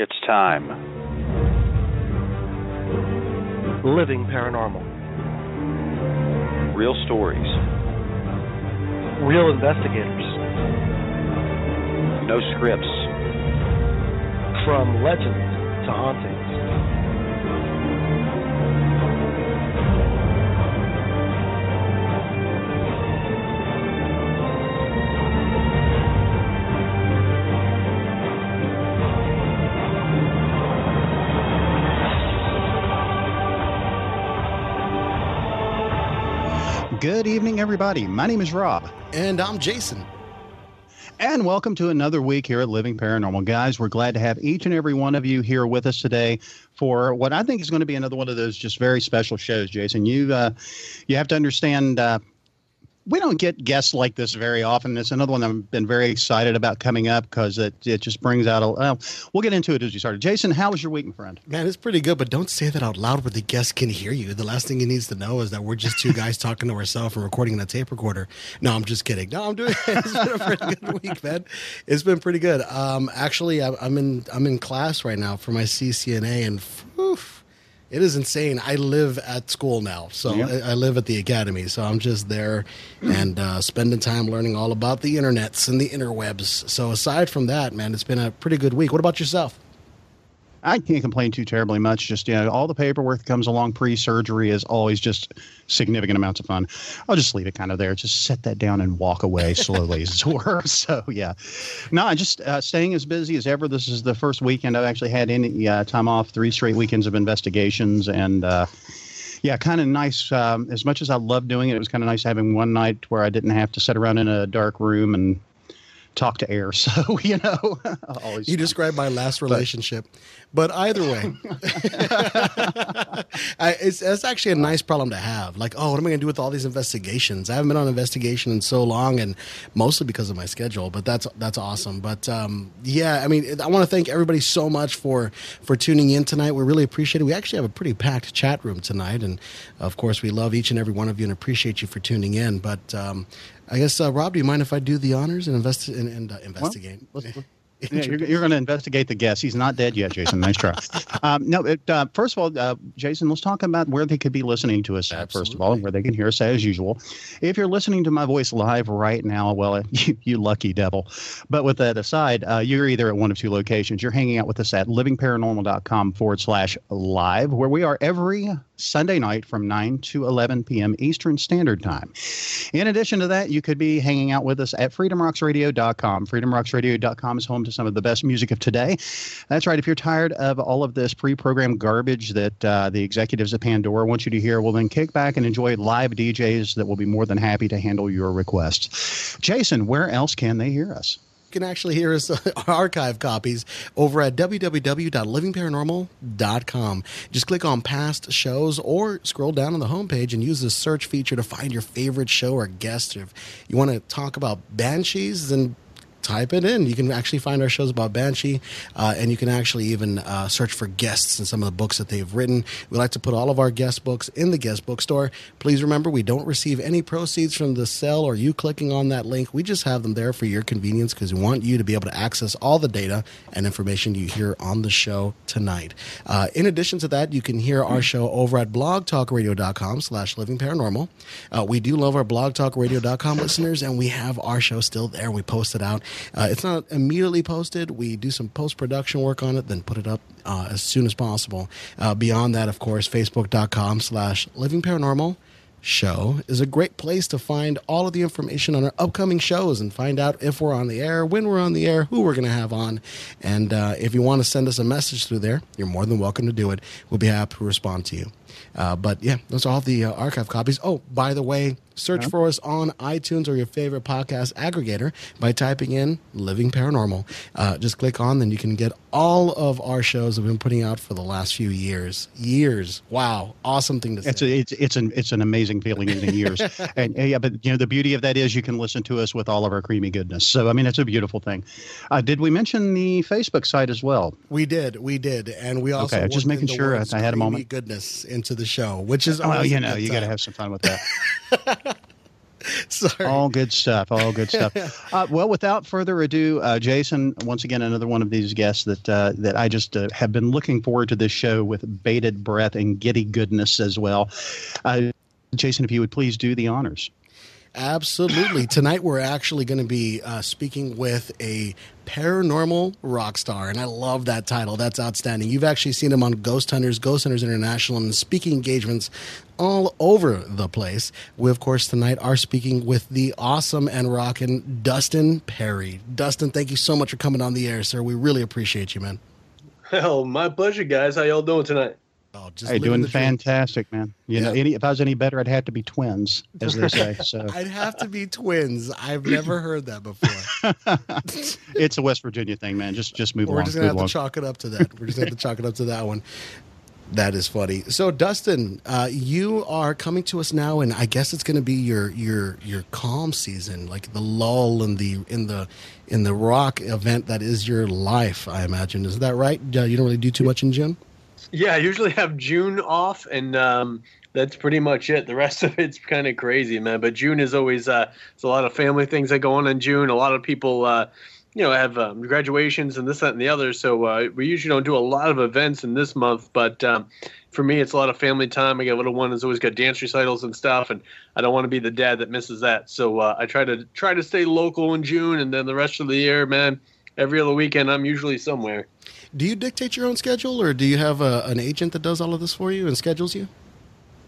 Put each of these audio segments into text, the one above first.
It's time. Living paranormal. Real stories. Real investigators. No scripts. From legends to hauntings. Good evening, everybody. My name is Rob. And I'm Jason. And welcome to another week here at Living Paranormal. Guys, we're glad to have each and every one of you here with us today for what I think is going to be another one of those just very special shows, Jason. You uh, you have to understand uh, we don't get guests like this very often. It's another one I've been very excited about coming up because it, it just brings out a. Well, we'll get into it as we start. Jason, how was your week, my friend? Man, it's pretty good, but don't say that out loud where the guest can hear you. The last thing he needs to know is that we're just two guys talking to ourselves and recording in a tape recorder. No, I'm just kidding. No, I'm doing. It's been a pretty good week, man. It's been pretty good. Um, actually, I'm in I'm in class right now for my CCNA, and. Whew, it is insane. I live at school now, so. I, I, live at the academy. So I'm just there and uh, spending time learning all about the internets and the interwebs. So aside from that, man, it's been a pretty good week. What about yourself? I can't complain too terribly much. Just you know, all the paperwork that comes along pre-surgery is always just significant amounts of fun. I'll just leave it kind of there. Just set that down and walk away slowly, as it were. So yeah, no, I just uh, staying as busy as ever. This is the first weekend I've actually had any uh, time off. Three straight weekends of investigations and. Uh, yeah, kind of nice. Um, as much as I love doing it, it was kind of nice having one night where I didn't have to sit around in a dark room and talk to air. So you know, always. You described my last relationship, but, but either way, I, it's, it's actually a nice problem to have. Like, oh, what am I going to do with all these investigations? I haven't been on investigation in so long, and mostly because of my schedule. But that's that's awesome. But um, yeah, I mean, I want to thank everybody so much for for tuning in tonight. We really appreciate it. We actually have a pretty packed chat room tonight, and of course, we love each and every one of you and appreciate you for tuning in. But um, I guess, uh, Rob, do you mind if I do the honors and invest and, and uh, investigate? Well, yeah, you're, you're going to investigate the guest. He's not dead yet, Jason. Nice try. Um, no, it, uh, first of all, uh, Jason, let's talk about where they could be listening to us. Absolutely. First of all, where they can hear us as usual. If you're listening to my voice live right now, well, you, you lucky devil. But with that aside, uh, you're either at one of two locations. You're hanging out with us at livingparanormal.com forward slash live, where we are every Sunday night from 9 to 11 p.m. Eastern Standard Time. In addition to that, you could be hanging out with us at freedomrocksradio.com. Freedomrocksradio.com is home to some of the best music of today. That's right. If you're tired of all of this pre programmed garbage that uh, the executives of Pandora want you to hear, well, then kick back and enjoy live DJs that will be more than happy to handle your requests. Jason, where else can they hear us? You can actually hear us archive copies over at www.livingparanormal.com. Just click on past shows or scroll down on the homepage and use the search feature to find your favorite show or guest. If you want to talk about banshees, then type it in. You can actually find our shows about Banshee, uh, and you can actually even uh, search for guests and some of the books that they've written. We like to put all of our guest books in the guest bookstore. Please remember, we don't receive any proceeds from the sale or you clicking on that link. We just have them there for your convenience because we want you to be able to access all the data and information you hear on the show tonight. Uh, in addition to that, you can hear our show over at blogtalkradio.com slash living paranormal. Uh, we do love our blogtalkradio.com listeners, and we have our show still there. We post it out uh, it's not immediately posted. We do some post production work on it, then put it up uh, as soon as possible. Uh, beyond that, of course, facebook.com slash living paranormal show is a great place to find all of the information on our upcoming shows and find out if we're on the air, when we're on the air, who we're going to have on. And uh, if you want to send us a message through there, you're more than welcome to do it. We'll be happy to respond to you. Uh, but yeah, those are all the uh, archive copies. Oh, by the way, search for us on iTunes or your favorite podcast aggregator by typing in Living Paranormal. Uh, just click on, then you can get all of our shows that we've been putting out for the last few years. Years. Wow. Awesome thing to say. It's, a, it's, it's, an, it's an amazing feeling in the years. and yeah, but you know, the beauty of that is you can listen to us with all of our creamy goodness. So, I mean, it's a beautiful thing. Uh, did we mention the Facebook site as well? We did. We did. And we also okay, just making sure I had a moment. goodness into the show, which is well, you know, you got to have some fun with that. Sorry. All good stuff. All good stuff. Uh, well, without further ado, uh, Jason, once again, another one of these guests that uh, that I just uh, have been looking forward to this show with bated breath and giddy goodness as well. Uh, Jason, if you would please do the honors. Absolutely. Tonight we're actually going to be uh, speaking with a paranormal rock star, and I love that title. That's outstanding. You've actually seen him on Ghost Hunters, Ghost Hunters International, and speaking engagements all over the place. We, of course, tonight are speaking with the awesome and rockin' Dustin Pari. Dustin, thank you so much for coming on the air, sir. We really appreciate you, man. Hell, my pleasure, guys. How y'all doing tonight? Oh, just Hey, doing dream. fantastic, man. You know, any, if I was any better, I'd have to be twins, as they say. So I'd have to be twins. I've never heard that before. it's a West Virginia thing, man. Just just move on. We're along. just gonna have along. to chalk it up to that. We're just gonna have to chalk it up to that one. That is funny. So, Dustin, uh, you are coming to us now, and I guess it's going to be your your your calm season, like the lull in the in the in the rock event that is your life. I imagine is that right? Uh, you don't really do too much in June. Yeah, I usually have June off, and um, that's pretty much it. The rest of it's kind of crazy, man. But June is always uh, there's a lot of family things that go on in June. A lot of people, uh, you know, have um, graduations and this, that, and the other. So uh, we usually don't do a lot of events in this month, but. Um, for me, it's a lot of family time. I got little one who's always got dance recitals and stuff, and I don't want to be the dad that misses that. So uh, I try to try to stay local in June, and then the rest of the year, man, every other weekend I'm usually somewhere. Do you dictate your own schedule, or do you have a, an agent that does all of this for you and schedules you?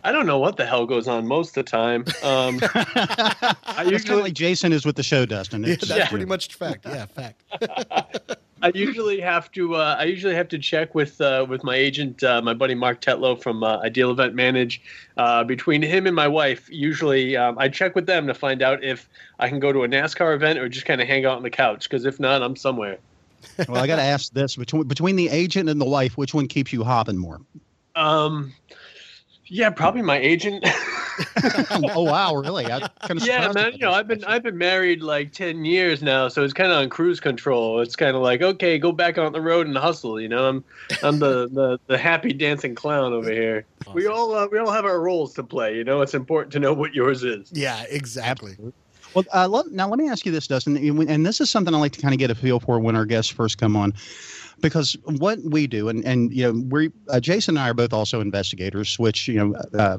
I don't know what the hell goes on most of the time. Um, I It's kind of usually like Jason is with the show, Dustin. Yeah, that's Yeah. pretty much fact. Yeah, fact. I usually have to uh, I usually have to check with uh, with my agent, uh, my buddy Mark Tetlow from uh, Ideal Event Manage. Uh, between him and my wife, usually um, I check with them to find out if I can go to a NASCAR event or just kind of hang out on the couch. Because if not, I'm somewhere. Well, I got to ask this between between the agent and the wife, which one keeps you hopping more? Um, yeah, probably my agent. oh wow, really? I kind of yeah, man. You know, I've been I've been married like ten years now, so it's kind of on cruise control. It's kind of like okay, go back on the road and hustle. You know, I'm I'm the the, the happy dancing clown over here. We all uh, we all have our roles to play. You know, it's important to know what yours is. Yeah, exactly. Well, uh, let, now let me ask you this, Dustin, and this is something I like to kind of get a feel for when our guests first come on, because what we do, and and you know, we uh, Jason and I are both also investigators, which you know. Uh,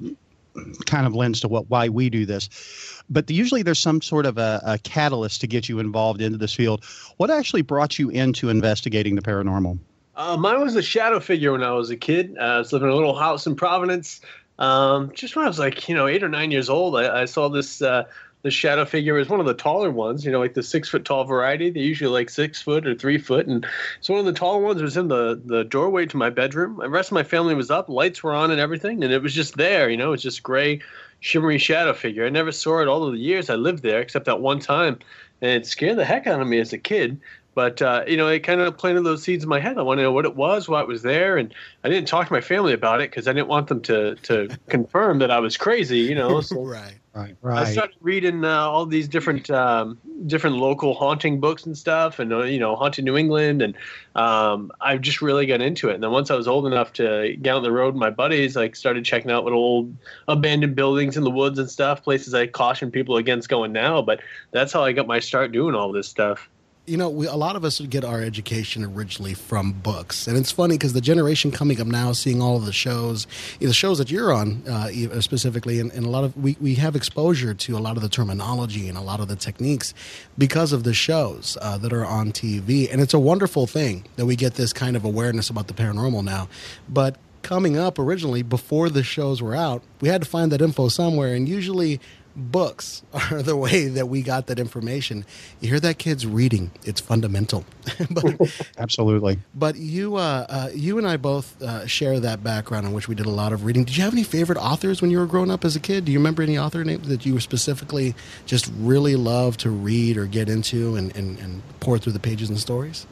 kind of lends to what why we do this but usually there's some sort of a, a catalyst to get you involved into this field what actually brought you into investigating the paranormal Uh, mine was a shadow figure when I was a kid. Uh, I was living in a little house in Providence. Um, just when I was like, you know, eight or nine years old, I, I saw this uh, this shadow figure. Was one of the taller ones, you know, like the six foot tall variety. They're usually like six foot or three foot, and so one of the taller ones was in the the doorway to my bedroom. The rest of my family was up, lights were on, and everything, and it was just there. You know, it's just gray, shimmery shadow figure. I never saw it all of the years I lived there, except that one time, and it scared the heck out of me as a kid. But uh, you know, it kind of planted those seeds in my head. I wanted to know what it was, why it was there, and I didn't talk to my family about it because I didn't want them to to confirm that I was crazy. You know, so right. right I started reading uh, all these different um, different local haunting books and stuff, and uh, you know, haunted New England, and um, I just really got into it. And then once I was old enough to get on the road with my buddies, like started checking out little old abandoned buildings in the woods and stuff, places I caution people against going now. But that's how I got my start doing all this stuff. You know, we, a lot of us get our education originally from books, and it's funny because the generation coming up now, seeing all of the shows, the shows that you're on uh, specifically, and, and a lot of we, we have exposure to a lot of the terminology and a lot of the techniques because of the shows uh, that are on TV, and it's a wonderful thing that we get this kind of awareness about the paranormal now, but. Coming up originally, before the shows were out, we had to find that info somewhere, and usually books are the way that we got that information. You hear that kids reading; it's fundamental. but absolutely but you uh, uh, you and I both uh, share that background in which we did a lot of reading. Did you have any favorite authors when you were growing up as a kid? Do you remember any author names that you specifically just really loved to read or get into and, and, and pour through the pages and stories?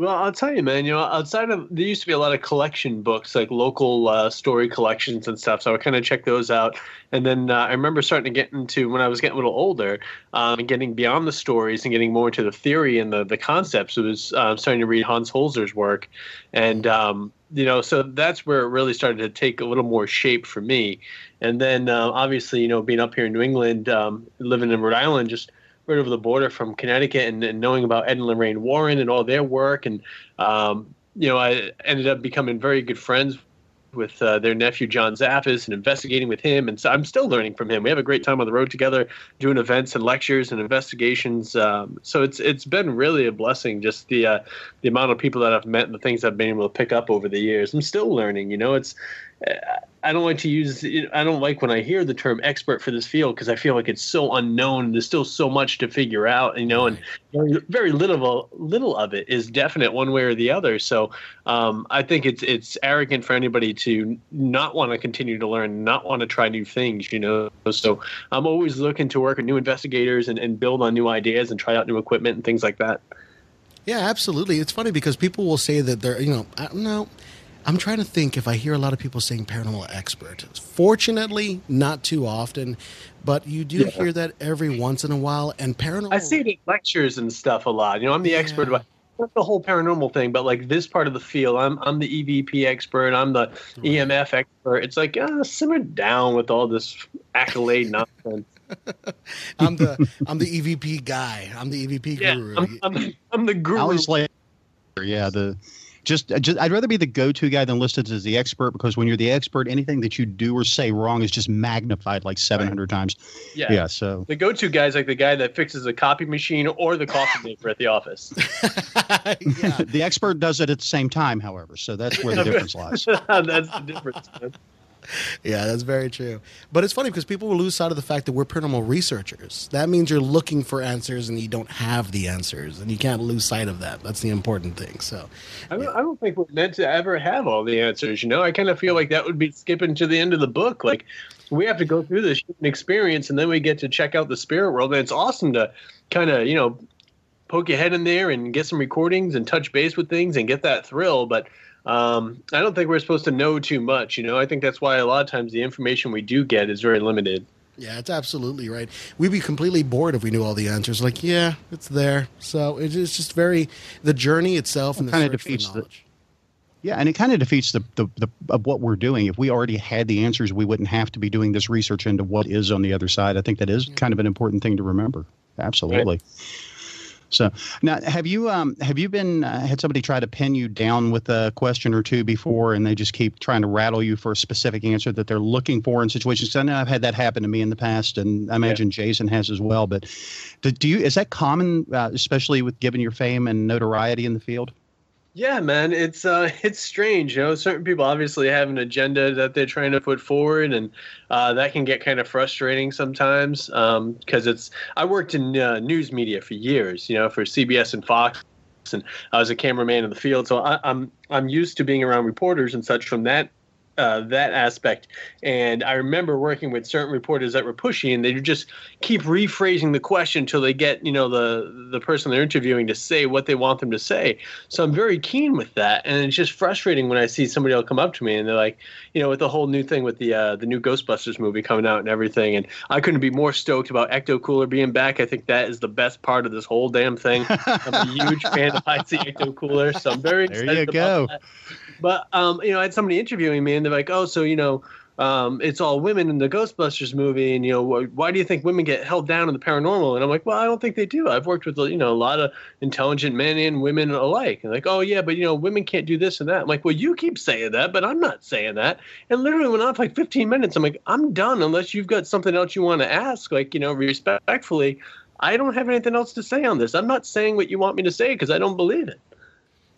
Well, I'll tell you, man. You know, outside of there used to be a lot of collection books, like local uh, story collections and stuff. So I would kind of check those out. And then uh, I remember starting to get into when I was getting a little older, um, getting beyond the stories and getting more into the theory and the the concepts. It was uh, starting to read Hans Holzer's work, and um, you know, so that's where it really started to take a little more shape for me. And then uh, obviously, you know, being up here in New England, um, living in Rhode Island, just right over the border from Connecticut and, and knowing about Ed and Lorraine Warren and all their work. And, um, you know, I ended up becoming very good friends with uh, their nephew John Zaffis and investigating with him. And so I'm still learning from him. We have a great time on the road together, doing events and lectures and investigations. Um, so it's it's been really a blessing, just the uh, the amount of people that I've met and the things I've been able to pick up over the years. I'm still learning. You know, it's I don't like to use. I don't like when I hear the term expert for this field because I feel like it's so unknown. There's still so much to figure out, you know, and very, little little of it is definite one way or the other. So um, I think it's it's arrogant for anybody to not want to continue to learn, not want to try new things, you know. So I'm always looking to work with new investigators and, and build on new ideas and try out new equipment and things like that. Yeah, absolutely. It's funny because people will say that they're, you know, know I'm trying to think if I hear a lot of people saying paranormal expert. Fortunately, not too often, but you do yeah. hear that every once in a while. And paranormal. I see it in lectures and stuff a lot. You know, I'm the yeah. expert about not the whole paranormal thing, but like this part of the field. I'm I'm the EVP expert. I'm the right. EMF expert. It's like uh, simmer down with all this accolade nonsense. I'm the I'm the EVP guy. I'm the EVP yeah, guru. I'm, I'm, I'm the guru. I was like, yeah, the just, uh, just I'd rather be the go-to guy than listed as the expert because when you're the expert, anything that you do or say wrong is just magnified like 700 right. times. Yeah. Yeah. So the go-to guy is like the guy that fixes the copy machine or the coffee maker at the office. the expert does it at the same time, however. So that's where the difference lies. that's the difference. Man yeah, that's very true. But it's funny because people will lose sight of the fact that we're paranormal researchers. That means you're looking for answers and you don't have the answers, and you can't lose sight of that. That's the important thing. So, I don't, yeah. I don't think we're meant to ever have all the answers. You know, I kind of feel like that would be skipping to the end of the book. Like, we have to go through this experience, and then we get to check out the spirit world, and it's awesome to kind of, you know, poke your head in there and get some recordings and touch base with things and get that thrill, but um, I don't think we're supposed to know too much. You know, I think that's why a lot of times the information we do get is very limited. Yeah, it's absolutely right. We'd be completely bored if we knew all the answers. Like, yeah, it's there. So it's just very the journey itself and the kind of defeats the yeah, and it kind of defeats the, the, the of what we're doing. If we already had the answers, we wouldn't have to be doing this research into what is on the other side. I think that is kind of an important thing to remember. Absolutely. Right. So now, have you um, have you been uh, had somebody try to pin you down with a question or two before, and they just keep trying to rattle you for a specific answer that they're looking for in situations? I know I've had that happen to me in the past, and I imagine yeah. Jason has as well. But do, do you is that common, uh, especially with given your fame and notoriety in the field? Yeah, man, it's uh, it's strange. You know, certain people obviously have an agenda that they're trying to put forward, and uh, that can get kind of frustrating sometimes because um, it's. I worked in uh, news media for years, you know, for CBS and Fox, and I was a cameraman in the field, so I, I'm I'm used to being around reporters and such from that uh, that aspect. And I remember working with certain reporters that were pushy, and they would just keep rephrasing the question until they get you know the the person they're interviewing to say what they want them to say. So I'm very keen with that, and it's just frustrating when I see somebody else come up to me and they're like, you know, with the whole new thing with the uh, the new Ghostbusters movie coming out and everything, and I couldn't be more stoked about Ecto Cooler being back. I think that is the best part of this whole damn thing. I'm a huge fan of Ecto Cooler, so I'm very excited there you go. That. But um, you know, I had somebody interviewing me, and they're like, "Oh, so you know, um, it's all women in the Ghostbusters movie, and you know, wh- why do you think women get held down in the paranormal?" And I'm like, "Well, I don't think they do. I've worked with you know a lot of intelligent men and women alike." And like, "Oh yeah, but you know, women can't do this and that." I'm like, "Well, you keep saying that, but I'm not saying that." And literally went for like 15 minutes. I'm like, "I'm done unless you've got something else you want to ask." Like, you know, respectfully. I don't have anything else to say on this. I'm not saying what you want me to say because I don't believe it.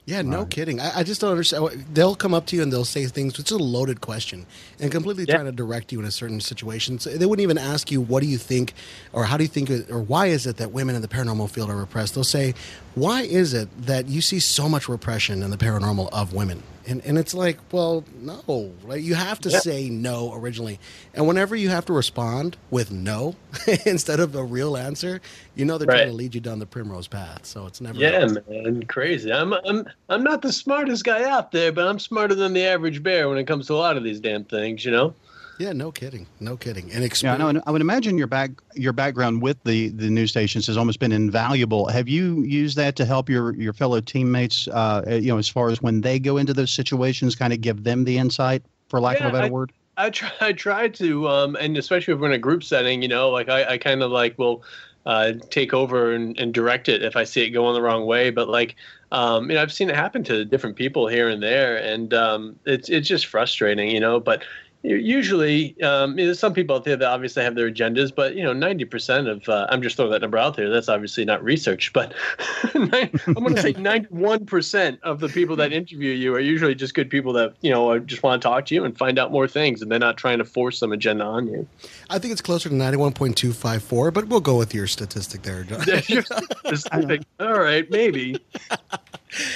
Yeah, no right. kidding. I, I, just don't understand. They'll come up to you and they'll say things. It's a loaded question and completely yeah. trying to direct you in a certain situation. So they wouldn't even ask you, "What do you think?" or "How do you think?" or "Why is it that women in the paranormal field are repressed?" They'll say, "Why is it that you see so much repression in the paranormal of women?" And, and it's like, well, no, right? You have to say no originally. And whenever you have to respond with no instead of a real answer, you know they're trying to lead you down the primrose path. So it's never. Yeah, man, crazy. I'm I'm I'm not the smartest guy out there, but I'm smarter than the average bear when it comes to a lot of these damn things, you know. Yeah, no kidding. No kidding. And Yeah, experience. no, and I would imagine your back your background with the the news stations has almost been invaluable. Have you used that to help your your fellow teammates? Uh, you know, as far as when they go into those situations, kind of give them the insight, for lack of a better I- word. I try I try to, um, and especially if we're in a group setting, you know, like I, I kind of like will uh, take over and, and direct it if I see it going the wrong way. But like, um, you know, I've seen it happen to different people here and there, and um, it's it's just frustrating, you know. But u- usually, um, you know, some people out there that obviously have their agendas, but you know, ninety percent of uh, I'm just throwing that number out there. That's obviously not research, but nine- I'm going to say ninety-one percent of the people that interview you are usually just good people that you know just want to talk to you and find out more things, and they're not trying to force some agenda on you. I think it's closer to 91.254, but we'll go with your statistic there, John. All right, maybe.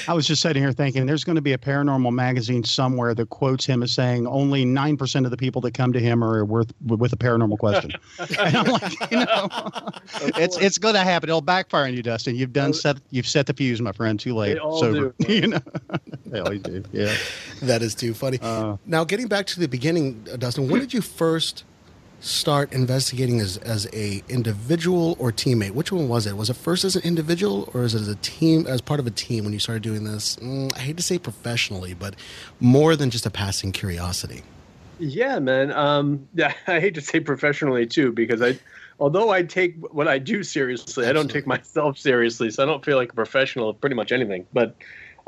I was just sitting here thinking, there's going to be a paranormal magazine somewhere that quotes him as saying only nine percent of the people that come to him are worth with a paranormal question. and I'm like, you know, it's it's going to happen. It'll backfire on you, Dustin. You've done set you've set the fuse, my friend. Too late. They all Sober. do. you know, they always do. Yeah. That is too funny. Uh, now, getting back to the beginning, uh, Dustin, when did you first start investigating as, as a individual or teammate? Which one was it? Was it first as an individual or is it as a team, as part of a team when you started doing this? Mm, I hate to say professionally, but more than just a passing curiosity. Yeah, man. Um, yeah, I hate to say professionally too, because I, although I take what I do seriously, I don't take myself seriously, so I don't feel like a professional of pretty much anything. But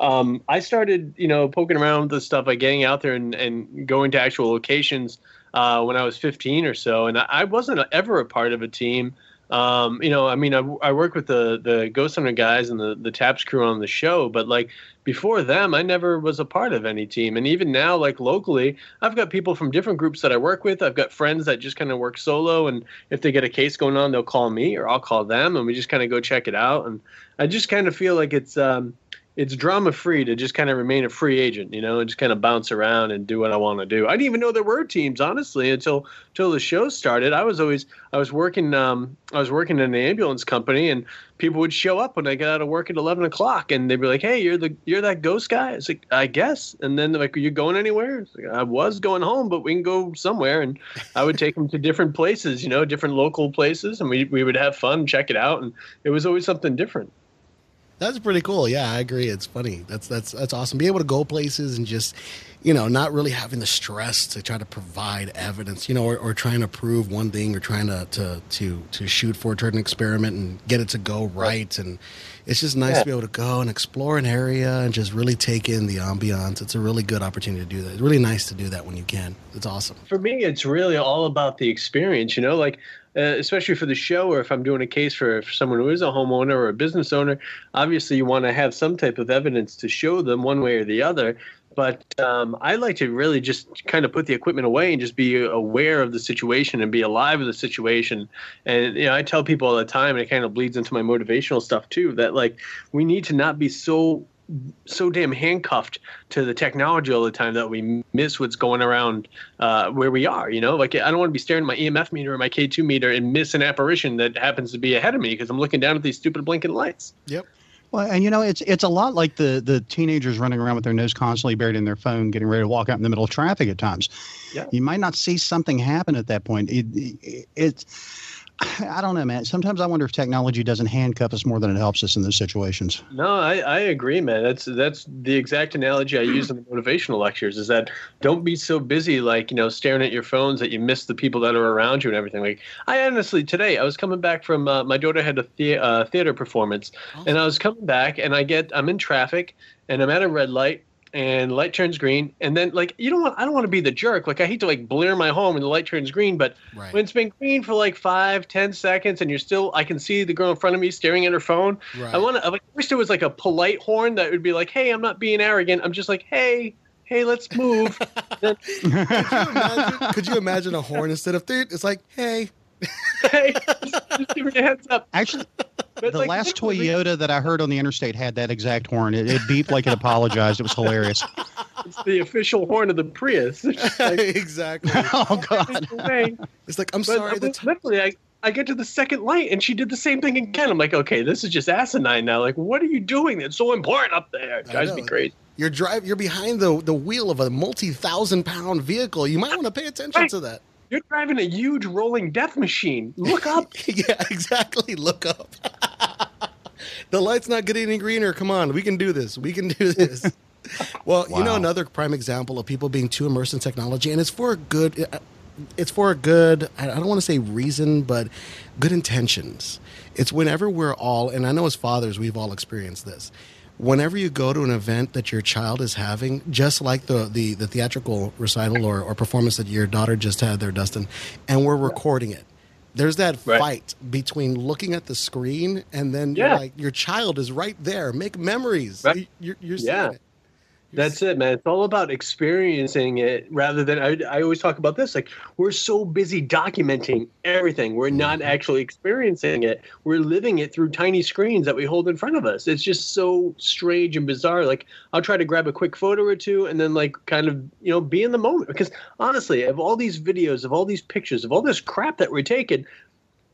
um, I started, you know, poking around with this stuff, like getting out there and, and going to actual locations uh, when I was 15 or so, and I, wasn't ever a part of a team. Um, you know, I mean, I, I work with the the Ghost Hunter guys and the the TAPS crew on the show, but like before them, I never was a part of any team. And even now, like locally, I've got people from different groups that I work with. I've got friends that just kind of work solo, and if they get a case going on, they'll call me or I'll call them, and we just kind of go check it out. And I just kind of feel like it's um, it's drama free to just kind of remain a free agent, you know, and just kind of bounce around and do what I want to do. I didn't even know there were teams, honestly, until until the show started. I was always I was working um, I was working in an ambulance company, and people would show up when I got out of work at eleven o'clock, and they'd be like, "Hey, you're the you're that ghost guy." It's like, "I guess." And then like, "Are you going anywhere?" Like, I was going home, but we can go somewhere, and I would take them to different places, you know, different local places, and we we would have fun, check it out, and it was always something different. That's pretty cool. Yeah, I agree. It's funny. That's that's that's awesome. Be able to go places and just, you know, not really having the stress to try to provide evidence, you know, or, or trying to prove one thing or trying to to to to shoot for a certain experiment and get it to go right. And it's just nice Yeah. to be able to go and explore an area and just really take in the ambiance. It's a really good opportunity to do that. It's really nice to do that when you can. It's awesome. for me, it's really all about the experience, you know, like uh, especially for the show or if I'm doing a case for, for someone who is a homeowner or a business owner, obviously you want to have some type of evidence to show them one way or the other. But um, I like to really just kind of put the equipment away and just be aware of the situation and be alive with the situation. And you know, I tell people all the time, and it kind of bleeds into my motivational stuff too, that like we need to not be so so damn handcuffed to the technology all the time that we miss what's going around uh, where we are. You know, like I don't want to be staring at my EMF meter or my K2 meter and miss an apparition that happens to be ahead of me because I'm looking down at these stupid blinking lights. Yep. Well, and you know, it's it's a lot like the the teenagers running around with their nose constantly buried in their phone, getting ready to walk out in the middle of traffic at times. Yeah. You might not see something happen at that point. It, it, it's I don't know, man. Sometimes I wonder if technology doesn't handcuff us more than it helps us in those situations. No, I, I agree, man. That's that's the exact analogy I use in the motivational lectures. Is that don't be so busy, like you know, staring at your phones that you miss the people that are around you and everything. Like I honestly today, I was coming back from uh, my daughter had a the, uh, theater performance, and I was coming back, and I get I'm in traffic, and I'm at a red light, and light turns green, and then like you don't want I don't want to be the jerk. Like I hate to like blare my home when the light turns green, but Right. when it's been green for like five, ten seconds, and you're still I can see the girl in front of me staring at her phone. Right. I want to. I wish there was like a polite horn that would be like, "Hey, I'm not being arrogant. I'm just like, hey, hey, let's move." Could you imagine, could you imagine a horn instead of "Dude," It's like, hey. hey, just, just give me a heads up. Actually, But the like, last Toyota that I heard on the interstate had that exact horn. It, it beeped like it apologized. It was hilarious. it's the official horn of the Prius. Like, exactly. Oh God. It's like I'm But sorry. I The t- literally, I, I get to the second light and she did the same thing again. I'm like, okay, this is just asinine now. Like, what are you doing that's so important up there? It I drives me crazy. you're drive. You're behind the the wheel of a multi thousand pound vehicle. You might want to pay attention Right. to that. You're driving a huge rolling death machine. Look up. yeah, exactly. Look up. the light's not getting any greener. Come on, we can do this. We can do this. well, you know, another prime example of people being too immersed in technology, and it's for a good. Uh, it's for a good. I don't want to say reason, but good intentions. It's whenever we're all, and I know as fathers, we've all experienced this. Whenever you go to an event that your child is having, just like the the, the theatrical recital or, or performance that your daughter just had there, Dustin, and we're recording it there's that Right. fight between looking at the screen and then Yeah. you're like your child is right there make memories Right. you're, you're Yeah. it That's it, man. It's all about experiencing it rather than I, I always talk about this. Like, we're so busy documenting everything. We're not mm-hmm. actually experiencing it. We're living it through tiny screens that we hold in front of us. It's just so strange and bizarre. Like, I'll try to grab a quick photo or two and then, like, kind of, you know, be in the moment. Because honestly, of all these videos, of all these pictures, of all this crap that we're taking,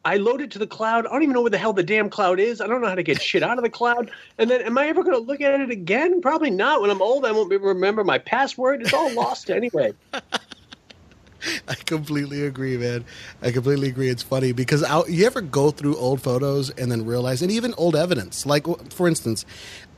I load it to the cloud. I don't even know where the hell the damn cloud is. I don't know how to get shit out of the cloud. And then, am I ever going to look at it again? Probably not. When I'm old, I won't remember my password. It's all lost anyway. I completely agree, man. I completely agree. It's funny because I, you ever go through old photos and then realize, and even old evidence. Like, for instance,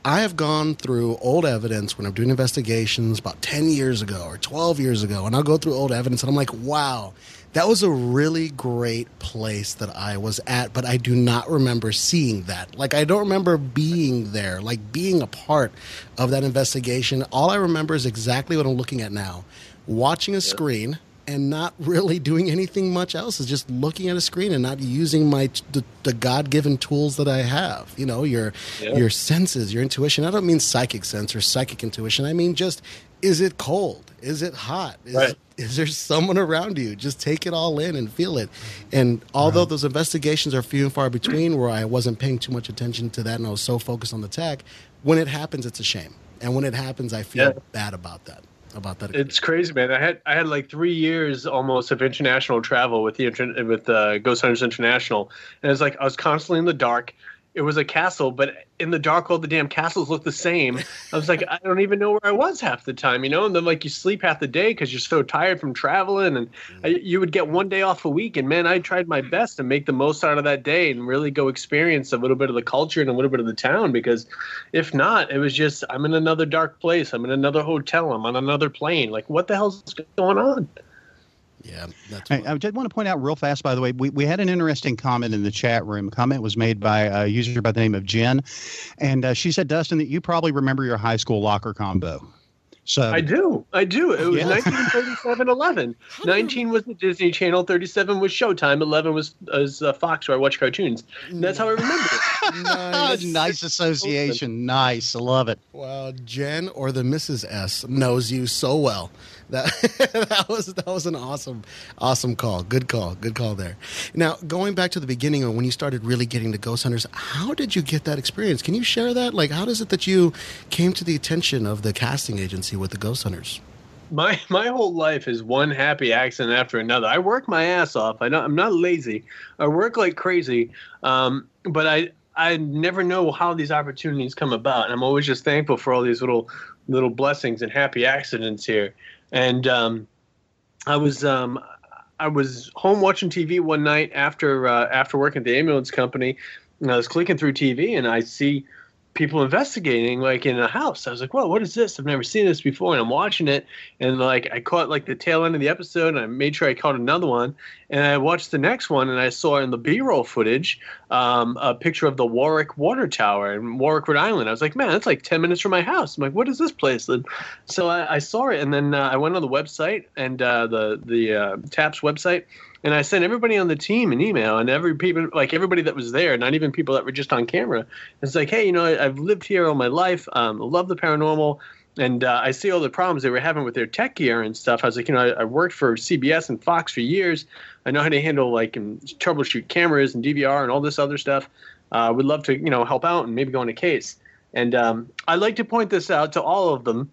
I have gone through old evidence when I'm doing investigations about 10 years ago or 12 years ago, and I'll go through old evidence and I'm like, wow, that was a really great place that I was at, but I do not remember seeing that. Like, I don't remember being there, like being a part of that investigation. All I remember is exactly what I'm looking at now watching a screen and not really doing anything much else is just looking at a screen and not using my the, the god-given tools that i have you know your Yeah. your senses your intuition i don't mean psychic sense or psychic intuition i mean just is it cold is it hot is, Right. Is there someone around you just take it all in and feel it and although those investigations are few and far between where i wasn't paying too much attention to that and i was so focused on the tech when it happens it's a shame and when it happens i feel Yeah. bad about that about that It's crazy, man. I had I had like three years almost of international travel with the with uh, Ghost Hunters International, and it's like I was constantly in the dark. It was a castle, but in the dark, all the damn castles look the same. I was like, I don't even know where I was half the time, you know. And then like you sleep half the day because you're so tired from traveling, and I, you would get one day off a week. And man, I tried my mm. best to make the most out of that day and really go experience a little bit of the culture and a little bit of the town. Because if not, it was just I'm in another dark place. I'm in another hotel. I'm on another plane. Like, what the hell's going on? Yeah that's I, I did want to point out real fast, by the way, we, we had an interesting comment in the chat room. A comment was made by a user by the name of Jen. And uh, she said, Dustin, that you probably remember your high school locker combo. So I do. I do. It was Yeah. 1937 11. 19 was the Disney Channel, 37 was Showtime, 11 was, was uh, Fox, where I watch cartoons. And that's how I remember it. nice. nice association. Nice. I love it. Well, Jen or the Mrs. S knows you so well. That that was that was an awesome awesome call. Good call. Good call there. Now, going back to the beginning of when you started really getting to Ghost Hunters, how did you get that experience? Can you share that? Like how does it that you came to the attention of the casting agency with the Ghost Hunters? my my whole life is one happy accident after another. I work my ass off. I I'm not lazy. I work like crazy. Um, but I I never know how these opportunities come about, and I'm always just thankful for all these little little blessings and happy accidents here. And um, I was um, I was home watching TV one night after uh, after working at the ambulance company, and I was clicking through TV, and I see people investigating like in a house. I was like, "Whoa, what is this? I've never seen this before." And I'm watching it, and like I caught like the tail end of the episode, and I made sure I caught another one, and I watched the next one, and I saw in the B-roll footage um, a picture of the Warwick Water Tower in Warwick, Rhode Island. I was like, "Man, that's like 10 minutes from my house." I'm like, "What is this place?" And so I, I saw it, and then uh, I went on the website and uh, the the uh, TAPS website, and I sent everybody on the team an email, and every people like everybody that was there, not even people that were just on camera. It's like, hey, you know, I, I've lived here all my life. Um, love the paranormal. And uh, I see all the problems they were having with their tech gear and stuff. I was like, you know, I, I worked for CBS and Fox for years. I know how to handle like and troubleshoot cameras and DVR and all this other stuff. Uh, would love to, you know, help out and maybe go on a case. And um, I like to point this out to all of them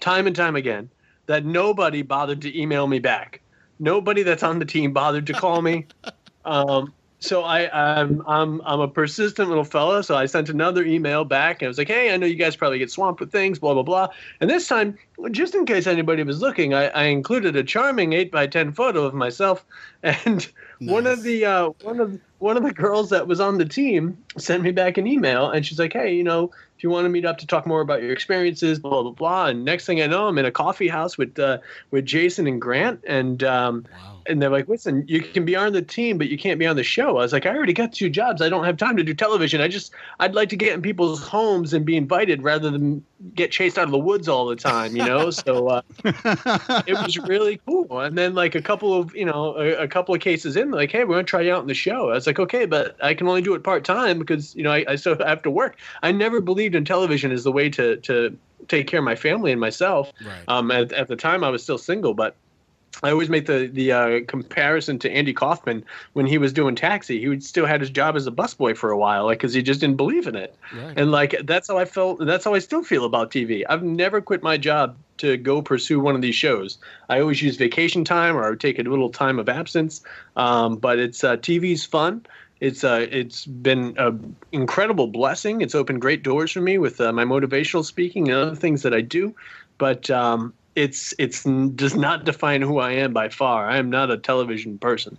time and time again that nobody bothered to email me back. Nobody that's on the team bothered to call me. Um, so I, I'm, I'm, I'm a persistent little fella. So I sent another email back and I was like, Hey, I know you guys probably get swamped with things, blah, blah, blah. And this time, just in case anybody was looking, I, I included a charming eight by 10 photo of myself. And one of the, uh, one of, one of the girls that was on the team sent me back an email and she's like, Hey, you know, if you want to meet up to talk more about your experiences, blah blah blah. And next thing I know, I'm in a coffee house with uh, with Jason and Grant, and um, wow and they're like, listen, you can be on the team, but you can't be on the show. I was like, I already got two jobs. I don't have time to do television. I just, I'd like to get in people's homes and be invited rather than get chased out of the woods all the time, you know? so uh, it was really cool. And then like a couple of, you know, a, a couple of cases in, like, hey, we're going to try you out in the show. I was like, okay, but I can only do it part time because, you know, I, I still have to work. I never believed in television as the way to, to take care of my family and myself. Right. Um, at, at the time I was still single, but I always make the the uh, comparison to Andy Kaufman when he was doing Taxi. He still had his job as a busboy for a while, like because he just didn't believe in it. Right. And like that's how I felt. That's how I still feel about TV. I've never quit my job to go pursue one of these shows. I always use vacation time, or I would take a little time of absence. Um, but it's uh, TV's fun. It's uh, it's been an incredible blessing. It's opened great doors for me with uh, my motivational speaking and other things that I do. But um, it's it's does not define who I am by far. I am not a television person.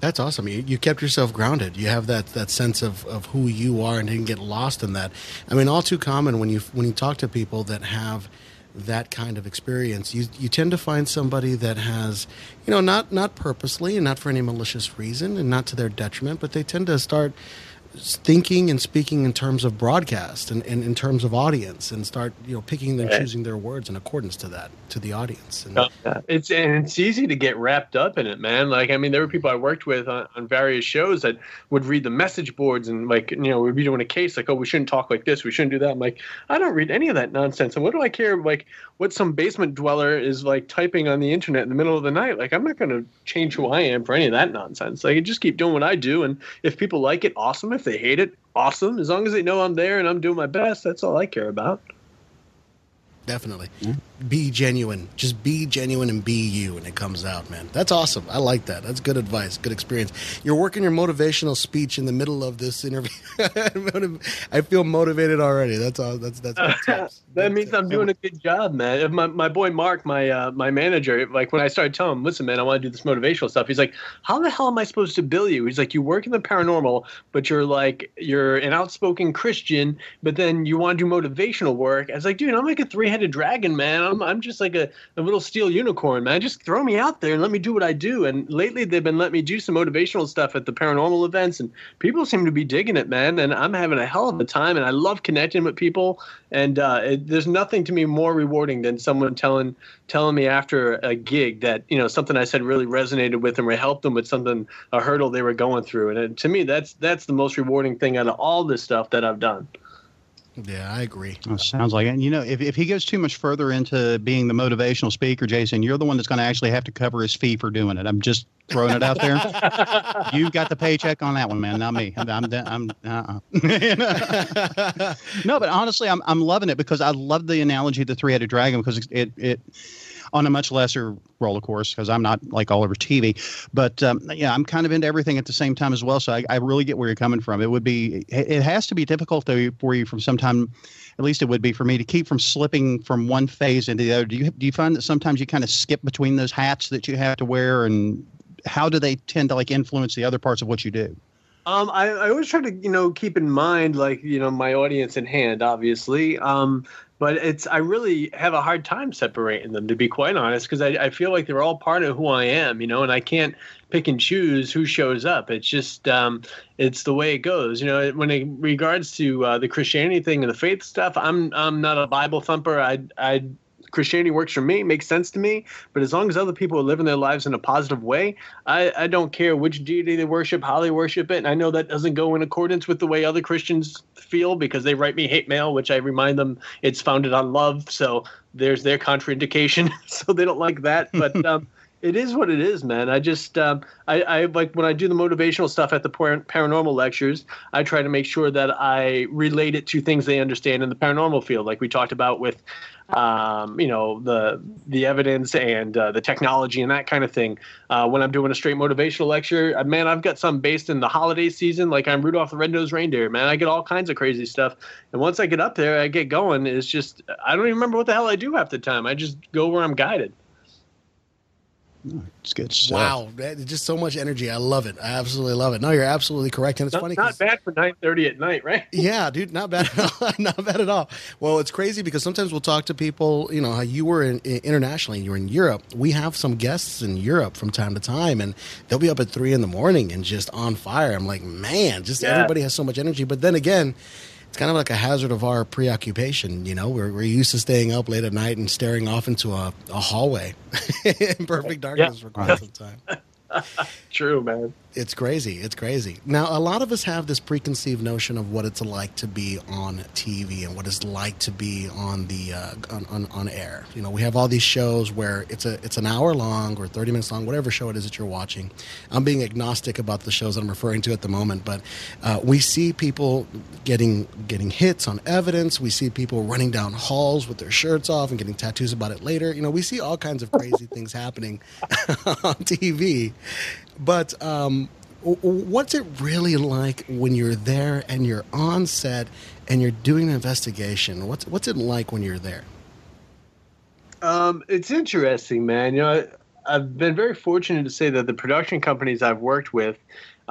That's awesome. You, you kept yourself grounded. You have that, that sense of, of who you are and didn't get lost in that. I mean, all too common when you when you talk to people that have that kind of experience, you you tend to find somebody that has, you know, not not purposely and not for any malicious reason and not to their detriment, but they tend to start thinking and speaking in terms of broadcast and, and in terms of audience and start you know picking and choosing their words in accordance to that to the audience. And oh, it's and it's easy to get wrapped up in it man. Like i mean there were people i worked with on, on various shows that would read the message boards and like you know we'd be doing a case like oh we shouldn't talk like this we shouldn't do that. I'm like i don't read any of that nonsense. And what do i care like what some basement dweller is like typing on the internet in the middle of the night? Like i'm not going to change who i am for any of that nonsense. Like I just keep doing what i do. And if people like it awesome. If if they hate it, awesome. As long as they know I'm there and I'm doing my best, that's all I care about. Definitely. Mm-hmm be genuine. Just be genuine and be you, and it comes out, man. That's awesome. I like that. That's good advice. Good experience. You're working your motivational speech in the middle of this interview. I feel motivated already. That's all. That's that's. that that's means I'm doing a good job, man. If my, my boy Mark, my uh, my manager, like when I started telling him, listen, man, I want to do this motivational stuff. He's like, how the hell am I supposed to bill you? He's like, you work in the paranormal, but you're like you're an outspoken Christian, but then you want to do motivational work. I was like, dude, I'm like a three headed dragon, man. I'm, I'm just like a, a little steel unicorn, man. Just throw me out there and let me do what I do. And lately, they've been letting me do some motivational stuff at the paranormal events, and people seem to be digging it, man. And I'm having a hell of a time, and I love connecting with people. And uh, it, there's nothing to me more rewarding than someone telling telling me after a gig that you know something I said really resonated with them or helped them with something a hurdle they were going through. And it, to me, that's that's the most rewarding thing out of all this stuff that I've done. Yeah, I agree. Oh, sounds like it. And, you know, if, if he goes too much further into being the motivational speaker, Jason, you're the one that's going to actually have to cover his fee for doing it. I'm just throwing it out there. you got the paycheck on that one, man, not me. I'm, I'm, I'm uh-uh. no, but honestly, I'm, I'm loving it because I love the analogy of the three-headed dragon because it, it, it on a much lesser role, of course, because I'm not like all over TV. But um, yeah, I'm kind of into everything at the same time as well. So I, I really get where you're coming from. It would be, it has to be difficult though for you from some time. At least it would be for me to keep from slipping from one phase into the other. Do you do you find that sometimes you kind of skip between those hats that you have to wear, and how do they tend to like influence the other parts of what you do? Um, I, I always try to, you know, keep in mind, like, you know, my audience in hand, obviously. Um, but it's I really have a hard time separating them to be quite honest because I, I feel like they're all part of who I am, you know, and I can't pick and choose who shows up. It's just um, it's the way it goes, you know. When it regards to uh, the Christianity thing and the faith stuff, I'm I'm not a Bible thumper. I I Christianity works for me, makes sense to me. But as long as other people are living their lives in a positive way, I, I don't care which deity they worship, how they worship it. And I know that doesn't go in accordance with the way other Christians feel because they write me hate mail, which I remind them it's founded on love. So there's their contraindication. so they don't like that. But um, it is what it is, man. I just, um, I, I like when I do the motivational stuff at the paranormal lectures, I try to make sure that I relate it to things they understand in the paranormal field, like we talked about with, um, you know, the the evidence and uh, the technology and that kind of thing. Uh, when I'm doing a straight motivational lecture, uh, man, I've got some based in the holiday season, like I'm Rudolph the Red-Nosed Reindeer, man. I get all kinds of crazy stuff, and once I get up there, I get going. It's just I don't even remember what the hell I do half the time. I just go where I'm guided. It's good stuff. Wow, just so much energy. I love it. I absolutely love it. No, you're absolutely correct, and it's not, funny. Not bad for nine thirty at night, right? Yeah, dude, not bad at all. not bad at all. Well, it's crazy because sometimes we'll talk to people. You know how you were in, in, internationally, you were in Europe. We have some guests in Europe from time to time, and they'll be up at three in the morning and just on fire. I'm like, man, just yeah. everybody has so much energy. But then again it's kind of like a hazard of our preoccupation. You know, we're, we're used to staying up late at night and staring off into a, a hallway in perfect darkness yeah. for quite some time. True, man it's crazy. It's crazy. Now, a lot of us have this preconceived notion of what it's like to be on TV and what it's like to be on the uh, on, on, on, air. You know, we have all these shows where it's a it's an hour long or thirty minutes long, whatever show it is that you're watching. I'm being agnostic about the shows that I'm referring to at the moment, but uh, we see people getting getting hits on evidence. We see people running down halls with their shirts off and getting tattoos about it later. You know, we see all kinds of crazy things happening on TV. But um, what's it really like when you're there and you're on set and you're doing an investigation? What's what's it like when you're there? Um, it's interesting, man. You know, I, have been very fortunate to say that the production companies I've worked with,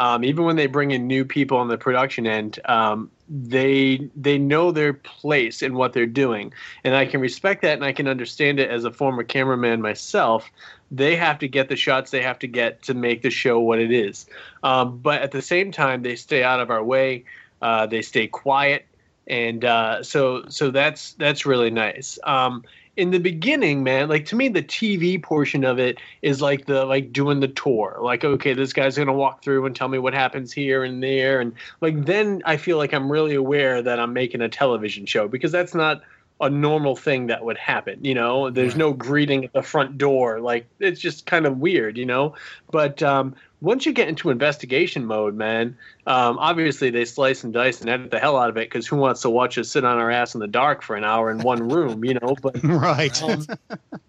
um, even when they bring in new people on the production end, um, they they know their place in what they're doing, and I can respect that and I can understand it as a former cameraman myself they have to get the shots they have to get to make the show what it is. Um, but at the same time, they stay out of our way. Uh, they stay quiet, and uh, so so that's that's really nice. In the beginning, man, like to me, the TV portion of it is like the like doing the tour. Like, okay, this guy's gonna walk through and tell me what happens here and there, and like then I feel like I'm really aware that I'm making a television show because that's not a normal thing that would happen. You know, there's no greeting at the front door. Like it's just kind of weird, you know. But um, once you get into investigation mode, man, um, obviously they slice and dice and edit the hell out of it because who wants to watch us sit on our ass in the dark for an hour in one room, you know? But right. Um,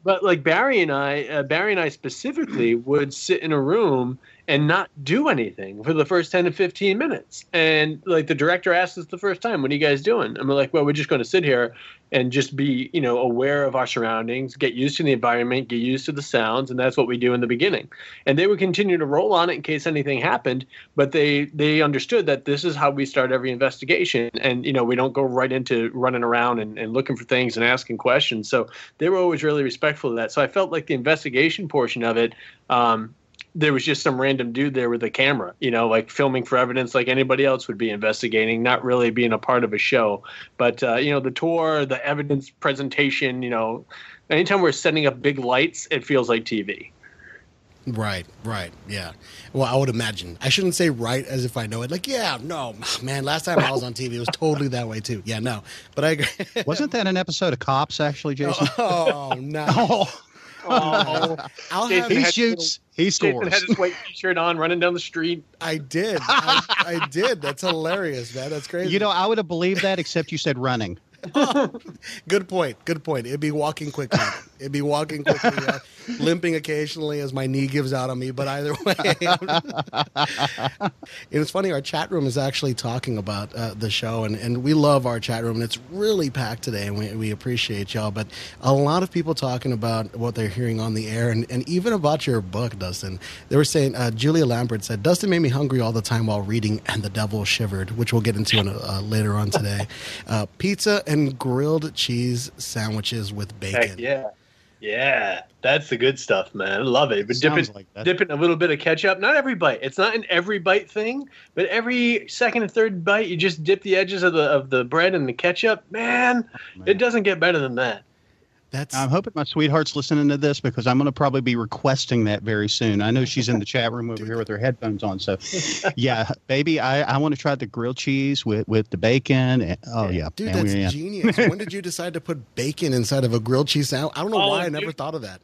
but like Barry and I, uh, Barry and I specifically would sit in a room and not do anything for the first 10 to 15 minutes. And like the director asked us the first time, what are you guys doing? We're like, well, we're just going to sit here and just be, you know, aware of our surroundings, get used to the environment, get used to the sounds. And that's what we do in the beginning. And they would continue to roll on it in case anything happened. But they, they understood that this is how we start every investigation. And, you know, we don't go right into running around and, and looking for things and asking questions. So they were always really respectful of that. So I felt like the investigation portion of it, um, there was just some random dude there with a camera, you know, like filming for evidence like anybody else would be investigating, not really being a part of a show. But, uh, you know, the tour, the evidence presentation, you know, anytime we're setting up big lights, it feels like TV. Right, right, yeah. Well, I would imagine. I shouldn't say right as if I know it. Like, yeah, no, man. Last time I was on TV, it was totally that way too. Yeah, no, but I agree. Wasn't that an episode of Cops actually, Jason? Oh, no. oh. Oh, I'll have, he shoots, he scores. Jason had his white T-shirt on, running down the street. I did, I, I did. That's hilarious, man. That's crazy. You know, I would have believed that, except you said running. good point. Good point. It'd be walking quickly. It'd be walking quickly, uh, limping occasionally as my knee gives out on me. But either way, it's funny. Our chat room is actually talking about uh, the show, and, and we love our chat room. And it's really packed today, and we, we appreciate y'all. But a lot of people talking about what they're hearing on the air, and, and even about your book, Dustin. They were saying uh, Julia Lambert said Dustin made me hungry all the time while reading, and the devil shivered, which we'll get into in, uh, later on today. Uh, pizza and grilled cheese sandwiches with bacon. Heck yeah. Yeah, that's the good stuff, man. I love it. But dipping like dip it a little bit of ketchup. Not every bite. It's not an every bite thing, but every second and third bite, you just dip the edges of the of the bread in the ketchup. Man, oh, man. it doesn't get better than that. That's. I'm hoping my sweetheart's listening to this because I'm going to probably be requesting that very soon. I know she's in the chat room over here with her headphones on. So, yeah, baby, I, I want to try the grilled cheese with with the bacon. And, oh yeah, dude, man, that's genius. when did you decide to put bacon inside of a grilled cheese sandwich? I don't know oh, why I never thought of that.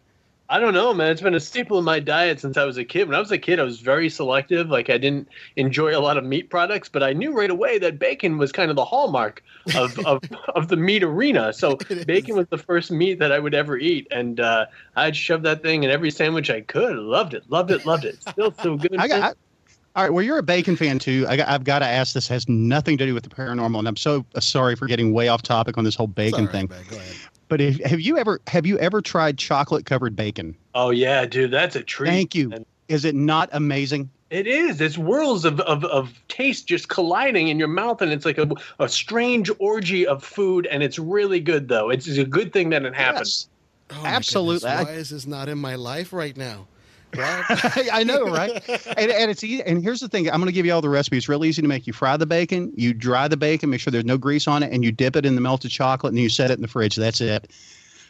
I don't know, man. It's been a staple in my diet since I was a kid. When I was a kid, I was very selective. Like I didn't enjoy a lot of meat products, but I knew right away that bacon was kind of the hallmark of of, of the meat arena. So bacon was the first meat that I would ever eat, and uh, I'd shove that thing in every sandwich I could. Loved it, loved it, loved it. Still so good. I got. I, all right. Well, you're a bacon fan too. I, have got to ask. This has nothing to do with the paranormal, and I'm so uh, sorry for getting way off topic on this whole bacon right, thing. man. Go ahead. But if, have you ever have you ever tried chocolate covered bacon? oh yeah, dude, that's a treat. Thank you. And Is it not amazing? It is. It's worlds of, of, of taste just colliding in your mouth, and it's like a, a strange orgy of food, and it's really good, though. It's, it's a good thing that it happens. Oh, Absolutely. goodness, Why is this not in my life right now? Why- I know, right? And, and it's easy. And here's the thing: I'm going to give you all the recipe. It's real easy to make. You fry the bacon, you dry the bacon, make sure there's no grease on it, and you dip it in the melted chocolate, and you set it in the fridge. That's it.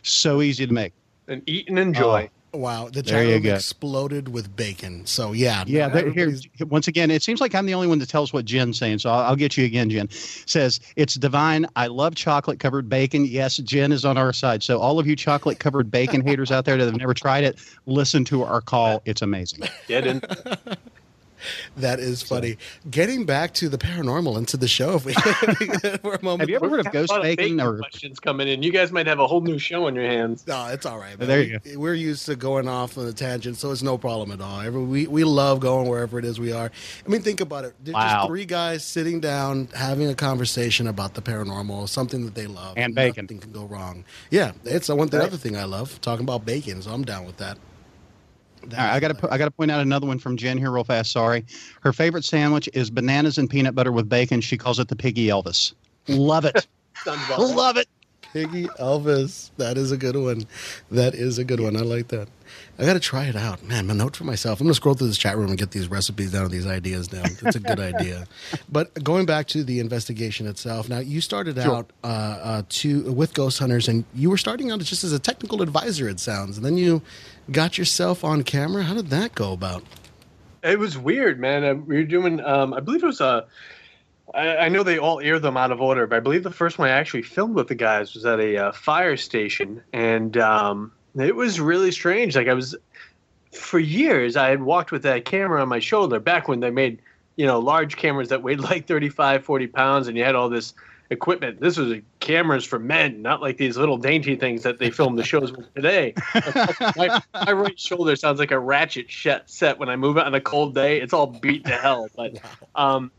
So easy to make. And eat and enjoy. Oh, wow, the There chat room exploded with bacon. So yeah, Yeah, no, there, here once again, it seems like I'm the only one that tells what Jen's saying, so I'll, I'll get you again. Jen says it's divine. I love chocolate covered bacon. Yes, Jen is on our side. So all of you chocolate covered bacon haters out there that have never tried it, listen to our call. It's amazing. Get in. that is funny. Getting back to the paranormal and to the show, if we for a moment. Have you ever heard of ghost lot of bacon? Or questions coming in. You guys might have a whole new show on your hands. No, it's all right. Oh, man. There you We- We're used to going off on a tangent, so it's no problem at all. We we love going wherever it is we are. I mean, think about it. They're Wow. just three guys sitting down having a conversation about the paranormal, something that they love, And bacon. Nothing can go wrong. Yeah, it's the one the Right. other thing I love talking about bacon. So I'm down with that. All right, I got to I got to point out another one from Jen here real fast. Sorry, her favorite sandwich is bananas and peanut butter with bacon. She calls it the Piggy Elvis. Love it. Sounds about right. Love it. Piggy Elvis. That is a good one. That is a good one. I like that. I got to try it out. Man, my note for myself. I'm going to scroll through this chat room and get these recipes down, these ideas down. It's a good idea. But going back to the investigation itself, now you started Sure. out uh, uh, to with Ghost Hunters, and you were starting out just as a technical advisor. It sounds, and then you got yourself on camera. How did that go about? It was weird, man. Uh, we were doing, um, I believe it was a. I, I know they all air them out of order, but I believe the first one I actually filmed with the guys was at a uh, fire station, and um, it was really strange. Like I was, for years, I had walked with that camera on my shoulder back when they made, you know, large cameras that weighed like 35, 40 pounds, and you had all this equipment. This was cameras for men, not like these little dainty things that they film the shows with today. my, my right shoulder sounds like a ratchet set when I move it on a cold day. It's all beat to hell. But um,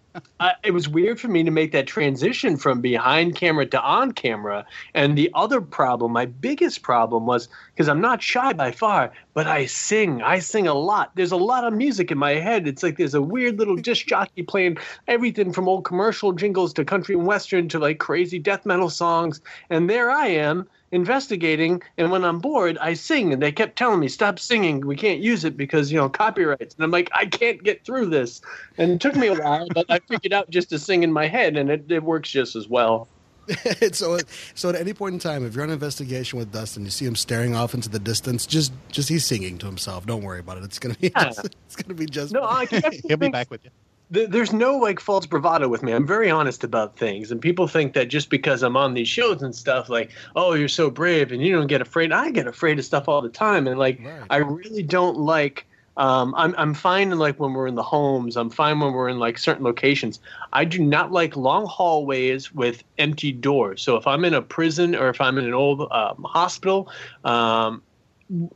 It was weird for me to make that transition from behind camera to on camera. And the other problem, my biggest problem was because I'm not shy by far, but I sing. I sing a lot. There's a lot of music in my head. It's like there's a weird little disc jockey playing everything from old commercial jingles to country and western to like crazy death metal songs. And there I am investigating and when i'm bored i sing and they kept telling me stop singing we can't use it because you know copyrights and i'm like i can't get through this and it took me a while but i figured out just to sing in my head and it, it works just as well so, so at any point in time, if you're on an investigation with Dustin, you see him staring off into the distance. Just, just he's singing to himself. Don't worry about it. It's gonna be, Yeah. just, it's gonna be just. no i He'll be back with you. Th- there's no like false bravado with me. I'm very honest about things, and people think that just because I'm on these shows and stuff, like, oh, you're so brave and you don't get afraid. I get afraid of stuff all the time, and like, Right. I really don't like. Um, I'm I'm fine in like when we're in the homes. I'm fine when we're in like certain locations. I do not like long hallways with empty doors. So if I'm in a prison or if I'm in an old um, hospital, um,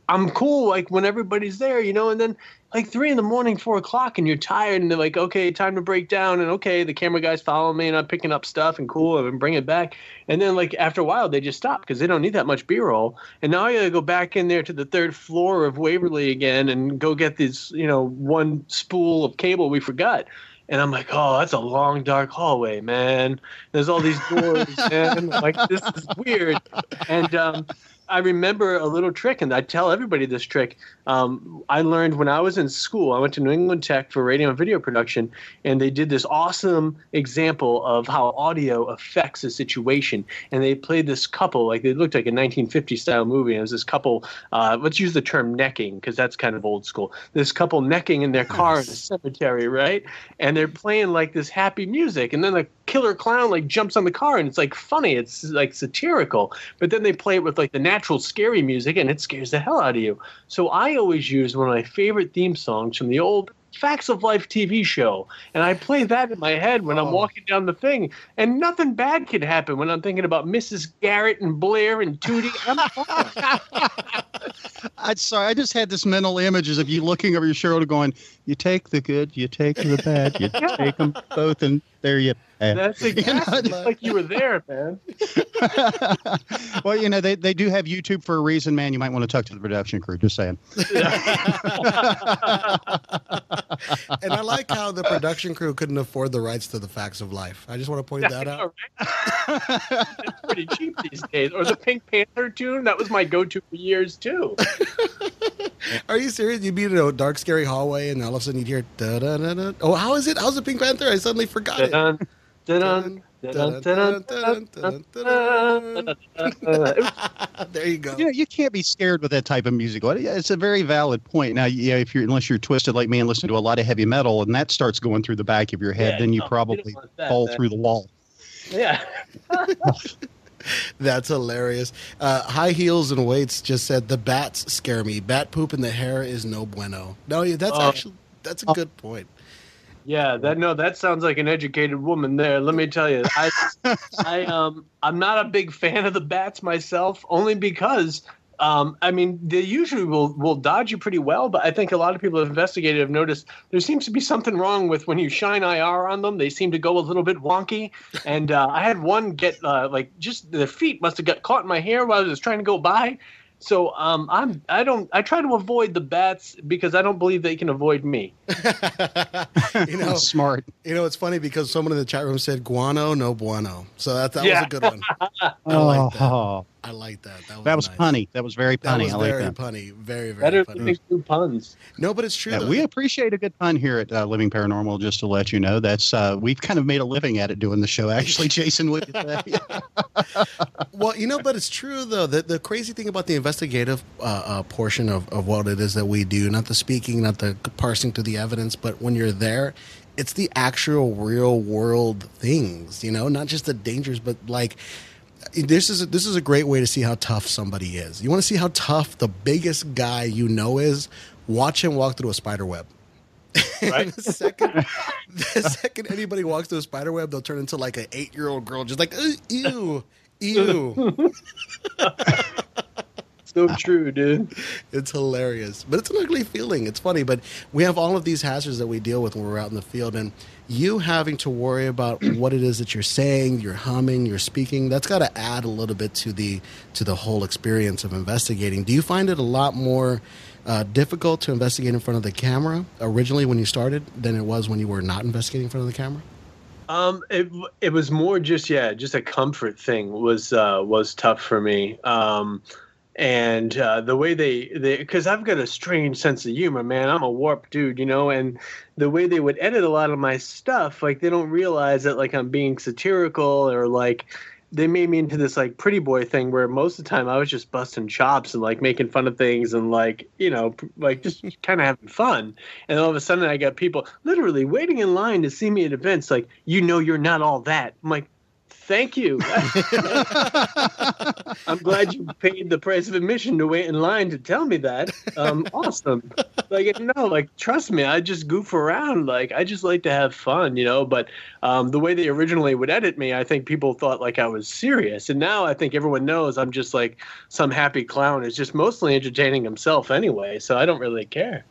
I'm cool like when everybody's there, you know, and then like three in the morning, four o'clock, and you're tired, and they're like, okay, time to break down, and okay, the camera guys following me, and I'm picking up stuff and cool, and bring it back, and then like after a while, they just stop because they don't need that much B-roll, and now I gotta go back in there to the third floor of Waverly again and go get this, you know, one spool of cable we forgot. And I'm like, oh, that's a long, dark hallway, man. There's all these doors, man. Like, this is weird. And um, I remember a little trick, and I tell everybody this trick. Um, I learned when I was in school. I went to New England Tech for radio and video production, and they did this awesome example of how audio affects a situation. And they played this couple, like it looked like a 1950 style movie. And it was this couple. Uh, let's use the term necking because that's kind of old school. This couple necking in their car in a cemetery, right? And they're playing like this happy music, and then the killer clown like jumps on the car, and it's like funny. It's like satirical. But then they play it with like the natural scary music and it scares the hell out of you. So I always use one of my favorite theme songs from the old Facts of Life TV show, and I play that in my head when I'm Oh. walking down the thing, and nothing bad can happen when I'm thinking about Mrs. Garrett and Blair and Tootie. I'm. I'm sorry. I just had this mental images of you looking over your shoulder, going, "You take the good, you take the bad, you take them both, and there you." Have." That's exactly just like you were there, man. well, you know they, they do have YouTube for a reason, man. You might want to talk to the production crew. Just saying. And I like how the production crew couldn't afford the rights to the facts of life. I just want to point that out. All right. It's pretty cheap these days. Or the Pink Panther tune, that was my go-to for years too. Are you serious? You'd be in a dark, scary hallway, and all of a sudden you'd hear da da da da. Oh, how is it? How's the Pink Panther? I suddenly forgot it. there you go. You, know, you can't be scared with that type of music. It's a very valid point. Now, yeah, if you're unless you're twisted like me and listen to a lot of heavy metal, and that starts going through the back of your head, yeah, then you no, probably that, fall man. through the wall. Yeah. That's hilarious. Uh, high heels and weights just said the bats scare me. Bat poop in the hair is no bueno. No, that's actually that's a oh. good point. Yeah, that no, that sounds like an educated woman there. Let me tell you, I, I um, I'm not a big fan of the bats myself, only because, um, I mean, they usually will will dodge you pretty well, but I think a lot of people have investigated have noticed there seems to be something wrong with when you shine IR on them. They seem to go a little bit wonky, and uh, I had one get uh, like just their feet must have got caught in my hair while I was trying to go by. So um, I'm I don't I try to avoid the bats because I don't believe they can avoid me. you know, Smart. you know, it's funny because someone in the chat room said guano, no bueno. So that that Yeah. was a good one. I like that. Oh, I like that. That was, that was nice. punny. That was very That punny. was I like very that. punny. Very very Better funny. than make two puns. No, but it's true. Yeah, we appreciate a good pun here at uh, Living Paranormal. Just to let you know, that's uh, we've kind of made a living at it doing the show. Actually, Jason, would you say? Well, you know, but it's true though. The the crazy thing about the investigative uh, uh, portion of, of what it is that we do, not the speaking, not the parsing through the evidence, but when you're there, it's the actual real world things. You know, not just the dangers, but like this is a, this is a great way to see how tough somebody is. You want to see how tough the biggest guy you know is. Watch him walk through a spider web. Right. the second, the second anybody walks through a spider web, they'll turn into like an eight year old girl, just like ew, ew. So true, dude. it's hilarious, but it's an ugly feeling. It's funny, but we have all of these hazards that we deal with when we're out in the field, and you having to worry about what it is that you're saying, you're humming, you're speaking. That's got to add a little bit to the to the whole experience of investigating. Do you find it a lot more? Uh, difficult to investigate in front of the camera originally when you started than it was when you were not investigating in front of the camera. Um, it it was more just yeah, just a comfort thing was uh, was tough for me. Um, and uh, the way they they because I've got a strange sense of humor, man. I'm a warped dude, you know, and the way they would edit a lot of my stuff, like they don't realize that like I'm being satirical or like they made me into this like pretty boy thing where most of the time I was just busting chops and like making fun of things and like you know like just kind of having fun. And all of a sudden I got people literally waiting in line to see me at events like you know you're not all that. I'm like thank you. I'm glad you paid the price of admission to wait in line to tell me that. Um, awesome. Like no, like trust me, I just goof around. Like I just like to have fun, you know. But um, the way they originally would edit me, I think people thought like I was serious, and now I think everyone knows I'm just like some happy clown is just mostly entertaining himself anyway. So I don't really care.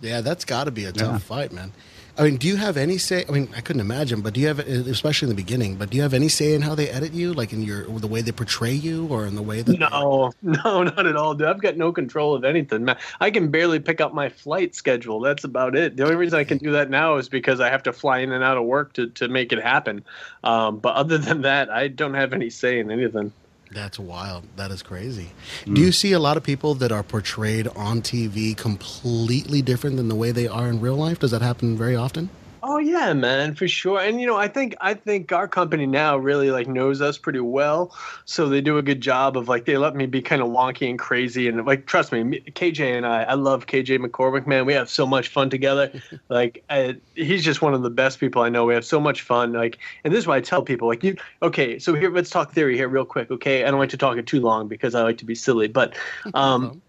Yeah, that's got to be a tough Yeah. fight, man. I mean, do you have any say? I mean, I couldn't imagine, but do you have, especially in the beginning, but do you have any say in how they edit you, like in your the way they portray you, or in the way that? No, no, not at all, dude. I've got no control of anything. I can barely pick up my flight schedule. That's about it. The only reason I can do that now is because I have to fly in and out of work to, to make it happen. Um, but other than that, I don't have any say in anything. That's wild. That is crazy. Hmm. Do you see a lot of people that are portrayed on TV completely different than the way they are in real life? Does that happen very often? Oh yeah, man, for sure. And you know, I think I think our company now really like knows us pretty well, so they do a good job of like they let me be kind of wonky and crazy and like trust me, KJ and I, I love KJ McCormick, man. We have so much fun together. like I, he's just one of the best people I know. We have so much fun. Like, and this is why I tell people like you. Okay, so here let's talk theory here real quick. Okay, I don't like to talk it too long because I like to be silly, but um,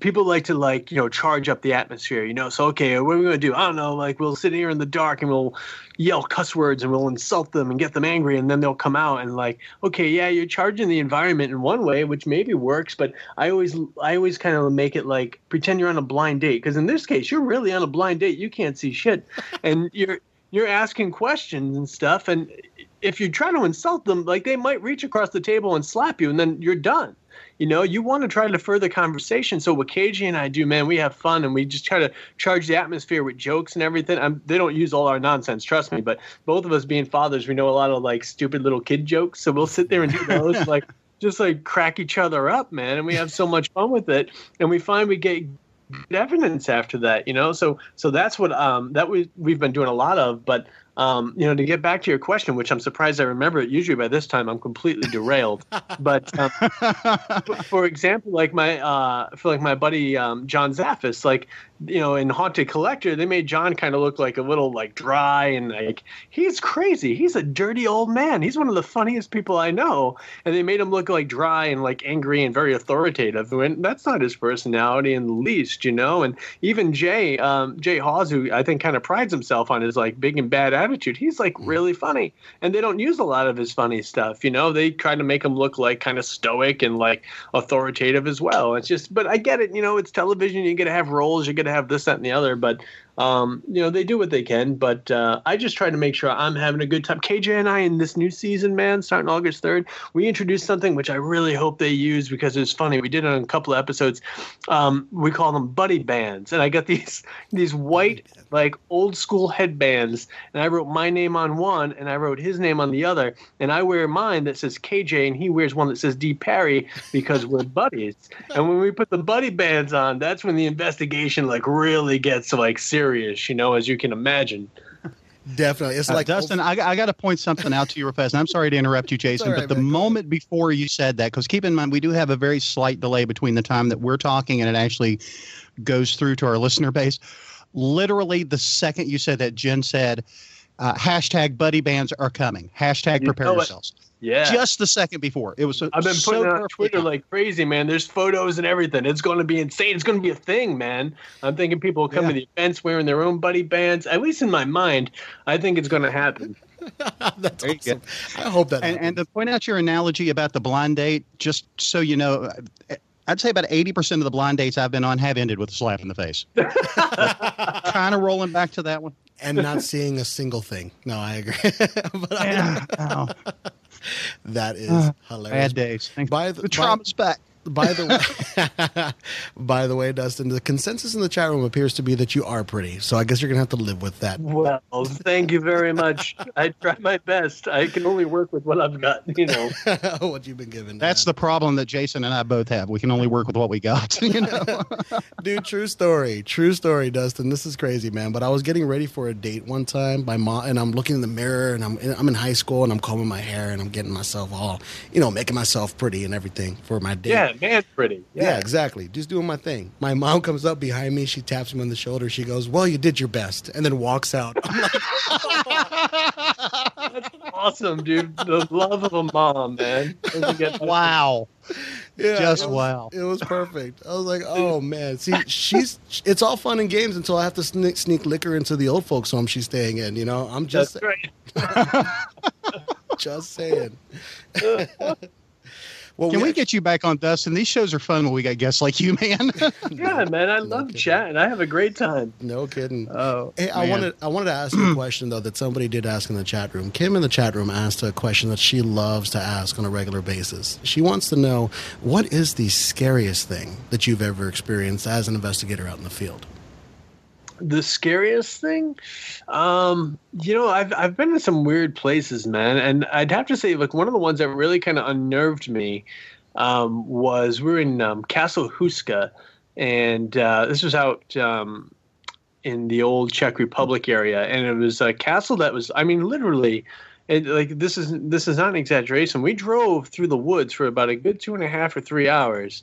people like to like you know charge up the atmosphere you know? So okay what are we going to do? I don't know like we'll sit here in the dark and we'll yell cuss words and we'll insult them and get them angry and then they'll come out and like okay yeah you're charging the environment in one way which maybe works but i always i always kind of make it like pretend you're on a blind date because in this case you're really on a blind date. You can't see shit. And you're you're asking questions and stuff and if you try to insult them like they might reach across the table and slap you and then you're done you know, you want to try to further conversation. So what KJ and I do, man, we have fun and we just try to charge the atmosphere with jokes and everything. I'm, they don't use all our nonsense, trust me. But both of us being fathers, we know a lot of like stupid little kid jokes. So we'll sit there and do those, like just like crack each other up, man. And we have so much fun with it. And we find we get good evidence after that, you know. So so that's what um that we we've been doing a lot of. But um, you know, to get back to your question, which I'm surprised I remember it. Usually by this time I'm completely derailed. but um, for- example, like my uh, for like my buddy um, John Zaffis, like you know, in Haunted Collector, they made John kind of look like a little like dry and like he's crazy. He's a dirty old man. He's one of the funniest people I know, and they made him look like dry and like angry and very authoritative. And that's not his personality in the least, you know. And even Jay, um, Jay Hawes, who I think kind of prides himself on his like big and bad attitude, he's like hmm. really funny. And they don't use a lot of his funny stuff, you know. They try to make him look like kind of stoic and like authoritative as well. It's just, but I get it, you know. It's television. You got to have roles. You got to have this, that, and the other. But um, you know, they do what they can, but uh, I just try to make sure I'm having a good time. KJ and I in this new season, man, starting August 3rd, we introduced something which I really hope they use because it's funny. We did it on a couple of episodes. Um, we call them buddy bands, and I got these these white like old school headbands, and I wrote my name on one, and I wrote his name on the other, and I wear mine that says KJ, and he wears one that says D Pari because we're buddies. And when we put the buddy bands on, that's when the investigation like really gets like serious, you know, as you can imagine. Definitely. It's Uh, like Dustin, I, I got to point something out to you real fast. And I'm sorry to interrupt you, Jason, all right, but the man. Moment before you said that, because keep in mind, we do have a very slight delay between the time that we're talking and it actually goes through to our listener base. Literally, the second you said that, Jen said, uh, hashtag buddy bands are coming. Hashtag You prepare know yourselves. Yeah. Just the second before. It was so, I've been so putting it on perfectly Twitter timed. like crazy, man. There's photos and everything. It's going to be insane. It's going to be a thing, man. I'm thinking people will come Yeah. to the events wearing their own buddy bands. At least in my mind, I think it's going to happen. that's There you awesome. I hope that and, and to point out your analogy about the blind date, just so you know, I'd say about 80% of the blind dates I've been on have ended with a slap in the face. kind of rolling back to that one. And not seeing a single thing. No, I agree. but I- Yeah. Oh, that is Uh, hilarious. bad days. Thanks. By the, The by, trauma's back. By the way, by the way, Dustin, the consensus in the chat room appears to be that you are pretty. So I guess you're gonna have to live with that. Well, thank you very much. I try my best. I can only work with what I've got, you know. what you've been given. That's the problem that Jason and I both have. We can only work with what we got. You know. Dude, true story. True story, Dustin. This is crazy, man. But I was getting ready for a date one time. My mom and I'm looking in the mirror, and I'm I'm in high school, and I'm combing my hair, and I'm getting myself all, you know, making myself pretty and everything for my date. Yeah, man, pretty. Yeah. exactly. Just doing my thing. My mom comes up behind me. She taps me on the shoulder. She goes, "Well, you did your best," and then walks out. I'm like, Awesome, dude. The love of a mom, man. Doesn't get better. wow. yeah, Just it was, wow. It was perfect. I was like, "Oh man." See, she's it's all fun and games until I have to sneak, sneak liquor into the old folks' home she's staying in. You know, I'm just That's right. just saying. well, Can we actually- get you back on Dustin? These shows are fun when we got guests like you, man. Yeah, man. I love kidding. chatting. I have a great time. No kidding. oh, Hey, I wanted I wanted to ask you a question though that somebody did ask in the chat room. Kim in the chat room asked a question that she loves to ask on a regular basis. She wants to know what is the scariest thing that you've ever experienced as an investigator out in the field. The scariest thing, um, you know, I've I've been in some weird places, man, and I'd have to say, like one of the ones that really kind of unnerved me um, was we were in um, Castle Houska, and uh, this was out um, in the old Czech Republic area, and it was a castle that was, I mean, literally, it, like this is this is not an exaggeration. We drove through the woods for about a good two and a half or three hours,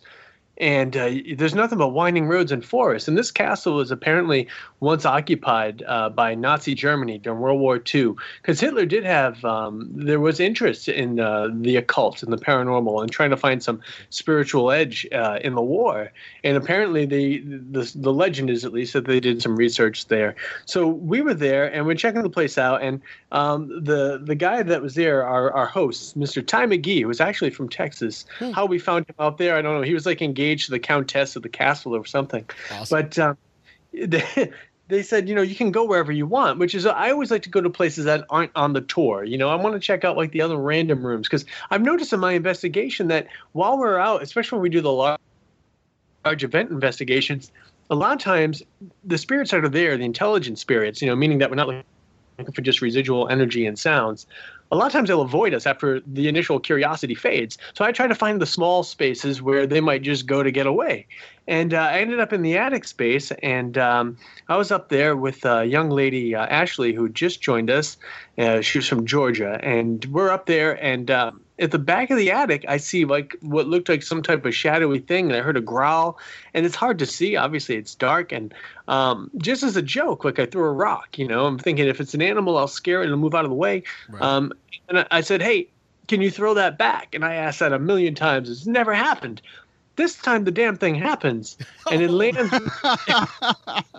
and uh, there's nothing but winding roads and forests. And this castle was apparently once occupied uh, by Nazi Germany during World War II, because Hitler did have um, there was interest in uh, the occult and the paranormal and trying to find some spiritual edge uh, in the war. And apparently, the, the the legend is at least that they did some research there. So we were there and we're checking the place out, and um, the the guy that was there, our our host, Mr. Ty McGee, who was actually from Texas. Hmm. How we found him out there, I don't know. He was like engaged to the countess of the castle or something. Awesome. But um, they, they said, you know, you can go wherever you want, which is I always like to go to places that aren't on the tour. You know, I want to check out like the other random rooms because I've noticed in my investigation that while we're out, especially when we do the large, large event investigations, a lot of times the spirits that are there, the intelligent spirits, you know, meaning that we're not looking for just residual energy and sounds. A lot of times they'll avoid us after the initial curiosity fades. So I try to find the small spaces where they might just go to get away. And uh, I ended up in the attic space, and um, I was up there with a young lady, uh, Ashley, who just joined us. Uh, she was from Georgia, and we're up there. And um, at the back of the attic, I see like what looked like some type of shadowy thing, and I heard a growl. And it's hard to see. Obviously, it's dark. And um, just as a joke, like I threw a rock. You know, I'm thinking if it's an animal, I'll scare it and it'll move out of the way. Right. Um, and I, I said, "Hey, can you throw that back?" And I asked that a million times. It's never happened. This time the damn thing happens, and it lands.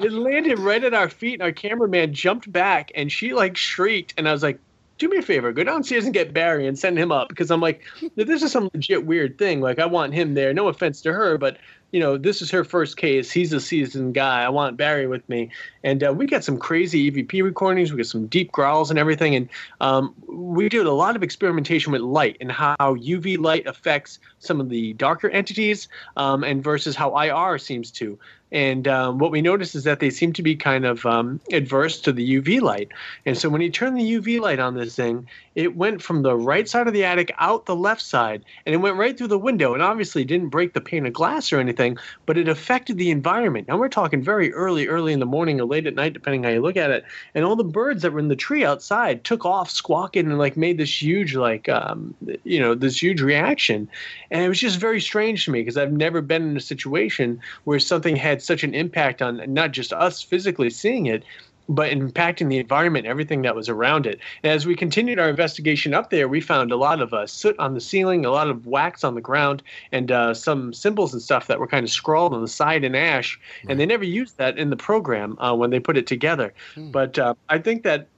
it landed right at our feet, and our cameraman jumped back, and she like shrieked, and I was like, "Do me a favor, go downstairs and get Barry and send him up," because I'm like, "This is some legit weird thing. Like, I want him there. No offense to her, but you know, this is her first case. He's a seasoned guy. I want Barry with me. And uh, we got some crazy EVP recordings. We got some deep growls and everything. And um, we did a lot of experimentation with light and how UV light affects some of the darker entities um, and versus how IR seems to. And um, what we noticed is that they seem to be kind of um, adverse to the UV light. And so when you turn the UV light on this thing, it went from the right side of the attic out the left side, and it went right through the window. And obviously didn't break the pane of glass or anything, but it affected the environment. Now we're talking very early, early in the morning or late at night, depending how you look at it. And all the birds that were in the tree outside took off squawking and like made this huge, like, um, you know, this huge reaction. And it was just very strange to me because I've never been in a situation where something had such an impact on not just us physically seeing it, but impacting the environment, everything that was around it. And as we continued our investigation up there, we found a lot of uh, soot on the ceiling, a lot of wax on the ground, and uh, some symbols and stuff that were kind of scrawled on the side in ash. And they never used that in the program uh, when they put it together. But uh, I think that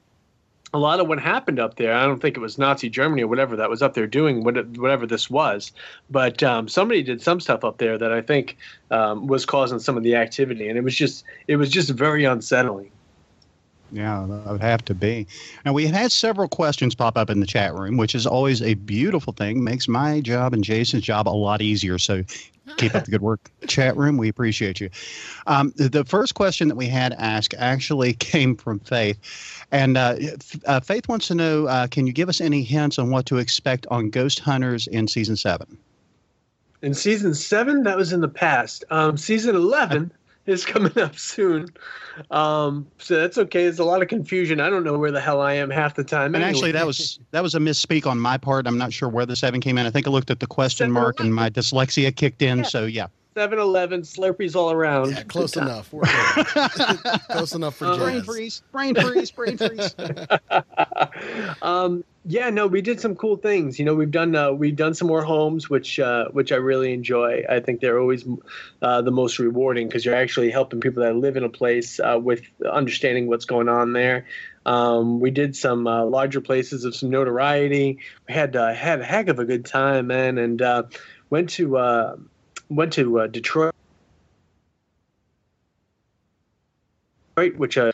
a lot of what happened up there, I don't think it was Nazi Germany or whatever that was up there doing whatever this was, but um, somebody did some stuff up there that I think um, was causing some of the activity, and it was just it was just very unsettling. Yeah, that would have to be. Now, we had several questions pop up in the chat room, which is always a beautiful thing. Makes my job and Jason's job a lot easier. So keep up the good work, chat room. We appreciate you. Um, the- the first question that we had asked actually came from Faith. And uh, uh, Faith wants to know uh, can you give us any hints on what to expect on Ghost Hunters in season seven? In season seven, that was in the past. Um, season eleven is coming up soon, um, so that's okay. There's a lot of confusion. I don't know where the hell I am half the time. And anyway. actually, that was that was a misspeak on my part. I'm not sure where the seven came in. I think I looked at the question mark and my dyslexia kicked in. So yeah, 7-Eleven, Slurpees all around. Yeah, close enough. Close enough for Uh, brain freeze, brain freeze, brain freeze. um, yeah, no, we did some cool things. You know, we've done uh, we've done some more homes, which uh, which I really enjoy. I think they're always uh, the most rewarding because you're actually helping people that live in a place uh, with understanding what's going on there. Um, we did some uh, larger places of some notoriety. We had uh, had a heck of a good time, man, and uh, went to uh, went to uh, Detroit, right which uh,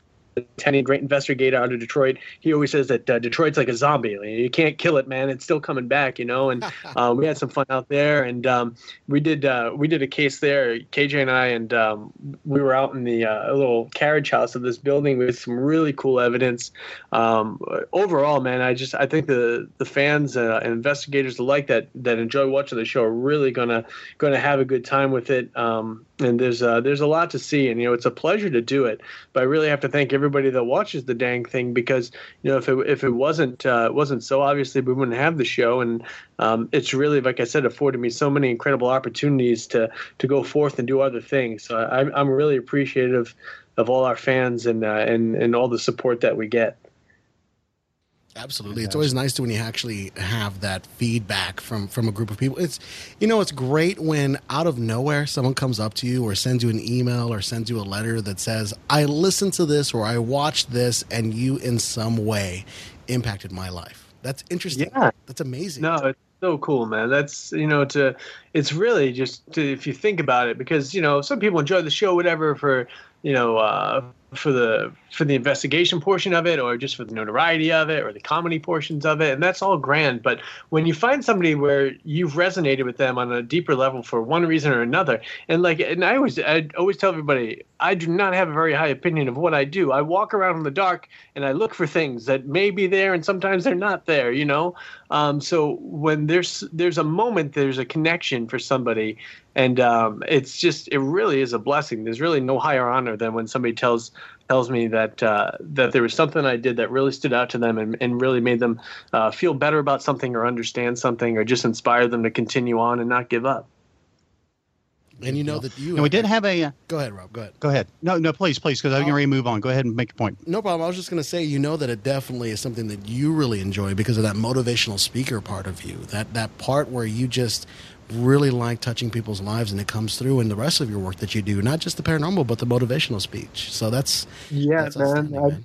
Tenney, great investigator out of Detroit. He always says that uh, Detroit's like a zombie. You can't kill it, man. It's still coming back, you know. And uh, we had some fun out there, and um, we did uh, we did a case there. KJ and I, and um, we were out in the uh, little carriage house of this building with some really cool evidence. Um, overall, man, I just I think the the fans uh, and investigators alike that that enjoy watching the show are really gonna gonna have a good time with it. Um, and there's uh, there's a lot to see, and you know it's a pleasure to do it. But I really have to thank everybody that watches the dang thing because you know if it if it wasn't uh, wasn't so obviously we wouldn't have the show, and um, it's really like I said afforded me so many incredible opportunities to to go forth and do other things. So I'm I'm really appreciative of all our fans and uh, and and all the support that we get. Absolutely, it's always nice to when you actually have that feedback from from a group of people. It's you know it's great when out of nowhere someone comes up to you or sends you an email or sends you a letter that says I listened to this or I watched this and you in some way impacted my life. That's interesting. Yeah. that's amazing. No, it's so cool, man. That's you know to it's really just to, if you think about it because you know some people enjoy the show whatever for you know uh, for the for the investigation portion of it or just for the notoriety of it or the comedy portions of it and that's all grand. But when you find somebody where you've resonated with them on a deeper level for one reason or another and like and i always i always tell everybody i do not have a very high opinion of what i do. I walk around in the dark and i look for things that may be there and sometimes they're not there you know? Um, so when there's there's a moment there's a connection for somebody and um, it's just it really is a blessing. There's really no higher honor than when somebody tells tells me that uh, that there was something I did that really stood out to them and, and really made them uh, feel better about something or understand something or just inspire them to continue on and not give up. And you know that you. And we did have a. Uh, Go ahead, Rob. Go ahead. go ahead. No, no, please, please, because I'm going to move on. Go ahead and make your point. No problem. I was just going to say, you know that it definitely is something that you really enjoy because of that motivational speaker part of you. That that part where you just really like touching people's lives, and it comes through in the rest of your work that you do, not just the paranormal, but the motivational speech. So that's Yeah, that's man. I-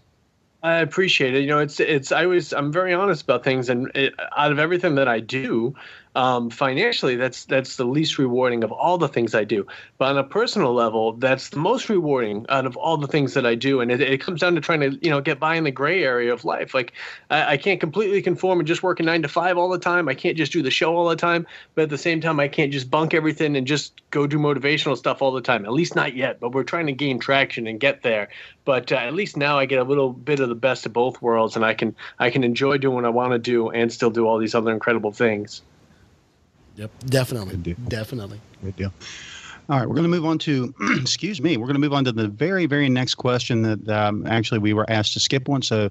I appreciate it. You know, it's it's I always I'm very honest about things, and it, out of everything that I do, um, financially, that's that's the least rewarding of all the things I do. But on a personal level, that's the most rewarding out of all the things that I do, and it, it comes down to trying to you know get by in the gray area of life. Like I, I can't completely conform and just work a nine to five all the time. I can't just do the show all the time, but at the same time, I can't just bunk everything and just go do motivational stuff all the time. At least not yet. But we're trying to gain traction and get there but uh, at least now I get a little bit of the best of both worlds, and I can I can enjoy doing what I want to do and still do all these other incredible things. Yep, definitely, Good deal. definitely. Good deal. All right, we're going to move on to, excuse me, we're going to move on to the very, very next question that um, actually we were asked to skip one. So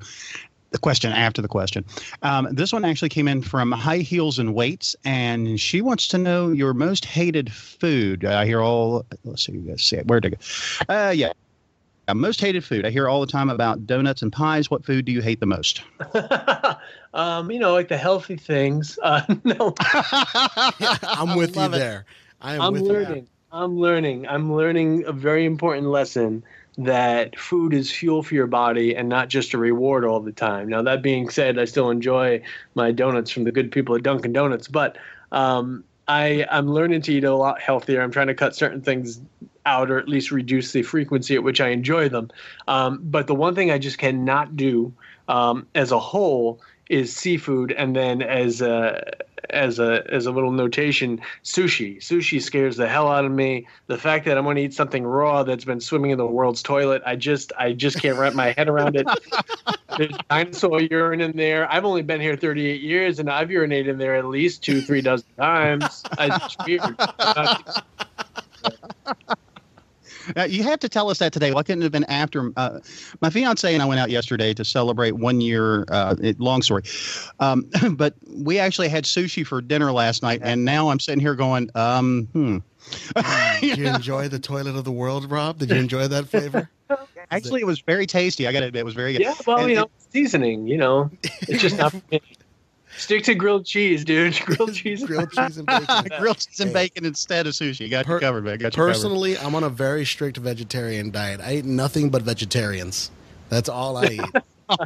the question after the question. Um, this one actually came in from High Heels and Weights, and she wants to know your most hated food. I hear all, let's see, you guys see it. Where'd it go? Uh, yeah. Most hated food. I hear all the time about donuts and pies. What food do you hate the most? um, you know, like the healthy things. Uh, no, I'm with you it. there. I am I'm with learning. I'm learning. I'm learning a very important lesson that food is fuel for your body and not just a reward all the time. Now, that being said, I still enjoy my donuts from the good people at Dunkin' Donuts, but um, I, I'm learning to eat a lot healthier. I'm trying to cut certain things out or at least reduce the frequency at which I enjoy them. Um, but the one thing I just cannot do um, as a whole is seafood, and then as a as a as a little notation, sushi. Sushi scares the hell out of me. The fact that I'm going to eat something raw that's been swimming in the world's toilet, I just I just can't wrap my head around it. There's dinosaur urine in there. I've only been here 38 years, and I've urinated in there at least two, three dozen times. It's weird. Uh, you have to tell us that today. Why couldn't it have been after? Uh, my fiance and I went out yesterday to celebrate one year. Uh, it, long story, um, but we actually had sushi for dinner last night, and now I'm sitting here going, um, hmm. Did you enjoy the toilet of the world, Rob? Did you enjoy that flavor? Actually, it was very tasty. I got to admit, it was very good. Yeah, well, And you it- know, seasoning. You know, it's just not. for me. Stick to grilled cheese, dude. Grilled cheese. grilled cheese and bacon. grilled cheese and bacon instead of sushi. Got Per- you covered, man. Got you covered. Personally, I'm on a very strict vegetarian diet. I eat nothing but vegetarians. That's all I eat.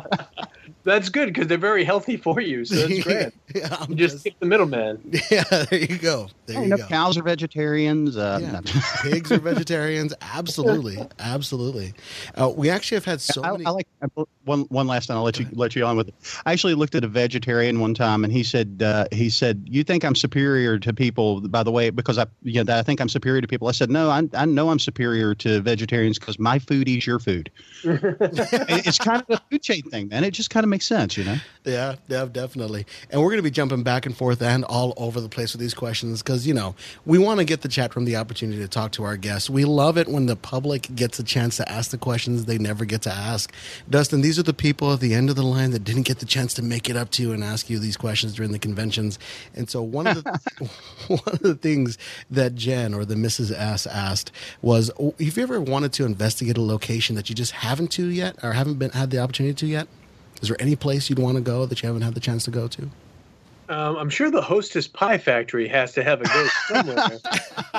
That's good because they're very healthy for you. So that's great. yeah, I'm You just skip the middleman. yeah, there you go. There you no, go. cows are vegetarians. Uh, Yeah. Pigs are vegetarians. Absolutely, absolutely. Uh, we actually have had so I, many. I like one. One last, and I'll let you let you on with it. I actually looked at a vegetarian one time, and he said uh, he said, "You think I'm superior to people? By the way, because I you know, that I think I'm superior to people." I said, "No, I, I know I'm superior to vegetarians because my food eats your food." It- it's kind of a food chain thing, man. It just kind of makes sense, you know. Yeah, yeah, definitely. And we're going to be jumping back and forth and all over the place with these questions because, you know, we want to get the chat room the opportunity to talk to our guests. We love it when the public gets a chance to ask the questions they never get to ask. Dustin, these are the people at the end of the line that didn't get the chance to make it up to you and ask you these questions during the conventions. And so one of the one of the things that Jen or the Mrs. S asked was, "Oh, "Have you ever wanted to investigate a location that you just haven't to yet or haven't been had the opportunity to yet?" Is there any place you'd want to go that you haven't had the chance to go to? Um, I'm sure the Hostess Pie Factory has to have a ghost somewhere.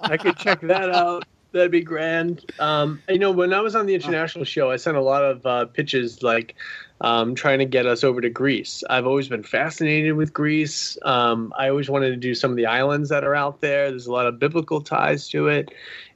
I could check that out. That'd be grand. Um, you know, when I was on the international show, I sent a lot of uh, pitches like um, trying to get us over to Greece. I've always been fascinated with Greece. Um, I always wanted to do some of the islands that are out there. There's a lot of biblical ties to it,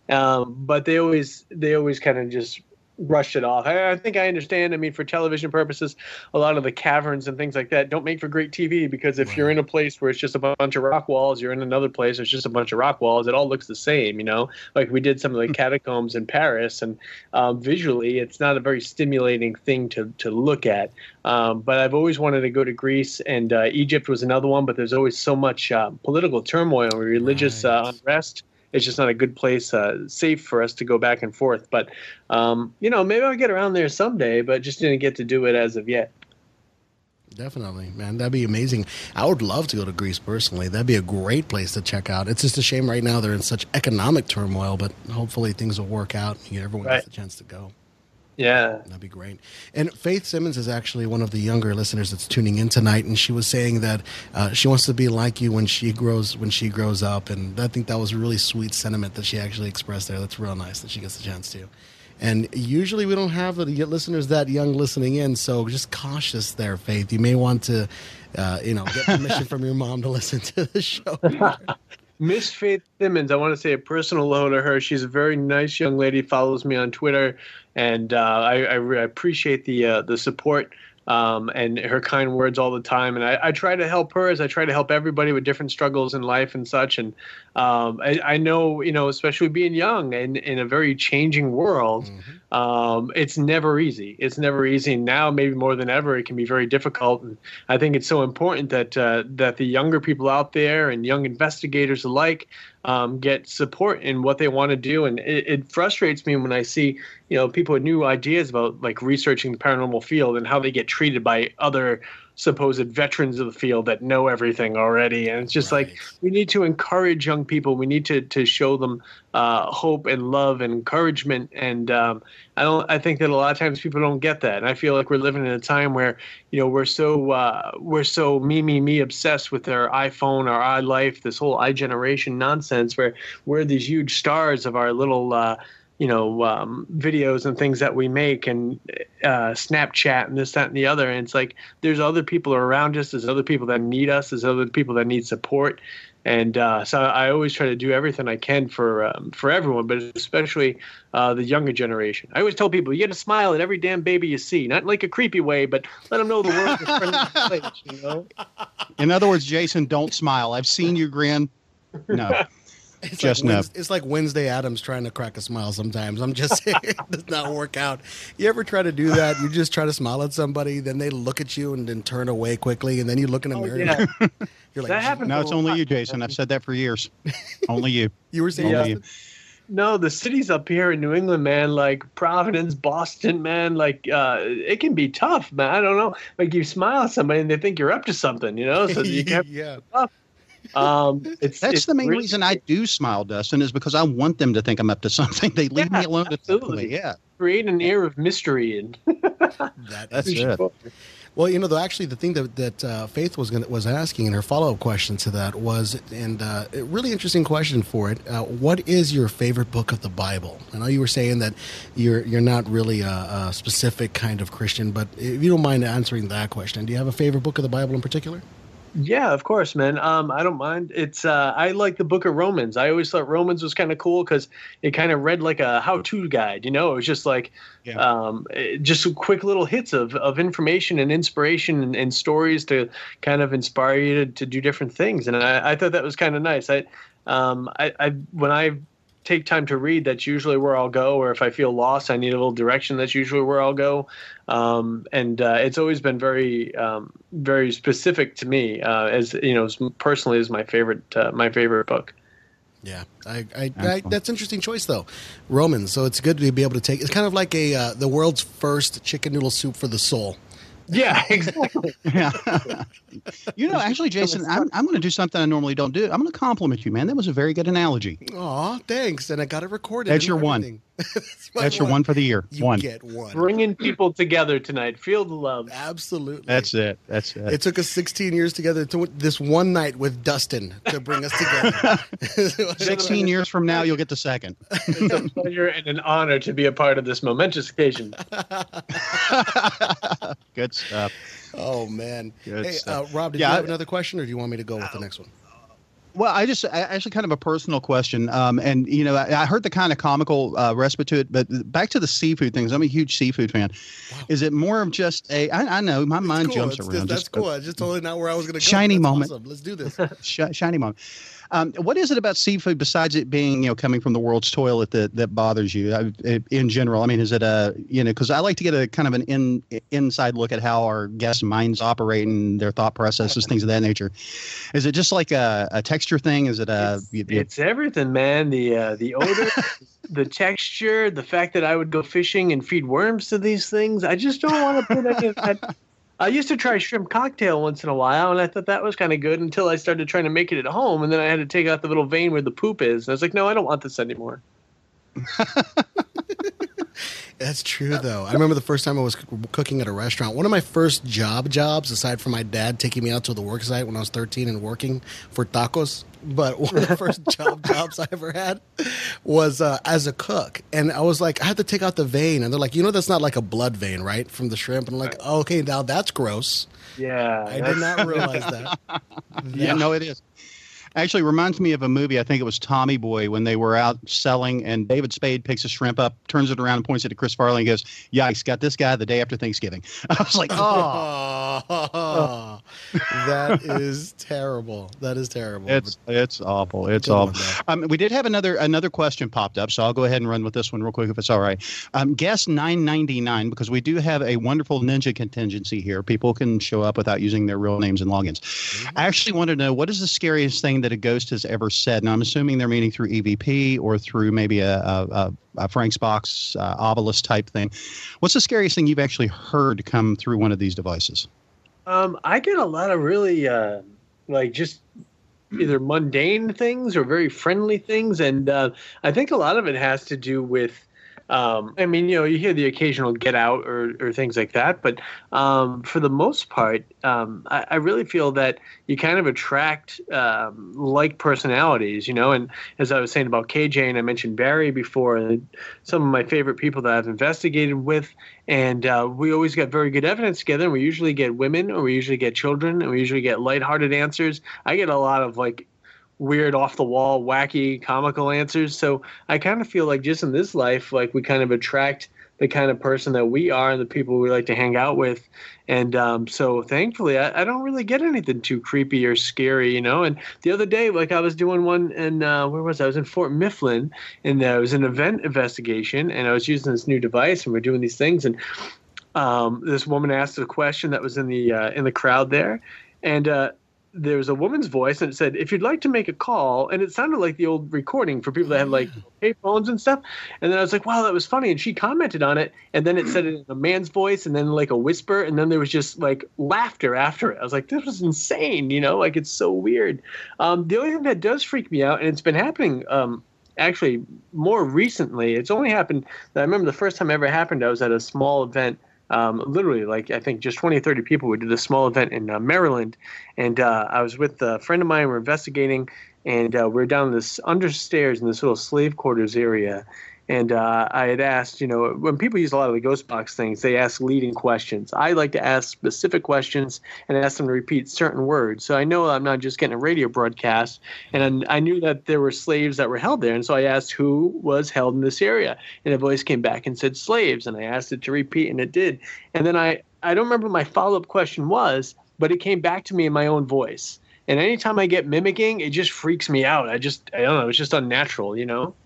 um, but they always they always kind of just rushed it off. I, I think I understand. I mean, for television purposes, a lot of the caverns and things like that don't make for great TV because if you're in a place where it's just a bunch of rock walls, you're in another place, it's just a bunch of rock walls. It all looks the same, you know. Like we did some of the catacombs in Paris, and um, visually, it's not a very stimulating thing to to look at. Um, but I've always wanted to go to Greece, and uh, Egypt was another one. But there's always so much uh, political turmoil and religious Right. uh, unrest it's just not a good place uh, safe for us to go back and forth but um, you know maybe i'll get around there someday but just didn't get to do it as of yet Definitely, man. That'd be amazing. I would love to go to Greece personally. That'd be a great place to check out. It's just a shame right now they're in such economic turmoil, but hopefully things will work out and everyone Right. gets a chance to go. Yeah That'd be great. And Faith Simmons is actually one of the younger listeners that's tuning in tonight, and she was saying that uh, she wants to be like you when she grows when she grows up, and I think that was a really sweet sentiment that she actually expressed there. That's real nice that she gets the chance to. And usually we don't have the listeners that young listening in, so just cautious there, Faith. You may want to, uh, you know, get permission from your mom to listen to the show. Miss Faith Simmons, I want to say a personal hello to her. She's a very nice young lady. Follows me on Twitter, and uh, I, I re- appreciate the uh, the support um, and her kind words all the time. And I, I try to help her as I try to help everybody with different struggles in life and such. And um, I, I know, you know, especially being young and in a very changing world, um, it's never easy. It's never easy. Now, maybe more than ever, it can be very difficult. And I think it's so important that uh, that the younger people out there and young investigators alike um, get support in what they want to do. And it, it frustrates me when I see, you know, people with new ideas about like researching the paranormal field and how they get treated by other supposed veterans of the field that know everything already. And it's just like we need to encourage young people. We need to to show them uh, hope and love and encouragement. And um, I don't. I think that a lot of times people don't get that. And I feel like we're living in a time where you know we're so uh, we're so me me me obsessed with our iPhone, our iLife, this whole iGeneration nonsense. Where we're these huge stars of our little. Uh, you know, um, videos and things that we make and uh, Snapchat and this, that, and the other. And it's like there's other people around us. There's other people that need us. There's other people that need support. And uh, so I always try to do everything I can for um, for everyone, but especially uh, the younger generation. I always tell people you got to smile at every damn baby you see, not in like a creepy way, but let them know the world is friendly place. You know? In other words, Jason, don't smile. I've seen you grin. No. It's Just like no. It's like Wednesday Addams trying to crack a smile sometimes. I'm just saying it does not work out. You ever try to do that? You just try to smile at somebody, then they look at you and then turn away quickly, and then you look in a Oh, mirror. yeah. You're like, That happens. No, it's only you, Jason. I've said that for years. Only you. You were saying Yeah. Only you. No, the cities up here in New England, man, like Providence, Boston, man, like uh, it can be tough, man. I don't know. Like you smile at somebody and they think you're up to something, you know. So you can't yeah. Um, it's That's it's the main really- reason I do smile, Dustin, is because I want them to think I'm up to something. They leave Yeah, me alone to to absolutely. me. Yeah, create an air of mystery and That that's is- it. Well, you know, though, actually, the thing that that uh, Faith was gonna, was asking in her follow up question to that was, and uh, a really interesting question for it. Uh, what is your favorite book of the Bible? I know you were saying that you're you're not really a, a specific kind of Christian, but if you don't mind answering that question, do you have a favorite book of the Bible in particular? Yeah, of course, man. Um, I don't mind. It's uh, I like the Book of Romans. I always thought Romans was kind of cool because it kind of read like a how-to guide. You know, it was just like yeah. um, it, just quick little hits of, of information and inspiration and, and stories to kind of inspire you to, to do different things. And I, I thought that was kind of nice. I, um, I, I when I take time to read, that's usually where I'll go. Or if I feel lost, I need a little direction. That's usually where I'll go. Um, and uh, it's always been very, um, very specific to me. Uh, as you know, personally, is my favorite, uh, my favorite book. Yeah, I, I, I, that's interesting choice though, Romans. So it's good to be able to take. It's kind of like a uh, the world's first chicken noodle soup for the soul. Yeah, exactly. yeah. you know, actually, Jason, I'm, I'm going to do something I normally don't do. I'm going to compliment you, man. That was a very good analogy. Aw, thanks. And I got it recorded. That's your one. That's, That's your one for the year. You one. get one. Bringing people together tonight. Feel the love. Absolutely. That's it. That's it. It took us 16 years together to this one night with Dustin to bring us together. 16 years from now, you'll get the second. It's a pleasure and an honor to be a part of this momentous occasion. Good stuff. Oh man. Good hey, stuff. Uh, Rob, did Yeah, you have I- another question, or do you want me to go with the next one? Well, I just I, actually kind of a personal question, um, and you know I, I heard the kind of comical uh, respite to it, but back to the seafood things. I'm a huge seafood fan. Is it more of just a? I, I know my mind cool. jumps It's around. just- that's just, cool. I just totally not where I was going to go. Shiny That's moment. Awesome. Let's do this. Sh- shiny moment. Um, what is it about seafood besides it being, you know, coming from the world's toilet that, that bothers you I, in general? I mean, is it a, you know, because I like to get a kind of an in, inside look at how our guests' minds operate and their thought processes, things of that nature. Is it just like a, a texture thing? Is it a, it's, you- you- it's everything, man. The uh, the odor, the texture, the fact that I would go fishing and feed worms to these things. I just don't want to put any of that. I used to try shrimp cocktail once in a while, and I thought that was kind of good until I started trying to make it at home, and then I had to take out the little vein where the poop is. And I was like, no, I don't want this anymore. That's true, though. I remember the first time I was cooking at a restaurant. One of my first job jobs, aside from my dad taking me out to the work site when I was 13 and working for tacos, but one of the first job jobs I ever had was uh, as a cook. And I was like, I had to take out the vein. And they're like, you know, that's not like a blood vein, right? From the shrimp. And I'm like, oh, okay, now that's gross. Yeah, I did not realize that. yeah, no, it is. Actually, reminds me of a movie. I think it was Tommy Boy when they were out selling, and David Spade picks a shrimp up, turns it around, and points it to Chris Farley, and goes, "Yikes! Got this guy the day after Thanksgiving." I was like, "Oh, Oh, that is terrible. That is terrible. it's it's awful. It's Good awful." Um, we did have another another question popped up, so I'll go ahead and run with this one real quick if it's all right. Um, guess nine ninety nine because we do have a wonderful ninja contingency here. People can show up without using their real names and logins. I actually want to know what is the scariest thing that a ghost has ever said. Now I'm assuming they're meaning through EVP or through maybe a, a, a, Frank's box uh, Ovilus type thing. What's the scariest thing you've actually heard come through one of these devices? Um, I get a lot of really uh, like just either mundane things or very friendly things, and uh, I think a lot of it has to do with. Um, I mean, you know, you hear the occasional get out or, or things like that, but um, for the most part, um, I, I really feel that you kind of attract um, like personalities, you know. And as I was saying about KJ, and I mentioned Barry before, and some of my favorite people that I've investigated with, and uh, we always get very good evidence together. And we usually get women, or we usually get children, and we usually get lighthearted answers. I get a lot of like weird, off the wall, wacky, comical answers. So I kind of feel like just in this life, like we kind of attract the kind of person that we are and the people we like to hang out with. And um, so thankfully, I, I don't really get anything too creepy or scary, you know. And the other day, like I was doing one and uh, where was I? I was in Fort Mifflin, and there was an event investigation, and I was using this new device, and we're doing these things, and um, this woman asked a question that was in the uh, in the crowd there, and uh, there was a woman's voice, and it said, "If you'd like to make a call," and it sounded like the old recording for people that had like pay phones and stuff. And then I was like, "Wow, that was funny," and she commented on it, and then it said it in a man's voice, and then like a whisper, and then there was just like laughter after it. I was like, "This was insane," you know, like it's so weird. Um, the only thing that does freak me out, and it's been happening. Um, Actually, more recently, it's only happened. I remember the first time it ever happened. I was at a small event um, literally like I think just 20 or 30 people. We did a small event in uh, Maryland, and uh, I was with a friend of mine. We are investigating, and uh, we are down this under stairs in this little slave quarters area, and uh, I had asked, you know, when people use a lot of the ghost box things, they ask leading questions. I like to ask specific questions and ask them to repeat certain words. So I know I'm not just getting a radio broadcast. And I knew that there were slaves that were held there. And so I asked who was held in this area. And a voice came back and said slaves. And I asked it to repeat, and it did. And then I, I don't remember my follow up question was, but it came back to me in my own voice. And anytime I get mimicking, it just freaks me out. I just, I don't know, it's just unnatural, you know?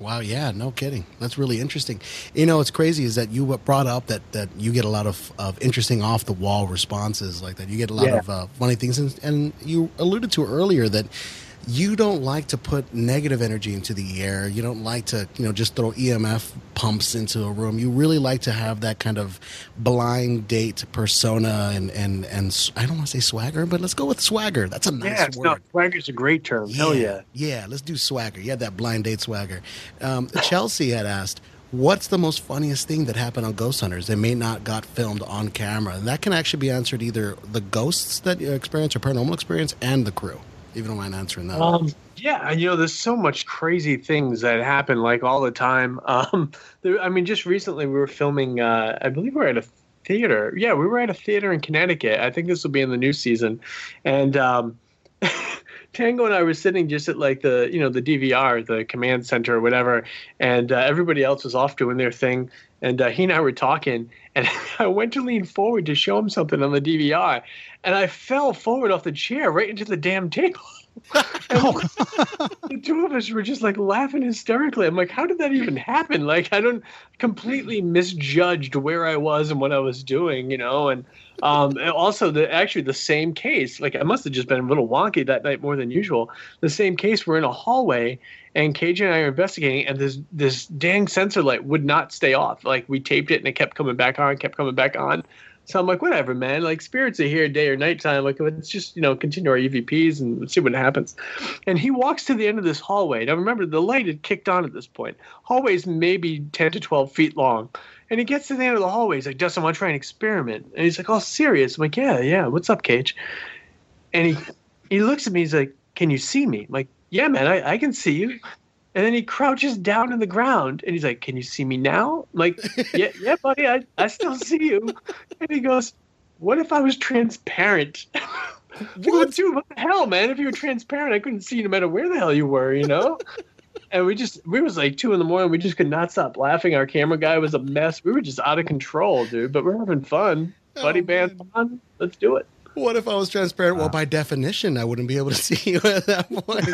Wow, yeah, no kidding. That's really interesting. You know, what's crazy is that you brought up that, that you get a lot of, of interesting off the wall responses like that. You get a lot yeah. of uh, funny things. And, and you alluded to earlier that you don't like to put negative energy into the air. You don't like to, you know, just throw EMF pumps into a room. You really like to have that kind of blind date persona and and and I don't want to say swagger, but let's go with swagger. That's a nice yeah, word. No, swagger's a great term. Yeah, Hell yeah. Yeah, let's do swagger. Yeah, that blind date swagger. Um, Chelsea had asked, What's the most funniest thing that happened on Ghost Hunters that may not got filmed on camera? And that can actually be answered either the ghosts that you experience or paranormal experience and the crew you don't mind answering that. Um, yeah, you know, there's so much crazy things that happen like all the time. Um, there, I mean, just recently we were filming. Uh, I believe we are at a theater. Yeah, we were at a theater in Connecticut. I think this will be in the new season, and. Um, Tango and I were sitting just at like the you know the DVR, the command center or whatever, and uh, everybody else was off doing their thing. And uh, he and I were talking, and I went to lean forward to show him something on the DVR, and I fell forward off the chair right into the damn table. the two of us were just like laughing hysterically. I'm like, how did that even happen? Like, I don't completely misjudged where I was and what I was doing, you know. And um, also, the actually the same case. Like, I must have just been a little wonky that night more than usual. The same case. We're in a hallway, and KJ and I are investigating, and this this dang sensor light would not stay off. Like, we taped it, and it kept coming back on, kept coming back on. So I'm like, whatever, man. Like spirits are here day or nighttime. Like let's just you know continue our EVPs and see what happens. And he walks to the end of this hallway. Now remember, the light had kicked on at this point. Hallway's maybe 10 to 12 feet long. And he gets to the end of the hallway. He's like, Dustin, I want to try an experiment. And he's like, oh, serious? I'm like, yeah, yeah. What's up, KJ? And he he looks at me. He's like, can you see me? I'm like, yeah, man, I, I can see you. And then he crouches down in the ground and he's like, Can you see me now? I'm like, Yeah, yeah, buddy, I, I still see you. And he goes, What if I was transparent? what? Dude, what the hell, man? If you were transparent, I couldn't see you no matter where the hell you were, you know? and we just we was like two in the morning. We just could not stop laughing. Our camera guy was a mess. We were just out of control, dude. But we're having fun. Oh, Buddy band fun. Let's do it. What if I was transparent? Well, ah. by definition, I wouldn't be able to see you at that point.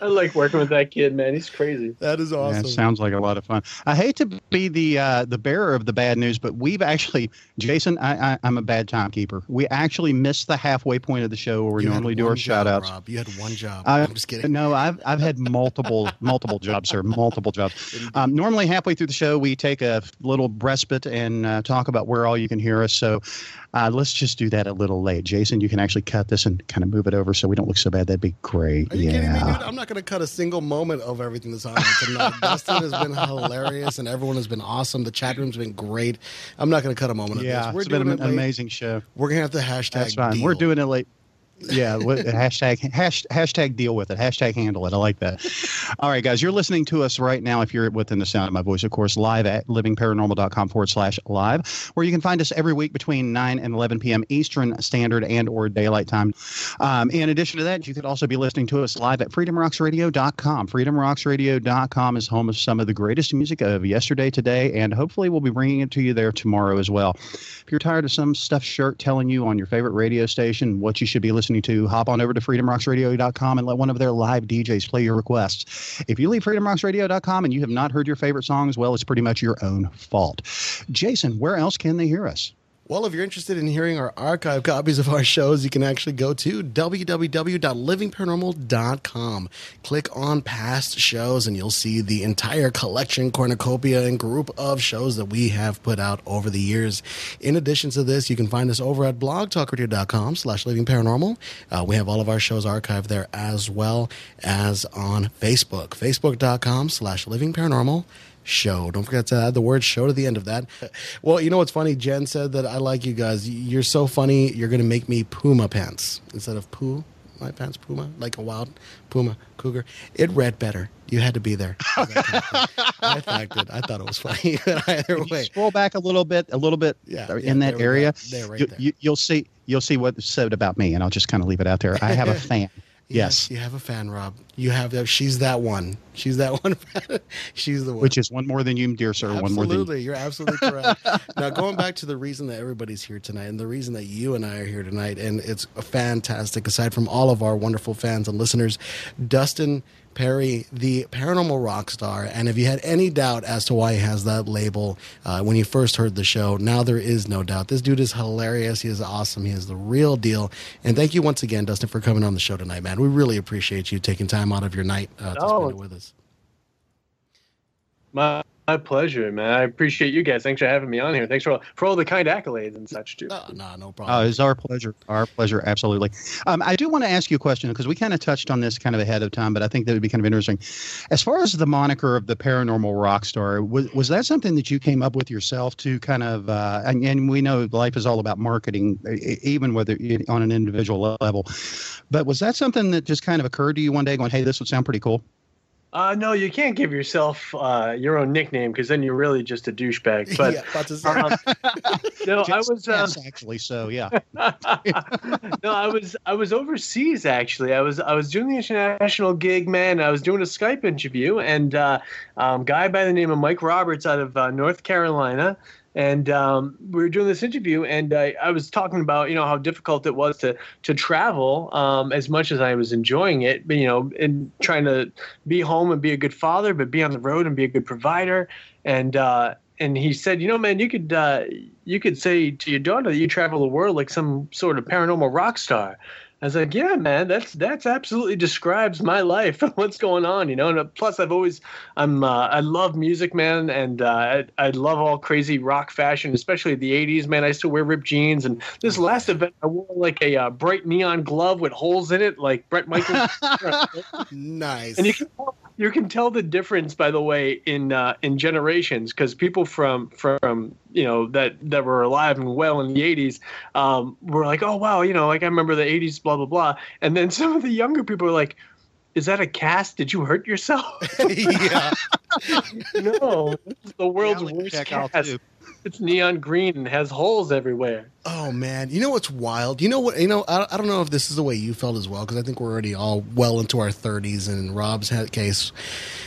I like working with that kid, man. He's crazy. That is awesome. Yeah, sounds like a lot of fun. I hate to be the uh, the bearer of the bad news, but we've actually, Jason, I, I, am a bad timekeeper. We actually missed the halfway point of the show where we you normally do our job, shout outs. Rob. You had one job. I, am just kidding. No, I've I've had multiple multiple jobs, sir. Multiple jobs. Um, normally, halfway through the show, we take a little respite and uh, talk about where all you can hear us. So uh, let's just do that a little late. Jason, you can actually cut this and kind of move it over so we don't look so bad. That'd be great. Are you yeah. kidding me, dude? I'm not going to cut a single moment of everything that's on tonight. Dustin has been hilarious, and everyone has been awesome. The chat room's been great. I'm not going to cut a moment yeah, of this. We're it's been an amazing show. We're going to have to hashtag. That's fine. Deal. We're doing it late yeah, hashtag hash, hashtag deal with it. Hashtag handle it. I like that. All right, guys, you're listening to us right now. If you're within the sound of my voice, of course, live at livingparanormal.com forward slash live, where you can find us every week between 9 and 11 p.m. Eastern Standard and or Daylight Time. Um, in addition to that, you could also be listening to us live at freedomrocksradio.com. Freedomrocksradio.com is home of some of the greatest music of yesterday, today, and hopefully we'll be bringing it to you there tomorrow as well. If you're tired of some stuff shirt telling you on your favorite radio station what you should be listening listening to, hop on over to freedomrocksradio.com and let one of their live DJs play your requests. If you leave freedomrocksradio.com and you have not heard your favorite songs, well, it's pretty much your own fault. Jason, where else can they hear us? Well, if you're interested in hearing our archive copies of our shows, you can actually go to www.livingparanormal.com. Click on past shows, and you'll see the entire collection, cornucopia, and group of shows that we have put out over the years. In addition to this, you can find us over at blogtalkradio.com slash livingparanormal. Uh, we have all of our shows archived there as well as on Facebook, facebook.com slash livingparanormal show. Don't forget to add the word show to the end of that. Well, you know what's funny? Jen said that I like you guys. You're so funny. You're going to make me Puma pants instead of poo. My pants, Puma, like a wild Puma cougar. It read better. You had to be there. I liked it. I thought it was funny. Either way, scroll back a little bit, a little bit Yeah, in yeah, that there we go. area. There, right you, there. You, you'll see. You'll see what's said about me, and I'll just kind of leave it out there. I have a fan. Yes. you have a fan, Rob. You have that. She's that one. She's that one. She's the one. Which is one more than you, dear sir. One more than you. Absolutely, you're absolutely correct. now, going back to the reason that everybody's here tonight, and the reason that you and I are here tonight, and it's fantastic. Aside from all of our wonderful fans and listeners, Dustin Pari, the paranormal rock star, and if you had any doubt as to why he has that label uh, when you first heard the show, now there is no doubt. This dude is hilarious. He is awesome. He is the real deal. And thank you once again, Dustin, for coming on the show tonight, man. We really appreciate you taking time out of your night uh, to No. spend it with us. My, my pleasure, man. I appreciate you guys. Thanks for having me on here. Thanks for all, for all the kind accolades and such too. No, no, no Uh, problem. it's our pleasure. Our pleasure, absolutely. Um, I do want to ask you a question because we kind of touched on this kind of ahead of time, but I think that would be kind of interesting. As far as the moniker of the paranormal rock star, was, was that something that you came up with yourself to kind of? Uh, and, and we know life is all about marketing, even whether on an individual level. But was that something that just kind of occurred to you one day, going, "Hey, this would sound pretty cool"? Uh, no, you can't give yourself uh, your own nickname because then you're really just a douchebag. But yeah, um, no, I was. Uh, yes, actually. So yeah. no, I was I was overseas actually. I was I was doing the international gig, man. I was doing a Skype interview, and uh, um, guy by the name of Mike Roberts out of uh, North Carolina, and um, we were doing this interview, and I, I was talking about you know how difficult it was to to travel um, as much as I was enjoying it, but you know, and trying to be home and be a good father, but be on the road and be a good provider, and. Uh, and he said, "You know, man, you could uh, you could say to your daughter that you travel the world like some sort of paranormal rock star." I was like, "Yeah, man, that's that's absolutely describes my life and what's going on, you know." And uh, plus, I've always I'm uh, I love music, man, and uh, I, I love all crazy rock fashion, especially the '80s, man. I still wear ripped jeans, and this last event, I wore like a uh, bright neon glove with holes in it, like Bret Michaels. nice. And you can tell, you can tell the difference, by the way, in uh, in generations because people from from you know that that were alive and well in the '80s um, were like, oh wow, you know, like I remember the '80s, blah blah blah, and then some of the younger people are like. Is that a cast? Did you hurt yourself? yeah. no, this is the world's Reality worst check cast. It's neon green and has holes everywhere. Oh man, you know what's wild? You know what? You know, I, I don't know if this is the way you felt as well because I think we're already all well into our 30s. And in Rob's case,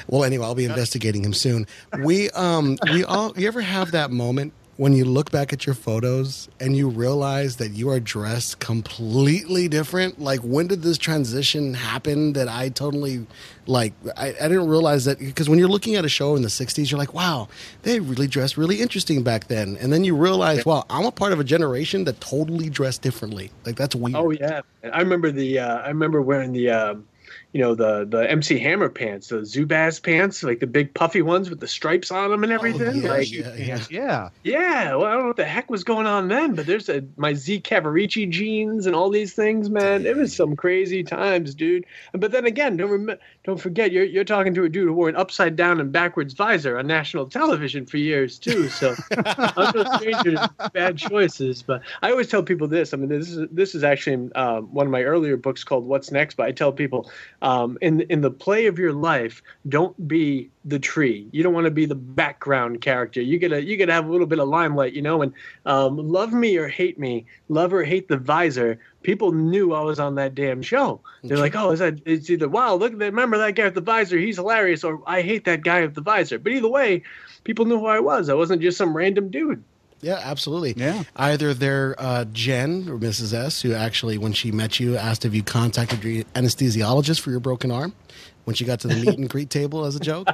well, anyway, I'll be investigating him soon. We um we all you ever have that moment when you look back at your photos and you realize that you are dressed completely different? Like, when did this transition happen that I totally like? I, I didn't realize that because when you're looking at a show in the 60s, you're like, wow, they really dressed really interesting back then. And then you realize, wow, I'm a part of a generation that totally dressed differently. Like, that's weird. Oh yeah, I remember the. Uh, I remember wearing the. Um, you know the the MC Hammer pants, the Zubaz pants, like the big puffy ones with the stripes on them and oh, everything. yeah, like, yeah, yeah. Yeah. Yeah, well, I don't know what the heck was going on then, but there's a my Z Cavaricci jeans and all these things, man. It was some crazy times, dude. But then again, don't rem- don't forget you're you're talking to a dude who wore an upside down and backwards visor on national television for years too. So I'm no stranger to bad choices. But I always tell people this. I mean, this is this is actually um, one of my earlier books called What's Next. But I tell people um, in in the play of your life, don't be the tree. You don't want to be the background character. You gotta you gotta have a little bit of limelight, you know. And um, love me or hate me, love or hate the visor. People knew I was on that damn show. They're like, oh, is that? It's either wow, look at that. Remember that guy with the visor? He's hilarious. Or I hate that guy with the visor. But either way, people knew who I was. I wasn't just some random dude. Yeah, absolutely. Yeah. Either they're uh, Jen or Mrs. S, who actually, when she met you, asked if you contacted your anesthesiologist for your broken arm when she got to the meet and greet table as a joke.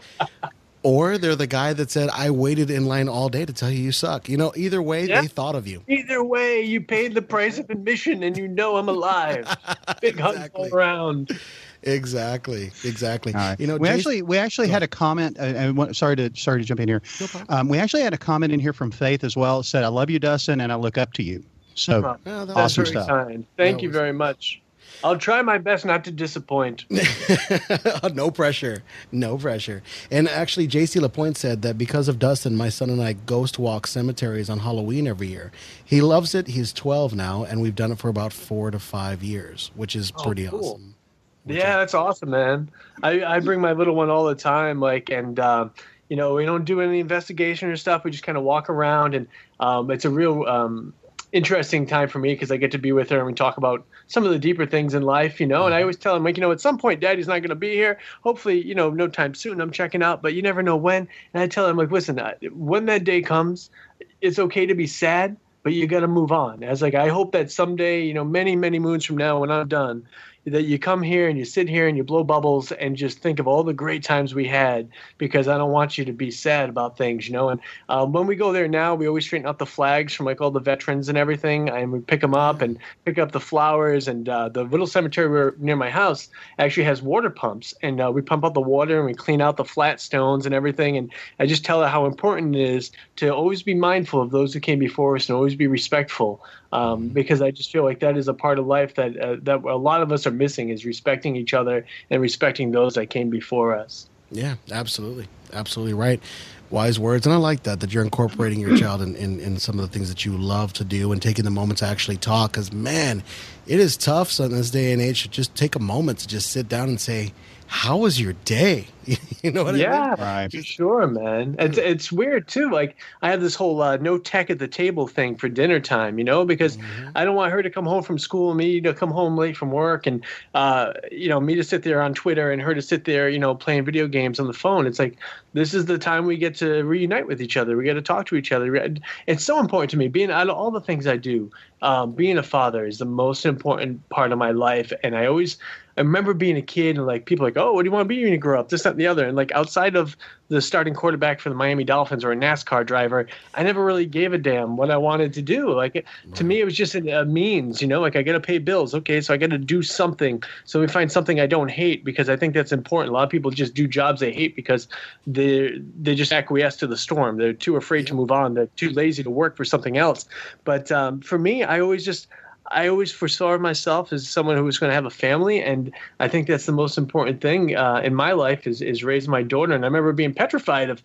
Or they're the guy that said, I waited in line all day to tell you you suck. You know, either way, Yeah. they thought of you. Either way, you paid the price of admission, and you know I'm alive. Big hugs Exactly. all around. Exactly. Exactly. All right. You know, we Jason- actually we actually had a comment. Uh, and one- sorry to sorry to jump in here. No. Um, we actually had a comment in here from Faith as well. It said, "I love you, Dustin, and I look up to you." So Well, that That's Awesome stuff. kind. Thank That you was- very much. I'll try my best not to disappoint. no pressure. No pressure. And actually, JC Lapointe said that because of Dustin, my son and I ghost walk cemeteries on Halloween every year. He loves it. He's 12 now, and we've done it for about four to five years, which is Oh, pretty cool. awesome. Which Yeah, I- that's awesome, man. I, I bring my little one all the time, like, and um, you know, we don't do any investigation or stuff. We just kind of walk around, and um, it's a real um, interesting time for me because I get to be with her and we talk about some of the deeper things in life, you know. And I always tell him, like, you know, at some point, Daddy's not going to be here. Hopefully, you know, no time soon. I'm checking out, but you never know when. And I tell him, like, listen, uh, when that day comes, it's okay to be sad, but you got to move on. As like, I hope that someday, you know, many, many moons from now, when I'm done, that you come here and you sit here and you blow bubbles and just think of all the great times we had because I don't want you to be sad about things, you know. And um, when we go there now, we always straighten out the flags from like all the veterans and everything, and we pick them up and pick up the flowers. And uh, the little cemetery near my house actually has water pumps, and uh, we pump out the water and we clean out the flat stones and everything. And I just tell her how important it is to always be mindful of those who came before us and always be respectful um, because I just feel like that is a part of life that uh, that a lot of us are missing is respecting each other and respecting those that came before us. Yeah, absolutely. Absolutely right. Wise words. And I like that, that you're incorporating your child in, in, in some of the things that you love to do and taking the moment to actually talk. Because, man, it is tough in this day and age to just take a moment to just sit down and say, How was your day? you know what I yeah, mean? Right. for sure, man. It's it's weird too. Like I have this whole uh, no tech at the table thing for dinner time, you know, because I don't want her to come home from school, me to come home late from work, and uh, you know, me to sit there on Twitter and her to sit there, you know, playing video games on the phone. It's like this is the time we get to reunite with each other. We get to talk to each other. It's so important to me. Being out of all the things I do, um, being a father is the most important part of my life, and I always. I remember being a kid and like people like, oh, what do you want to be when you grow up? This, that, and the other. And like outside of the starting quarterback for the Miami Dolphins or a NASCAR driver, I never really gave a damn what I wanted to do. Like it, to me, it was just a, a means, you know. Like I got to pay bills, okay, so I got to do something. So we find something I don't hate because I think that's important. A lot of people just do jobs they hate because they they just acquiesce to the storm. They're too afraid to move on. They're too lazy to work for something else. But um, for me, I always just I always foresaw myself as someone who was going to have a family, and I think that's the most important thing uh, in my life is is raise my daughter. And I remember being petrified of,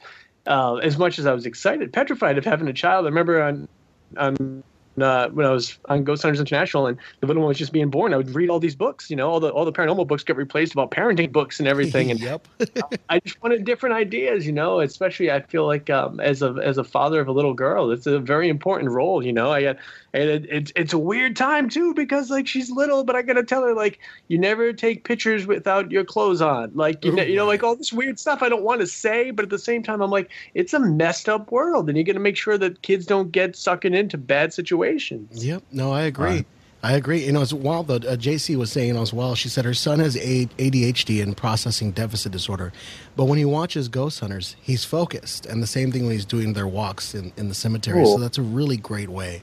uh, as much as I was excited, petrified of having a child. I remember on on uh, when I was on Ghost Hunters International and the little one was just being born, I would read all these books. You know, all the all the paranormal books get replaced about parenting books and everything. And yep. I just wanted different ideas, you know. Especially, I feel like um, as a as a father of a little girl, it's a very important role, you know. I got, and it, it's it's a weird time too because like she's little, but I gotta tell her like you never take pictures without your clothes on, like you know, you know, like all this weird stuff I don't want to say, but at the same time I'm like it's a messed up world, and you got to make sure that kids don't get sucking into bad situations. Yep. No, I agree. Right. I agree. You know, as well, the uh, JC was saying as well. She said her son has A- ADHD and processing deficit disorder, but when he watches Ghost Hunters, he's focused. And the same thing when he's doing their walks in, in the cemetery. Cool. So that's a really great way.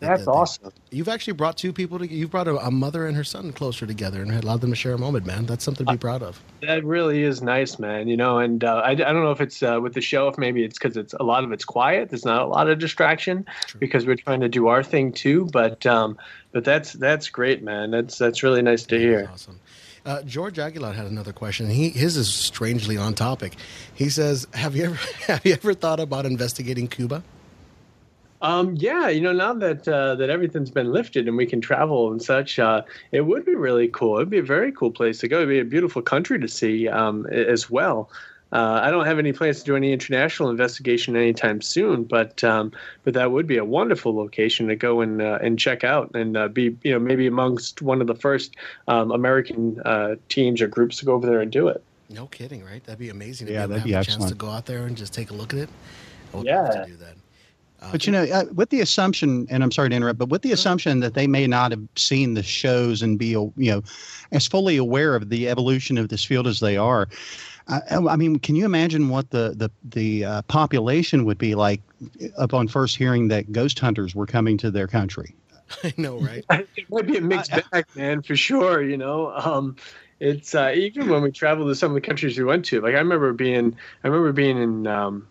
That- That's that- awesome. You've actually brought two people. To, you've brought a, a mother and her son closer together and allowed them to share a moment, man. That's something to be proud of. That really is nice, man. You know, and uh, I, I don't know if it's uh, with the show, if maybe it's because it's a lot of it's quiet. There's not a lot of distraction because we're trying to do our thing too. But um, but that's that's great, man. That's that's really nice to hear. Awesome. Uh, George Aguilar had another question. He his is strangely on topic. He says, "Have you ever have you ever thought about investigating Cuba?" Um, yeah, you know, now that uh, that everything's been lifted and we can travel and such, uh, it would be really cool. It'd be a very cool place to go. It'd be a beautiful country to see um, as well. Uh, I don't have any plans to do any international investigation anytime soon, but um, but that would be a wonderful location to go and uh, and check out and uh, be you know maybe amongst one of the first um, American uh, teams or groups to go over there and do it. No kidding, right? That'd be amazing. To yeah, be, that'd have be a chance to go out there and just take a look at it. I would Yeah. love to do that. Uh, But you know, uh, with the assumption, and I'm sorry to interrupt, but with the assumption that they may not have seen the shows and be, you know, as fully aware of the evolution of this field as they are, I, I mean, can you imagine what the the the uh, population would be like upon first hearing that ghost hunters were coming to their country? I know, right? it might be a mixed bag, man, for sure. You know, um, it's uh, even when we traveled to some of the countries we went to. Like I remember being, I remember being in, um,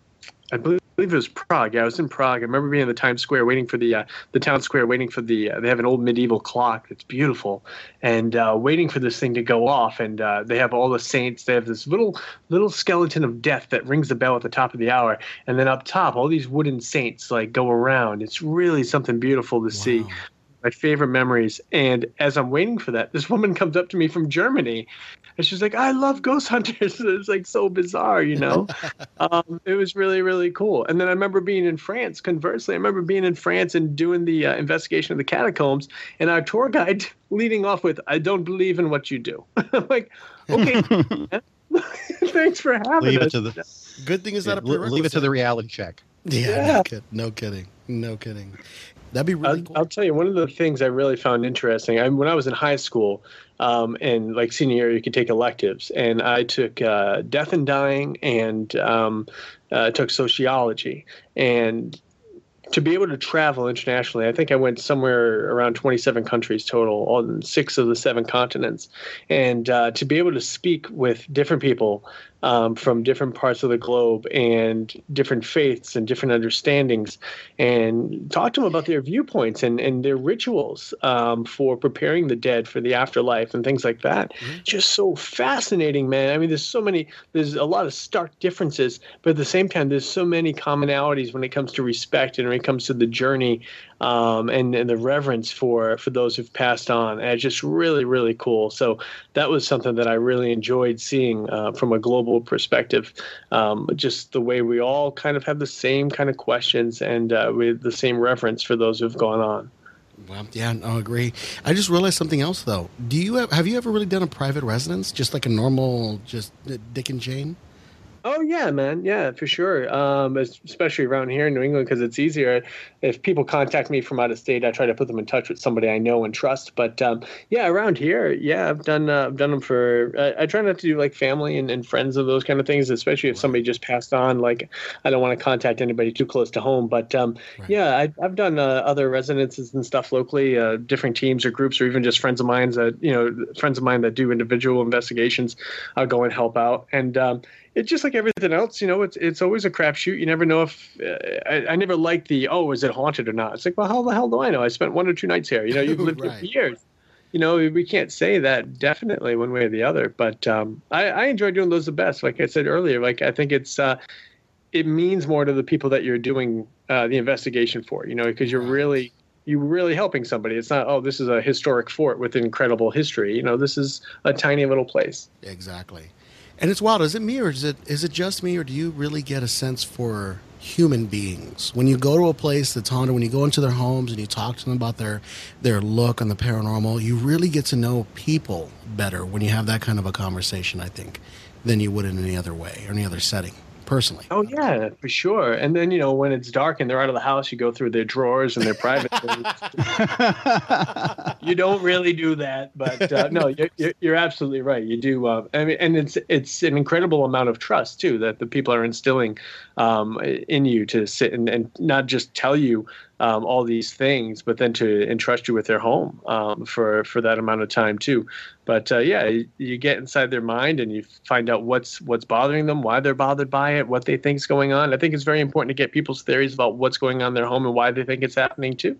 I believe believe it was Prague. Yeah, I was in Prague. I remember being in the Times Square, waiting for the uh, the town square, waiting for the. Uh, they have an old medieval clock that's beautiful, and uh, waiting for this thing to go off. And uh, they have all the saints. They have this little little skeleton of death that rings the bell at the top of the hour, and then up top, all these wooden saints like go around. It's really something beautiful to wow. see my favorite memories. And as I'm waiting for that, this woman comes up to me from Germany, and she's like, "I love Ghost Hunters." it's like so bizarre, you know. um, it was really really cool. And then I remember being in France. Conversely, I remember being in France and doing the uh, investigation of the catacombs, and our tour guide leading off with, "I don't believe in what you do." I'm like, okay. Thanks for having leave us. It to the, Good thing is yeah, that a leave it to the reality check. Yeah, yeah. No, kid, no kidding, no kidding. That'd be really I'll, cool. I'll tell you one of the things I really found interesting. I, when I was in high school, um, and like senior year, you could take electives, and I took uh, death and dying and um, uh, took sociology. And to be able to travel internationally, I think I went somewhere around 27 countries total on six of the seven continents. And uh, to be able to speak with different people um, from different parts of the globe and different faiths and different understandings and talk to them about their viewpoints and, and their rituals um, for preparing the dead for the afterlife and things like that. Mm-hmm. Just so fascinating, man. I mean, there's so many, there's a lot of stark differences, but at the same time, there's so many commonalities when it comes to respect and when it comes to the journey um, and, and the reverence for, for those who've passed on. And it's just really, really cool. So that was something that I really enjoyed seeing uh, from a global perspective. Um, just the way we all kind of have the same kind of questions and uh, with the same reference for those who've gone on. Well, yeah, I agree. I just realized something else though. Do you have, have you ever really done a private residence, just like a normal, just Dick and Jane? Oh yeah, man. Yeah, for sure. Um, especially around here in New England because it's easier. If people contact me from out of state, I try to put them in touch with somebody I know and trust. But um, yeah, around here, yeah, I've done uh, I've done them for. I, I, try not to do like family and, and friends of those kind of things, especially if somebody just passed on. Like I don't want to contact anybody too close to home. But um, right. yeah, I, have done uh, other residences and stuff locally, uh, different teams or groups, or even just friends of mine that you know friends of mine that do individual investigations. I'll go and help out and um, it's just like everything else, you know. It's it's always a crapshoot. You never know if uh, I, I, never liked the oh, is it haunted or not? It's like, well, how the hell do I know? I spent one or two nights here. You know, you've lived right. here for years. You know, we can't say that definitely one way or the other. But um, I, I enjoy doing those the best. Like I said earlier, like I think it's uh, it means more to the people that you're doing uh, the investigation for. You know, because you're really you're really helping somebody. It's not, oh, this is a historic fort with incredible history. You know, this is a tiny little place. Exactly. And it's wild. Is it me or is it is it just me or do you really get a sense for human beings when you go to a place that's haunted? When you go into their homes and you talk to them about their their look on the paranormal, you really get to know people better when you have that kind of a conversation. I think than you would in any other way or any other setting personally. Oh yeah, for sure. And then you know when it's dark and they're out of the house, you go through their drawers and their private. you don't really do that, but uh, no, you're, you're, absolutely right. You do. Uh, I mean, and it's it's an incredible amount of trust too that the people are instilling um, in you to sit and, and not just tell you um, all these things, but then to entrust you with their home um, for for that amount of time too. But uh, yeah, you, you, get inside their mind and you find out what's what's bothering them, why they're bothered by it, what they think's going on. I think it's very important to get people's theories about what's going on in their home and why they think it's happening too.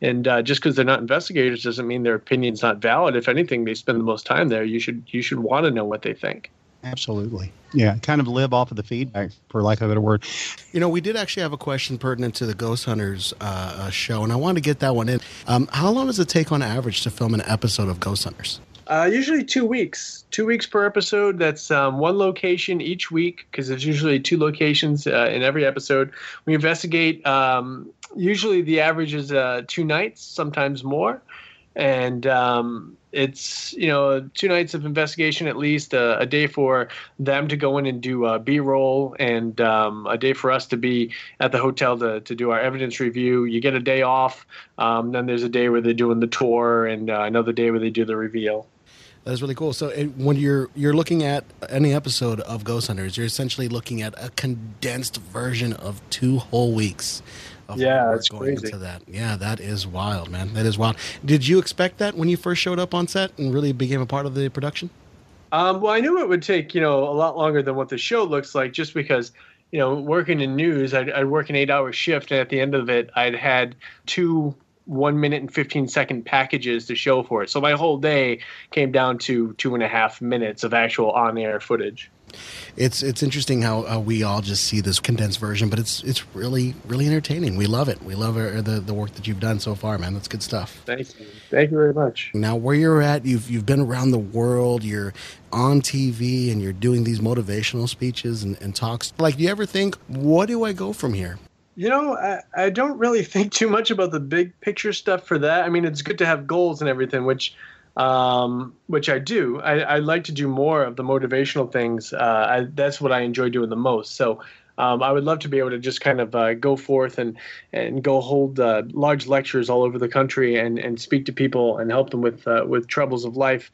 And uh, just because they're not investigators doesn't mean their opinion's not valid. If anything, they spend the most time there. You should you should want to know what they think. Absolutely. Yeah, kind of live off of the feedback, for lack of a better word. You know, we did actually have a question pertinent to the Ghost Hunters uh, uh, show, and I wanted to get that one in. Um, how long does it take on average to film an episode of Ghost Hunters? Uh, usually two weeks, two weeks per episode. That's um, one location each week because there's usually two locations uh, in every episode. We investigate. Um, usually the average is uh, two nights, sometimes more, and um, it's you know two nights of investigation at least uh, a day for them to go in and do uh, b-roll and um, a day for us to be at the hotel to, to do our evidence review. You get a day off um, then there's a day where they're doing the tour and uh, another day where they do the reveal. That is really cool. So when you're you're looking at any episode of Ghost Hunters, you're essentially looking at a condensed version of two whole weeks yeah, that's going crazy. into that. Yeah, that is wild, man. That is wild. Did you expect that when you first showed up on set and really became a part of the production? Um, well, I knew it would take you know a lot longer than what the show looks like, just because you know, working in news, I'd, I'd work an eight hour shift, and at the end of it, I'd had two one minute and 15 second packages to show for it. So my whole day came down to two and a half minutes of actual on air footage. It's it's interesting how uh, we all just see this condensed version, but it's it's really really entertaining. We love it. We love uh, the the work that you've done so far, man. That's good stuff. Thank you. Thank you very much. Now, where you're at, you've you've been around the world. You're on TV and you're doing these motivational speeches and, and talks. Like, do you ever think, what do I go from here? You know, I, I don't really think too much about the big picture stuff for that. I mean, it's good to have goals and everything, which um, which I do. I, I, like to do more of the motivational things. Uh, I, that's what I enjoy doing the most. So um, I would love to be able to just kind of uh, go forth and and go hold uh, large lectures all over the country and, and speak to people and help them with uh, with troubles of life.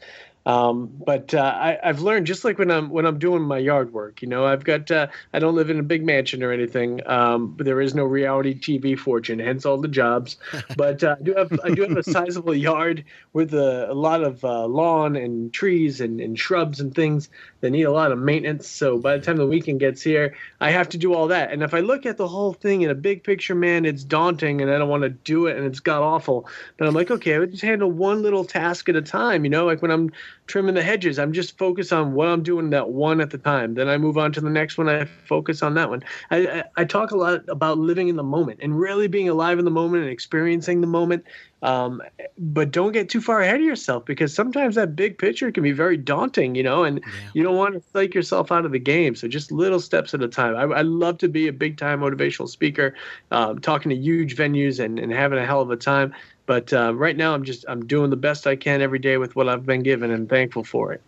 Um, but uh, I, have learned just like when I'm when I'm doing my yard work, you know, I've got uh, I don't live in a big mansion or anything. Um, but there is no reality TV fortune, hence all the jobs. But uh, I do have I do have a sizable yard with a, a lot of uh, lawn and trees and, and shrubs and things that need a lot of maintenance. So by the time the weekend gets here, I have to do all that. And if I look at the whole thing in a big picture, man, it's daunting, and I don't want to do it, and it's got awful. But I'm like, okay, I would just handle one little task at a time. You know, like when I'm trimming the hedges. I'm just focused on what I'm doing that one at the time. Then I move on to the next one. I focus on that one. I, I, I talk a lot about living in the moment and really being alive in the moment and experiencing the moment. Um, but don't get too far ahead of yourself because sometimes that big picture can be very daunting, you know, and yeah. you don't want to psych yourself out of the game. So just little steps at a time. I, I love to be a big time motivational speaker, um, talking to huge venues and, and having a hell of a time. But uh, right now, I'm just I'm doing the best I can every day with what I've been given, and thankful for it.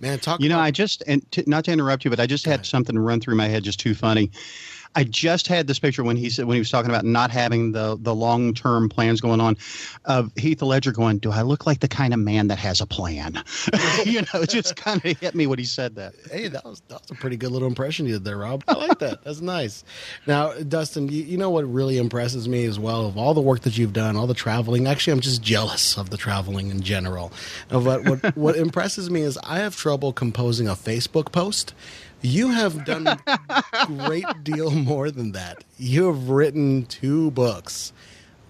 Man, talk. You know, I just and t- not to interrupt you, but I just had something run through my head, just too funny. I just had this picture when he said when he was talking about not having the the long term plans going on of Heath Ledger going, "Do I look like the kind of man that has a plan?" you know, it just kind of hit me when he said that. Hey, that was that was a pretty good little impression you did there, Rob. I like that. That's nice. Now, Dustin, you, you know what really impresses me as well of all the work that you've done, all the traveling. Actually, I'm just jealous of the traveling in general. But what what impresses me is I have trouble composing a Facebook post you have done a great deal more than that. You have written two books.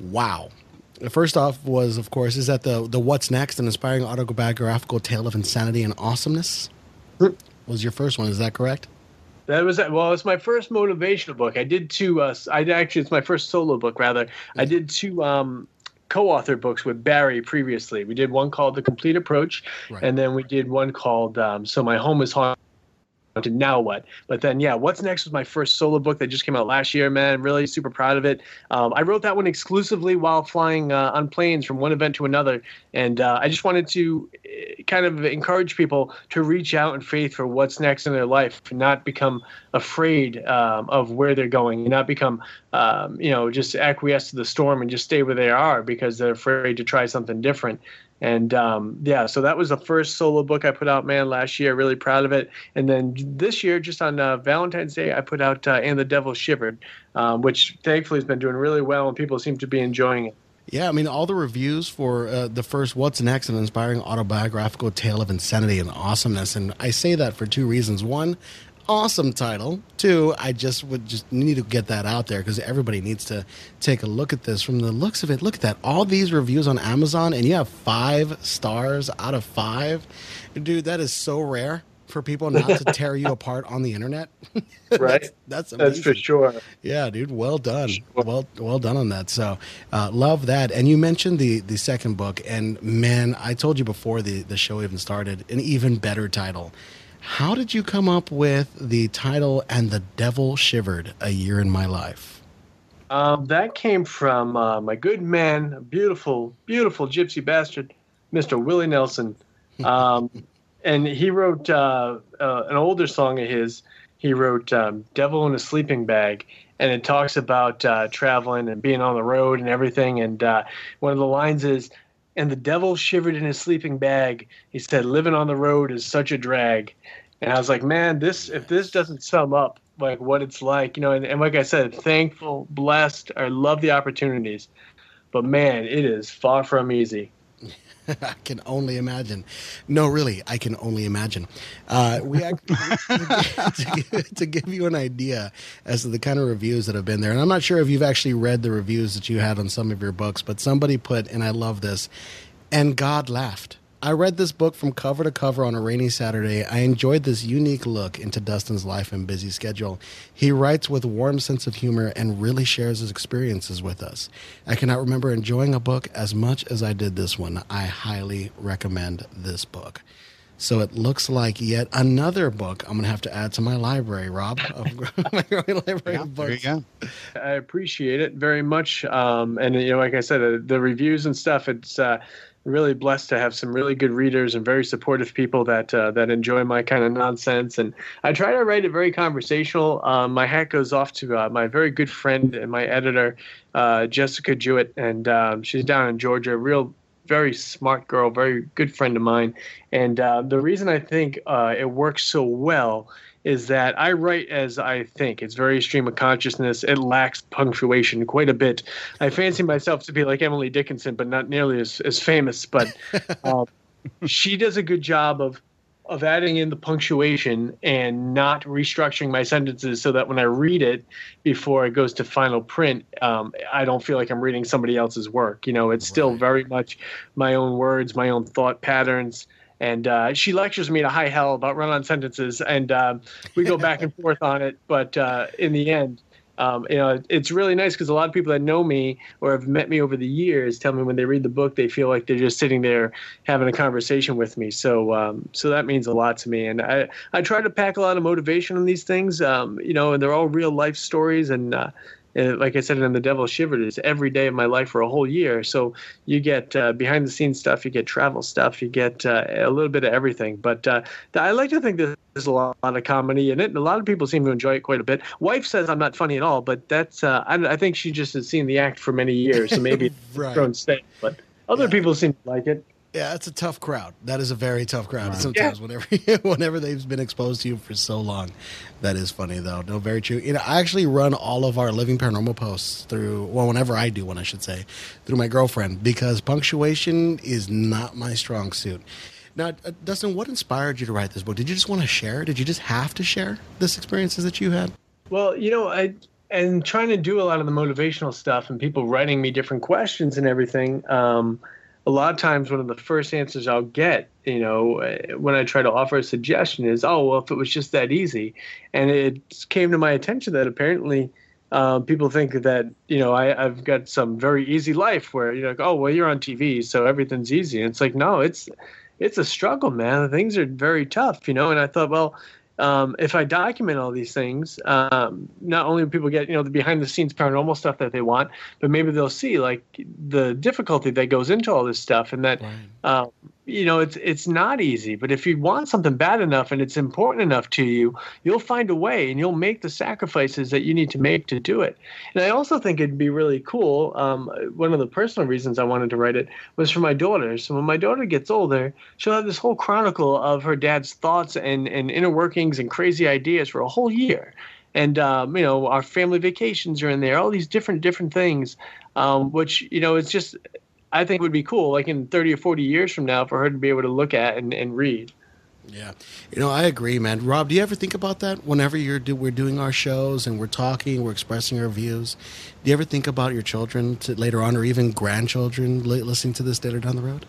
Wow. The First off was, of course, is that the the What's Next, an inspiring autobiographical tale of insanity and awesomeness? Was your first one? Is that correct? That was well. It's my first motivational book. I did two. Uh, I actually, it's my first solo book. Rather, I did two um, co-authored books with Barry previously. We did one called The Complete Approach, right. and then we did one called um, So My Home is Haunted to now what. But then, yeah, what's next was my first solo book that just came out last year. Man, really super proud of it. Um, I wrote that one exclusively while flying uh, on planes from one event to another, and uh, I just wanted to eh, kind of encourage people to reach out in faith for what's next in their life, not become afraid um, of where they're going, and not become, um, you know, just acquiesce to the storm and just stay where they are because they're afraid to try something different. And um, yeah, so that was the first solo book I put out, man, last year. Really proud of it. And then this year, just on uh, Valentine's Day, I put out uh, And the Devil Shivered, um, which thankfully has been doing really well, and people seem to be enjoying it. Yeah, I mean, all the reviews for uh, the first What's Next, an inspiring autobiographical tale of insanity and awesomeness. And I say that for two reasons. One, awesome title. Two, I just would just need to get that out there because everybody needs to take a look at this. From the looks of it, look at that. All these reviews on Amazon, and you have five stars out of five. Dude, that is so rare for people not to tear you apart on the internet. right. that's, that's, that's for sure. Yeah, dude. Well done. Sure. Well, well done on that. So, uh, love that. And you mentioned the the second book, and man, I told you before the the show even started, an even better title. How did you come up with the title "And the Devil Shivered"? A year in my life. Um, that came from uh, my good man, a beautiful, beautiful gypsy bastard, Mr. Willie Nelson. Um, and he wrote uh, uh, an older song of his. He wrote um, "Devil in a Sleeping Bag," and it talks about uh, traveling and being on the road and everything. And uh, one of the lines is, and the devil shivered in his sleeping bag. He said, "Living on the road is such a drag." And I was like, "Man, this if this doesn't sum up like what it's like, you know." And, and like I said, thankful, blessed. I love the opportunities, but man, it is far from easy. I can only imagine. No, really, I can only imagine. Uh, we act- to, to give you an idea as to the kind of reviews that have been there, and I'm not sure if you've actually read the reviews that you had on some of your books, but somebody put, and I love this, and God laughed. I read this book from cover to cover on a rainy Saturday. I enjoyed this unique look into Dustin's life and busy schedule. He writes with a warm sense of humor and really shares his experiences with us. I cannot remember enjoying a book as much as I did this one. I highly recommend this book. So it looks like yet another book I'm going to have to add to my library, Rob. my library yeah, There you go. I appreciate it very much. Um, and you know, like I said, uh, the reviews and stuff. It's uh, really blessed to have some really good readers and very supportive people that uh, that enjoy my kind of nonsense. And I try to write it very conversational. Um, my hat goes off to uh, my very good friend and my editor, uh, Jessica Jewett, and um, she's down in Georgia. Real very smart girl, very good friend of mine. And uh, the reason I think uh, it works so well is that I write as I think. It's very stream of consciousness. It lacks punctuation quite a bit. I fancy myself to be like Emily Dickinson, but not nearly as, as famous. But um, she does a good job of of adding in the punctuation and not restructuring my sentences so that when I read it before it goes to final print, um, I don't feel like I'm reading somebody else's work. You know, it's still very much my own words, my own thought patterns and uh, she lectures me to high hell about run-on sentences, and uh, we go back and forth on it. But uh, in the end, um, you know, it's really nice because a lot of people that know me or have met me over the years tell me when they read the book they feel like they're just sitting there having a conversation with me. So, um, so that means a lot to me. And I, I try to pack a lot of motivation on these things. Um, you know, and they're all real life stories, and uh, and like I said in The Devil Shivered, it's every day of my life for a whole year. So you get uh, behind the scenes stuff, you get travel stuff, you get uh, a little bit of everything. But uh, I like to think there's a lot, of comedy in it, and a lot of people seem to enjoy it quite a bit. Wife says I'm not funny at all, but that's uh, I, I, think she just has seen the act for many years, so maybe right. thrown stay. But other yeah. people seem to like it. Yeah, it's a tough crowd. That is a very tough crowd. Right. Sometimes, yeah. whenever whenever they've been exposed to you for so long, that is funny though. No, very true. You know, I actually run all of our living paranormal posts through. Well, whenever I do one, I should say, through my girlfriend because punctuation is not my strong suit. Now, uh, Dustin, what inspired you to write this book? Did you just want to share? Did you just have to share this experiences that you had? Well, you know, I and trying to do a lot of the motivational stuff and people writing me different questions and everything. Um, a lot of times one of the first answers I'll get, you know, when I try to offer a suggestion is, oh, well, if it was just that easy. And it came to my attention that apparently uh, people think that, you know, I, have got some very easy life where you're like, oh, well, you're on TV, so everything's easy. And it's like, no, it's, it's a struggle, man. Things are very tough, you know. And I thought, well, um, if I document all these things, um, not only do people get you know the behind the scenes paranormal stuff that they want, but maybe they'll see like the difficulty that goes into all this stuff, and that right. um, you know it's it's not easy but if you want something bad enough and it's important enough to you you'll find a way and you'll make the sacrifices that you need to make to do it. And i also think it'd be really cool um, one of the personal reasons i wanted to write it was for my daughter. So when my daughter gets older she'll have this whole chronicle of her dad's thoughts and, and inner workings and crazy ideas for a whole year. And um, you know our family vacations are in there all these different different things um, which you know it's just I think it would be cool, like in 30 or 40 years from now, for her to be able to look at and, and read. Yeah, you know, I agree, man. Rob, do you ever think about that whenever you're do, we're doing our shows and we're talking, we're expressing our views? Do you ever think about your children to, later on, or even grandchildren listening to this later down the road?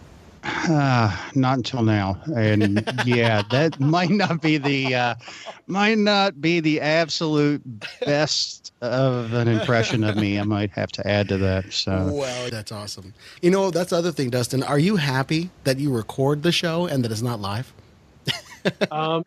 Uh, not until now, and yeah, that might not be the uh, might not be the absolute best of an impression of me. I might have to add to that. So, well, that's awesome. You know, that's the other thing, Dustin. Are you happy that you record the show and that it's not live? um,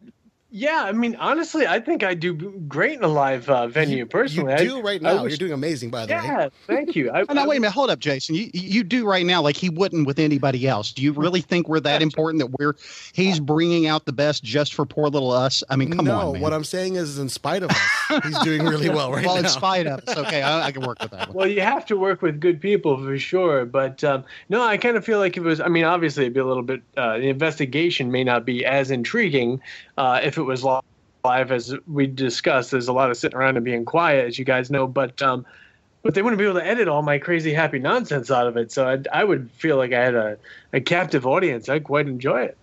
yeah, I mean, honestly, I think I do great in a live uh, venue. You, personally, you do I, right now. Wish, You're doing amazing, by the yeah, way. Yeah, thank you. I, oh, now, wait a minute. Hold up, Jason. You you do right now like he wouldn't with anybody else. Do you really think we're that important that we're he's bringing out the best just for poor little us? I mean, come no, on. No, what I'm saying is, in spite of us, he's doing really well right well, now. Well, in spite of us, okay, I, I, can work with that. One. Well, you have to work with good people for sure, but um, no, I kind of feel like it was. I mean, obviously, it'd be a little bit. Uh, the investigation may not be as intriguing uh, if it was live as we discussed. There's a lot of sitting around and being quiet, as you guys know. But um, but they wouldn't be able to edit all my crazy happy nonsense out of it. So I'd, I would feel like I had a, a captive audience. I'd quite enjoy it.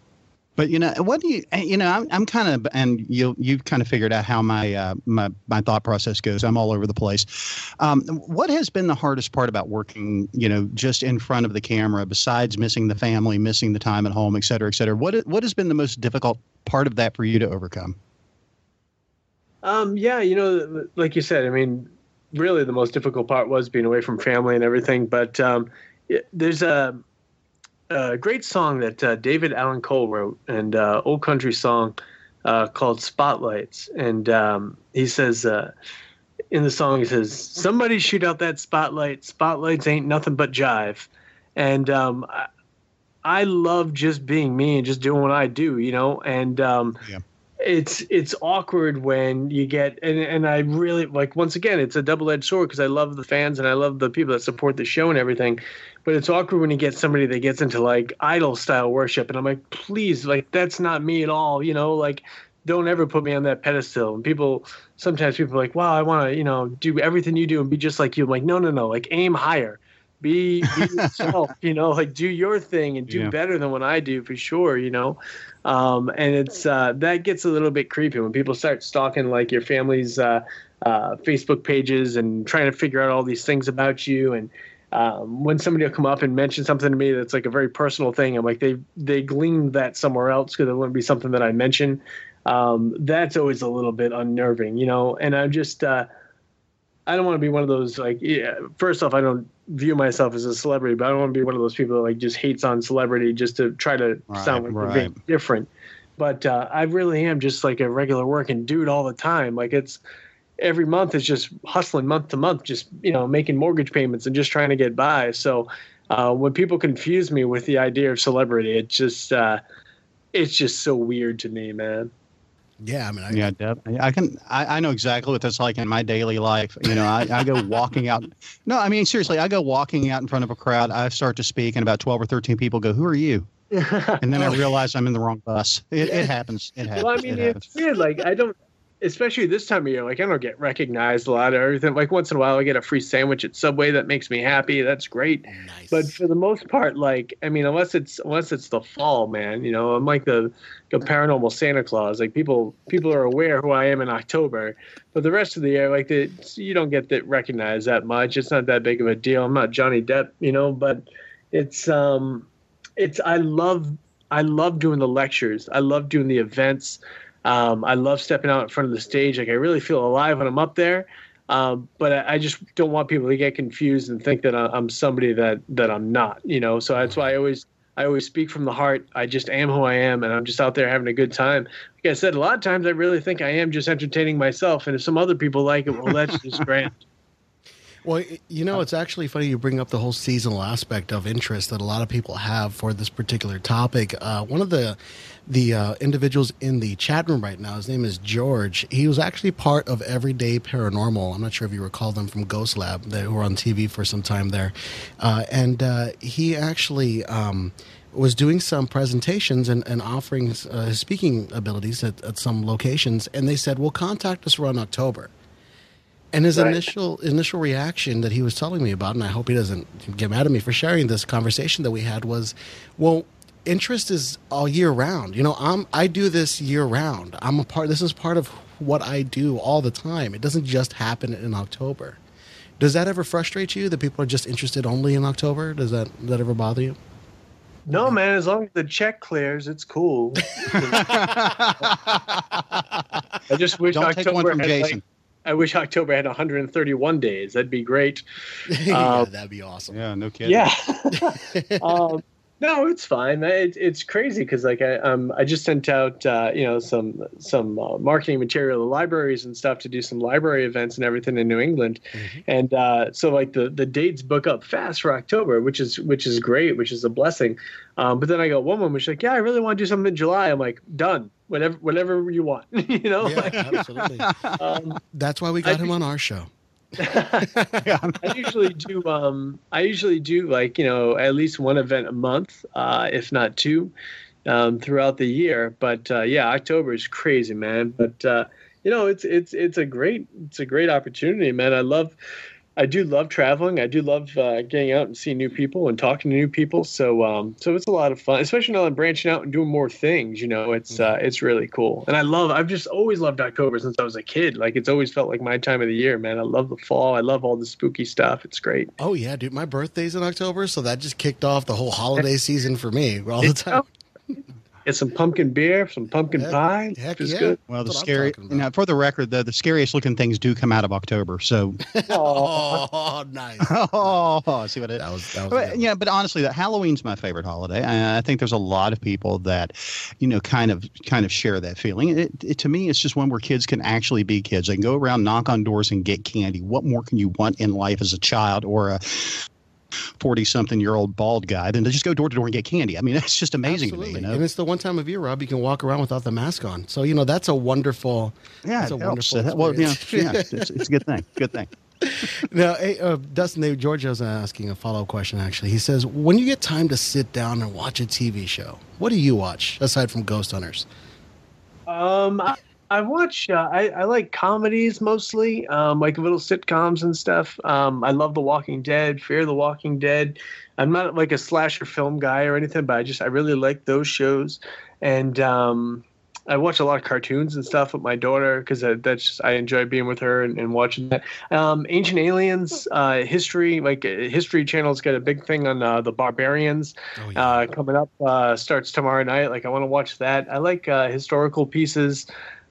But you know what do you you know I'm, I'm kind of and you you've kind of figured out how my uh, my my thought process goes. I'm all over the place. Um, what has been the hardest part about working you know just in front of the camera besides missing the family, missing the time at home, et cetera, et cetera? What what has been the most difficult part of that for you to overcome? Um, yeah, you know, like you said, I mean, really the most difficult part was being away from family and everything. But um, there's a a great song that uh, David Allan Coe wrote, and uh, old country song uh, called "Spotlights." And um, he says uh, in the song, he says, "Somebody shoot out that spotlight. Spotlights ain't nothing but jive." And um, I, I, love just being me and just doing what I do, you know. And um, yeah it's it's awkward when you get and and I really like once again it's a double edged sword because I love the fans and I love the people that support the show and everything, but it's awkward when you get somebody that gets into like idol style worship and I'm like please like that's not me at all you know like don't ever put me on that pedestal and people sometimes people are like wow I want to you know do everything you do and be just like you I'm like no no no like aim higher be, be yourself you know like do your thing and do yeah. better than what I do for sure you know um, and it's uh, that gets a little bit creepy when people start stalking like your family's uh, uh, Facebook pages and trying to figure out all these things about you. And um, when somebody will come up and mention something to me that's like a very personal thing, I'm like they they gleaned that somewhere else because it wouldn't be something that I mention. Um, that's always a little bit unnerving, you know. And I'm just uh, I don't want to be one of those like yeah, first off I don't view myself as a celebrity, but I don't want to be one of those people that like just hates on celebrity just to try to right, sound like right. different. But uh, I really am just like a regular working dude all the time. Like it's every month is just hustling month to month, just you know making mortgage payments and just trying to get by. So uh, when people confuse me with the idea of celebrity, it just uh, it's just so weird to me, man. Yeah, I mean, I, yeah, definitely. I can. I, I know exactly what that's like in my daily life. You know, I, I go walking out. No, I mean seriously, I go walking out in front of a crowd. I start to speak, and about twelve or thirteen people go, "Who are you?" and then I realize I'm in the wrong bus. It, it happens. It happens. Well, I mean, it it's weird. Like I don't especially this time of year, like I don't get recognized a lot or everything. Like once in a while, I get a free sandwich at Subway that makes me happy. That's great. Nice. But for the most part, like I mean, unless it's unless it's the fall, man, you know, I'm like the, the paranormal Santa Claus. Like people people are aware who I am in October, but the rest of the year, like the, you don't get that recognized that much. It's not that big of a deal. I'm not Johnny Depp, you know, but it's um, it's I love I love doing the lectures. I love doing the events. Um, I love stepping out in front of the stage. Like I really feel alive when I'm up there. Um, but I, I, just don't want people to get confused and think that I'm somebody that that I'm not. You know, so that's why I always I always speak from the heart. I just am who I am, and I'm just out there having a good time. Like I said, a lot of times I really think I am just entertaining myself, and if some other people like it, well, that's just grand. Well, you know, it's actually funny you bring up the whole seasonal aspect of interest that a lot of people have for this particular topic. Uh, one of the the uh, individuals in the chat room right now, his name is George. He was actually part of Everyday Paranormal. I'm not sure if you recall them from Ghost Lab. They were on TV for some time there, uh, and uh, he actually. Um, was doing some presentations and, and offering uh, his speaking abilities at, at some locations, and they said, "Well, contact us around October." And his right. initial initial reaction that he was telling me about, and I hope he doesn't get mad at me for sharing this conversation that we had, was, "Well, interest is all year round. You know, I'm I do this year round. I'm a part. This is part of what I do all the time. It doesn't just happen in October. Does that ever frustrate you that people are just interested only in October? Does that does that ever bother you? No, man. As long as the check clears, it's cool. I just wish Don't October take one from Jason. Like, I wish October had 131 days. That'd be great. yeah, um, that'd be awesome. Yeah, no kidding. Yeah. um, no, it's fine. It, it's crazy because like I um I just sent out uh, you know some some uh, marketing material to libraries and stuff to do some library events and everything in New England, mm-hmm. and uh, so like the the dates book up fast for October, which is which is great, which is a blessing. Um, but then I got one woman, she's like, yeah, I really want to do something in July. I'm like, done, whatever whatever you want, you know. Yeah, absolutely. Um, That's why we got I, him on our show. I usually do. Um, I usually do like you know at least one event a month, uh, if not two, um, throughout the year. But uh, yeah, October is crazy, man. But uh, you know, it's it's it's a great it's a great opportunity, man. I love I do love traveling. I do love uh, getting out and seeing new people and talking to new people. So um, so it's a lot of fun, especially now I'm branching out and doing more things. You know, it's uh, it's really cool. And I love. I've just always loved October since I was a kid. Like it's always felt like my time of the year, man. I love the fall. I love all the spooky stuff. It's great. Oh yeah, dude. My birthday's in October, so that just kicked off the whole holiday season for me all the time. Get some pumpkin beer, some pumpkin Heck- pie. heck Just yeah. good. Well, the That's what scary. Now, for the record, the, the scariest looking things do come out of October. So, Oh, nice. oh, see what it. That was that was. But, yeah, but honestly, that Halloween's my favorite holiday. I, I think there's a lot of people that, you know, kind of kind of share that feeling. It, it, to me, it's just one where kids can actually be kids. They can go around, knock on doors, and get candy. What more can you want in life as a child or a forty-something-year-old bald guy than to just go door to door and get candy? I mean, that's just amazing Absolutely. to me. You And it's the one time of year, Rob, you can walk around without the mask on. So you know that's a wonderful. Yeah, that's it a helps. wonderful. Well, yeah, yeah, it's, it's a good thing. Good thing. Now, hey, uh, Dustin, they, Georgia's asking a follow up question. Actually, he says, when you get time to sit down and watch a TV show, what do you watch aside from Ghost Hunters? Um, I, I watch. Uh, I I like comedies mostly, um, like little sitcoms and stuff. Um, I love The Walking Dead, Fear the Walking Dead. I'm not like a slasher film guy or anything, but I just I really like those shows, and um, I watch a lot of cartoons and stuff with my daughter because that's just, I enjoy being with her and, and watching that. Um, Ancient Aliens, uh, history, like uh, History Channel's got a big thing on uh, the Barbarians Oh, uh, coming up uh, starts tomorrow night. Like I want to watch that. I like uh, historical pieces.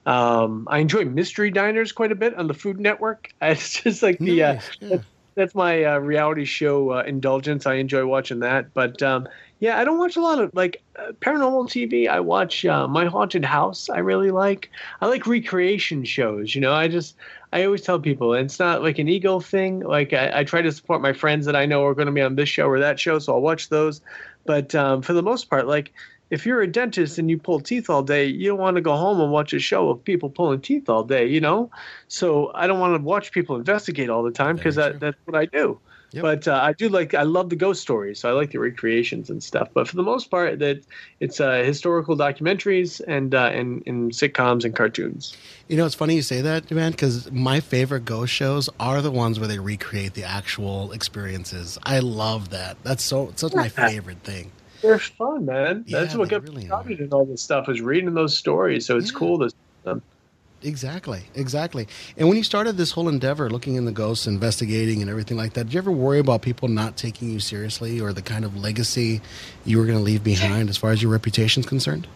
Um, I enjoy mystery diners quite a bit on the Food Network. It's just like the uh, yeah. that's my uh, reality show uh, indulgence. I enjoy watching that. But um, yeah, I don't watch a lot of like uh, paranormal TV. I watch uh, My Haunted House. I really like. I like recreation shows. You know, I just I always tell people it's not like an ego thing. Like I, I try to support my friends that I know are going to be on this show or that show, so I'll watch those. But um, for the most part, like if you're a dentist and you pull teeth all day, you don't want to go home and watch a show of people pulling teeth all day, you know? So I don't want to watch people investigate all the time because that, that's what I do. Yep. But uh, I do like I love the ghost stories, so I like the recreations and stuff. But for the most part, that it's uh, historical documentaries and uh, and, and sitcoms and cartoons. You know, it's funny you say that, man, because my favorite ghost shows are the ones where they recreate the actual experiences. I love that. That's so such my favorite thing. They're fun, man. That's Yeah, what they got me really started in all this stuff is reading those stories. So it's Yeah. cool to. Um, Exactly, exactly. And when you started this whole endeavor, looking in the ghosts, investigating, and everything like that, did you ever worry about people not taking you seriously, or the kind of legacy you were going to leave behind as far as your reputation is concerned?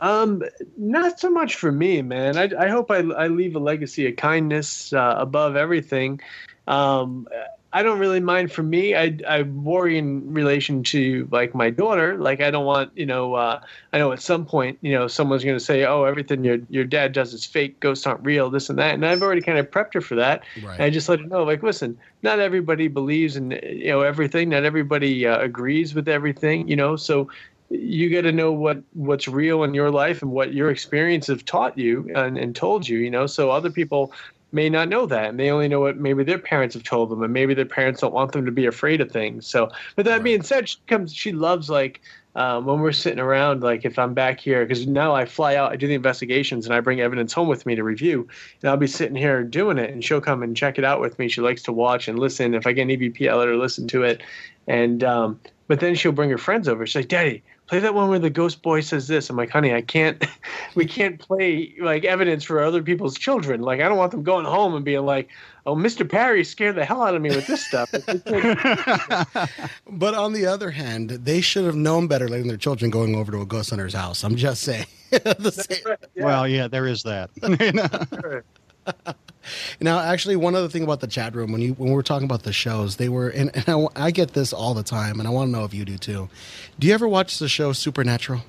Um, not so much for me, man. I, I hope I, I leave a legacy of kindness uh, above everything. Um, I don't really mind for me. I, I worry in relation to like my daughter. Like I don't want, you know, uh, I know at some point, you know, someone's going to say, oh, everything your, your dad does is fake. Ghosts aren't real, this and that. And I've already kind of prepped her for that. Right. And I just let her know, like, listen, not everybody believes in, you know, everything. Not everybody uh, agrees with everything, you know, so you got to know what what's real in your life and what your experience have taught you and, and told you you know so other people may not know that and they only know what maybe their parents have told them and maybe their parents don't want them to be afraid of things. So but that Right. being said she comes she loves like um, when we're sitting around like if i'm back here because now i fly out i do the investigations and i bring evidence home with me to review and i'll be sitting here doing it and she'll come and check it out with me. She likes to watch and listen. If i get an evp i let her listen to it. And um, but then she'll bring her friends over. She's like daddy play that one where the ghost boy says this. I'm like, honey, I can't, we can't play like evidence for other people's children. Like, I don't want them going home and being like, oh, Mr. Pari scared the hell out of me with this stuff. But on the other hand, they should have known better letting their children going over to a ghost hunter's house. I'm just saying. The same- Yeah, Well, yeah, there is that. sure. Now, actually, one other thing about the chat room when you when we were talking about the shows, they were and, and I, I get this all the time, and I want to know if you do too. Do you ever watch the show Supernatural?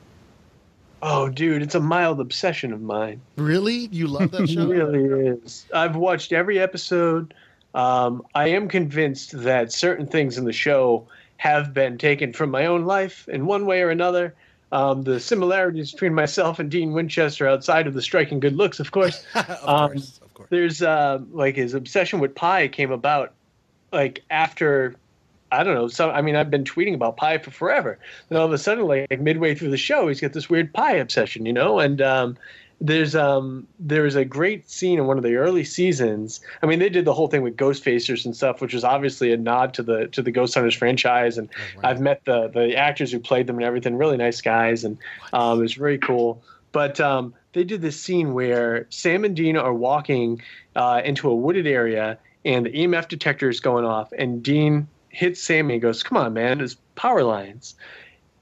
Oh, dude, it's a mild obsession of mine. Really, you love that show? It really is. I've watched every episode. Um, I am convinced that certain things in the show have been taken from my own life in one way or another. Um, the similarities between myself and Dean Winchester, outside of the striking good looks, of course, of Um, course, course. there's uh, like his obsession with pie came about like after I don't know. So I mean, I've been tweeting about pie for forever. Then all of a sudden, like, midway through the show, he's got this weird pie obsession, you know. And um, there's um there's a great scene in one of the early seasons. I mean, they did the whole thing with Ghostfacers and stuff, which was obviously a nod to the to the Ghost Hunters franchise. And Oh, right. I've met the the actors who played them and everything. Really nice guys, and um, it was very cool. But um, they did this scene where Sam and Dean are walking uh, into a wooded area, and the EMF detector is going off, and Dean hits Sammy and goes, "Come on, man! There's power lines."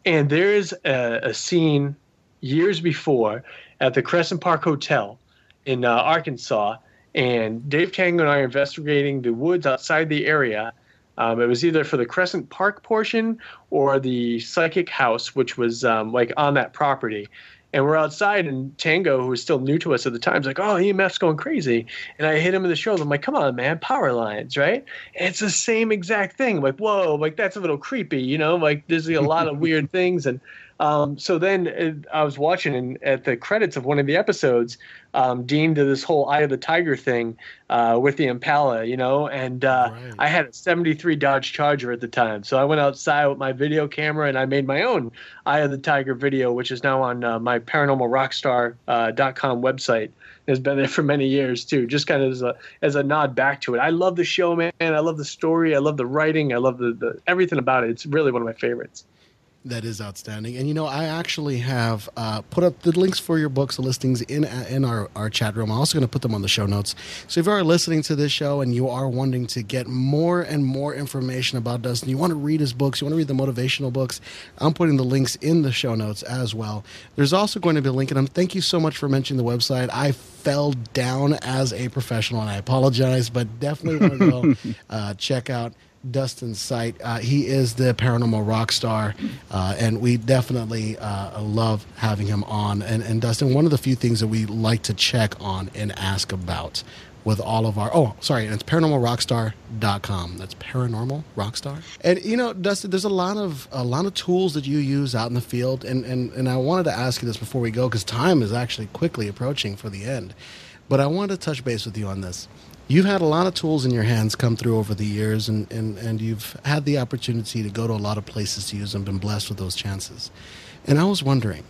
And there's a, a scene years before at the Crescent Park Hotel in uh, Arkansas, and Dave Tango and I are investigating the woods outside the area. Um, it was either for the Crescent Park portion or the Psychic House, which was um, like on that property. And we're outside, and Tango, who was still new to us at the time, is like, "Oh, EMF's going crazy." And I hit him in the shoulder. I'm like, "Come on, man, power lines, right?" And it's the same exact thing. I'm like, "Whoa, like that's a little creepy," you know? Like there's a lot of weird things, and um, so then uh, I was watching, and at the credits of one of the episodes, um, Dean did this whole Eye of the Tiger thing uh, with the Impala, you know, and uh, Right. I had a 73 Dodge Charger at the time. So I went outside with my video camera and I made my own Eye of the Tiger video, which is now on uh, my paranormalrockstar.com website. It's been there for many years too, just kind of as a, as a nod back to it. I love the show, man. I love the story. I love the writing. I love the, the everything about it. It's really one of my favorites. That is outstanding. And you know, I actually have uh, put up the links for your books and listings in in our, our chat room. I'm also going to put them on the show notes. So if you are listening to this show and you are wanting to get more and more information about Dustin, you want to read his books, you want to read the motivational books, I'm putting the links in the show notes as well. There's also going to be a link, and I'm, thank you so much for mentioning the website. I fell down as a professional, and I apologize, but definitely want to go uh, check out Dustin's site. Uh, he is the paranormal rock star, uh, and we definitely uh, love having him on. And, and Dustin, one of the few things that we like to check on and ask about with all of our oh sorry it's paranormalrockstar.com that's paranormal rockstar and you know dustin there's a lot of a lot of tools that you use out in the field and and, and i wanted to ask you this before we go because time is actually quickly approaching for the end but i wanted to touch base with you on this you've had a lot of tools in your hands come through over the years and, and, and you've had the opportunity to go to a lot of places to use them been blessed with those chances and i was wondering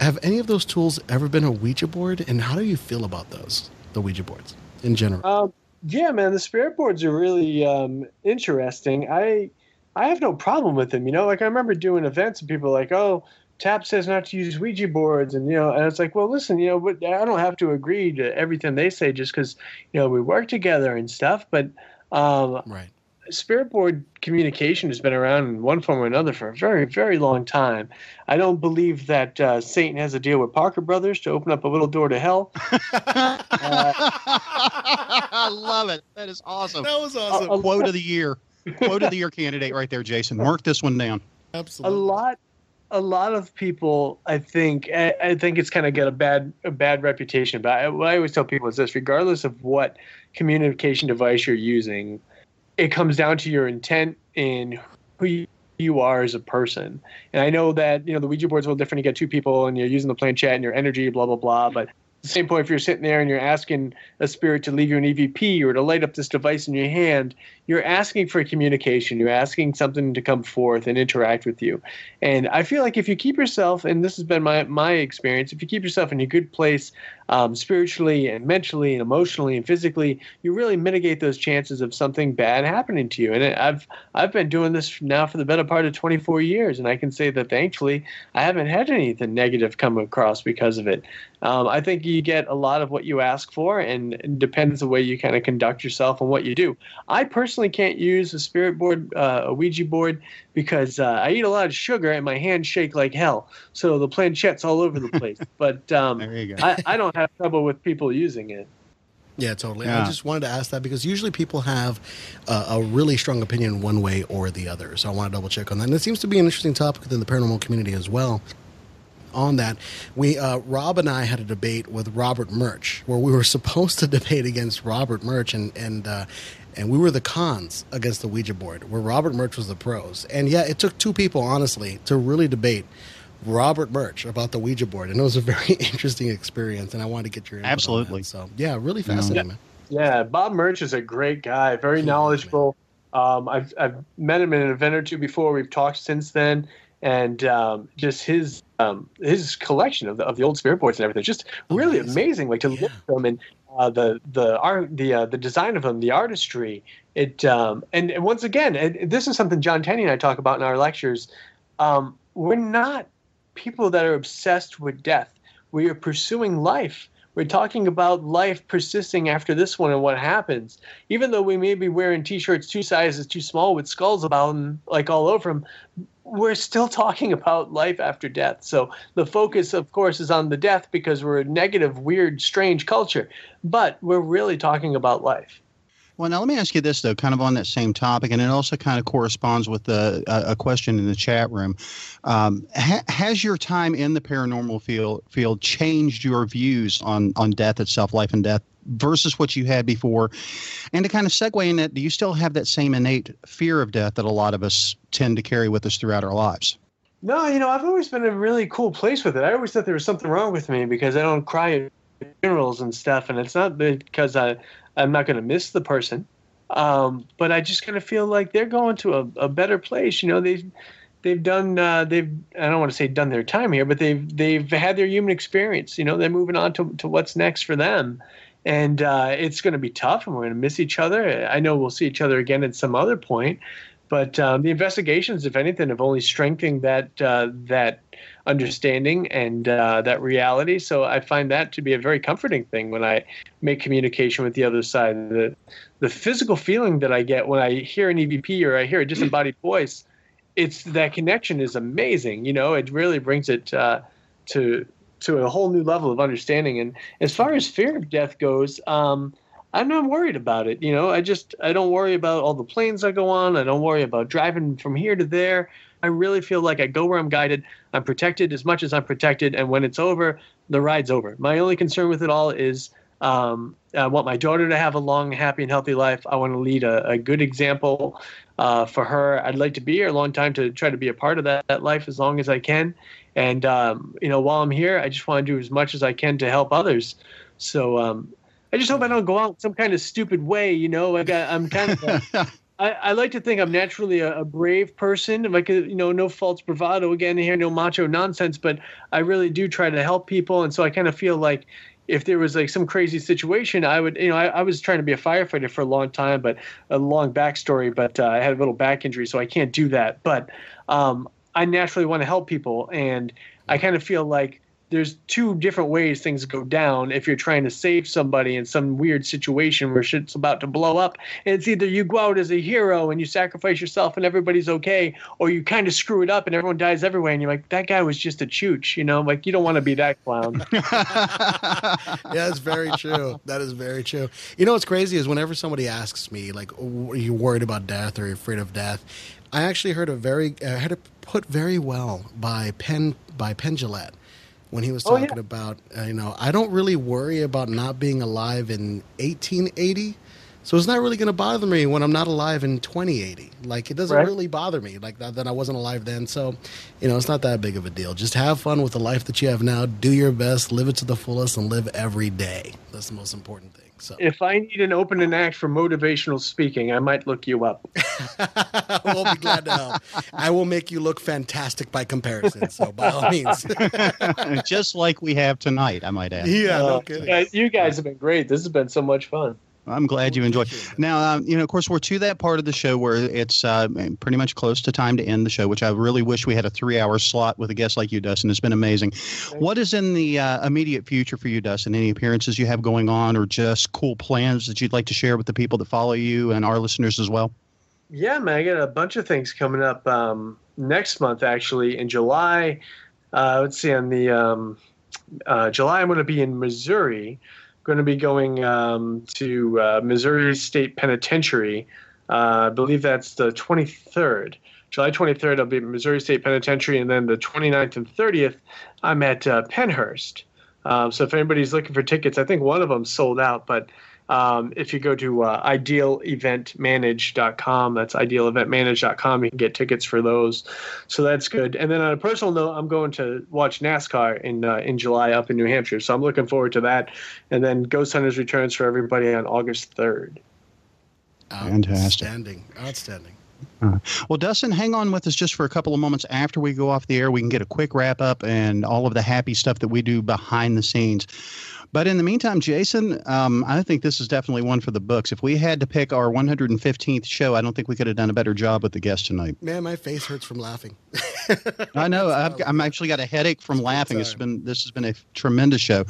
have any of those tools ever been a ouija board and how do you feel about those the ouija boards in general Um, yeah, man, the spirit boards are really um, interesting. I I have no problem with them. You know, like I remember doing events and people like, "Oh, TAPS says not to use Ouija boards," and you know, and it's like, well, listen, you know, but I don't have to agree to everything they say just because you know we work together and stuff. But um, right spirit board communication has been around in one form or another for a very, very long time. I don't believe that uh, Satan has a deal with Parker Brothers to open up a little door to hell. I love it. That is awesome. that was awesome A- Quote of the year. Quote of the year candidate right there, Jason. Mark this one down. Absolutely. a lot a lot of people i think i, I think it's kind of got a bad a bad reputation but I, what i always tell people is this regardless of what communication device you're using it comes down to your intent and who you, you are as a person. And i know that you know the ouija board's a little different. You get two people and you're using the planchette and your energy blah blah blah. But the same point if you're sitting there and you're asking a spirit to leave you an evp or to light up this device in your hand you're asking for communication you're asking something to come forth and interact with you and I feel like if you keep yourself, and this has been my my experience, if you keep yourself in a good place, um, spiritually and mentally and emotionally and physically, you really mitigate those chances of something bad happening to you. And I've I've been doing this now for the better part of 24 years, and I can say that thankfully I haven't had anything negative come across because of it. Um, I think you get a lot of what you ask for, and it depends the way you kind of conduct yourself and what you do. I personally can't use a spirit board, uh, a Ouija board, because uh, I eat a lot of sugar and my hands shake like hell. So the planchette's all over the place. but um, There you go. I, I don't have trouble with people using it. Yeah, totally. I just wanted to ask that because usually people have uh, a really strong opinion one way or the other. So I want to double check on that. And it seems to be an interesting topic within the paranormal community as well. On that, we uh, Rob and I had a debate with Robert Murch where we were supposed to debate against Robert Murch and and uh, and we were the cons against the Ouija board where Robert Murch was the pros. And yeah, it took two people honestly to really debate Robert Murch about the Ouija board, and it was a very interesting experience. And I wanted to get your input on that. Absolutely. So yeah, really fascinating, man. Yeah, Bob Murch is a great guy, very He knowledgeable. Um, I've I've met him in an event or two before. We've talked since then, and um, just his um, his collection of the, of the old spirit boards and everything. Just really amazing. amazing. Like to yeah. look at them and uh, the the art, the uh, the design of them, the artistry. It um, and, and once again, it, this is something John Tenney and I talk about in our lectures. Um, we're not people that are obsessed with death. We are pursuing life. We're talking about life persisting after this one and what happens. Even though we may be wearing T-shirts two sizes too small with skulls about them, like all over them, we're still talking about life after death. So the focus, of course, is on the death because we're a negative, weird, strange culture. But we're really talking about life. Well, now let me ask you this though, kind of on that same topic, and it also kind of corresponds with the, a question in the chat room. Um, ha- has your time in the paranormal field field changed your views on on death itself, life and death, versus what you had before? And to kind of segue in that, do you still have that same innate fear of death that a lot of us tend to carry with us throughout our lives? No, you know, I've always been in a really cool place with it. I always thought there was something wrong with me because I don't cry at funerals and stuff, and it's not because I I'm not going to miss the person. Um, but I just kind of feel like they're going to a, a better place. You know, they've they've done uh, they've I don't want to say done their time here, but they've they've had their human experience. You know, they're moving on to to what's next for them, and uh, it's going to be tough, and we're going to miss each other. I know we'll see each other again at some other point, but um, the investigations, if anything, have only strengthened that uh, that understanding and uh, that reality. So I find that to be a very comforting thing when I make communication with the other side. The the physical feeling that I get when I hear an EVP or I hear a disembodied voice, it's that connection is amazing. You know, it really brings it uh, to to a whole new level of understanding. And as far as fear of death goes, um, I'm not worried about it. You know, I just I don't worry about all the planes I go on. I don't worry about driving from here to there. I really feel like I go where I'm guided. I'm protected as much as I'm protected, and when it's over, the ride's over. My only concern with it all is um, I want my daughter to have a long, happy, and healthy life. I want to lead a, a good example uh, for her. I'd like to be here a long time to try to be a part of that, that life as long as I can. And um, you know, while I'm here, I just want to do as much as I can to help others. So um, I just hope I don't go out some kind of stupid way. You know, I, am kind of. I, I like to think I'm naturally a, a brave person. Like you know, no false bravado again here, no macho nonsense. But I really do try to help people, and so I kind of feel like if there was like some crazy situation, I would, you know, I, I, was trying to be a firefighter for a long time, but a long backstory, but uh, I had a little back injury, so I can't do that. But um, I naturally want to help people, and I kind of feel like there's two different ways things go down if you're trying to save somebody in some weird situation where shit's about to blow up. And it's either you go out as a hero and you sacrifice yourself and everybody's okay, or you kind of screw it up and everyone dies everywhere and you're like, that guy was just a chooch, you know? Like, you don't want to be that clown. yeah, that's very true. That is very true. You know what's crazy is whenever somebody asks me, like, are you worried about death or are you afraid of death? I actually heard a very, uh, I heard it put very well by Penn, by Penn Jillette when he was talking oh, yeah. about, uh, you know, I don't really worry about not being alive in 1880. So it's not really going to bother me when I'm not alive in 2080. Like it doesn't right. really bother me like that, that I wasn't alive then. So, you know, it's not that big of a deal. Just have fun with the life that you have now. Do your best, live it to the fullest, and live every day. That's the most important thing. So if I need an opening act for motivational speaking, I might look you up. we'll be glad to help. I will make you look fantastic by comparison. So by all means, just like we have tonight, I might add. Yeah, uh, no you guys have been great. This has been so much fun. I'm glad you enjoyed. Now, um, you know, of course, we're to that part of the show where it's uh, pretty much close to time to end the show, which I really wish we had a three-hour slot with a guest like you, Dustin. It's been amazing. What is in the uh, immediate future for you, Dustin? Any appearances you have going on, or just cool plans that you'd like to share with the people that follow you and our listeners as well? Yeah, man, I got a bunch of things coming up um, next month. Actually, in July, uh, let's see, on the um, uh, July, I'm going to be in Missouri going to be going um, to uh, Missouri State Penitentiary. Uh, I believe that's the 23rd. July 23rd, I'll be at Missouri State Penitentiary, and then the 29th and 30th, I'm at uh, Pennhurst. Um, so if anybody's looking for tickets, I think one of them sold out, but um, if you go to uh, idealeventmanage.com, that's idealeventmanage.com, you can get tickets for those. So that's good. And then on a personal note, I'm going to watch NASCAR in uh, in July up in New Hampshire. So I'm looking forward to that. And then Ghost Hunters returns for everybody on August 3rd. Fantastic. Outstanding. Outstanding. Uh, well, Dustin, hang on with us just for a couple of moments after we go off the air. We can get a quick wrap up and all of the happy stuff that we do behind the scenes. But in the meantime, Jason, um, I think this is definitely one for the books. If we had to pick our 115th show, I don't think we could have done a better job with the guest tonight. Man, my face hurts from laughing. I know. I've, I'm actually got a headache from laughing. It's been this has been a tremendous show,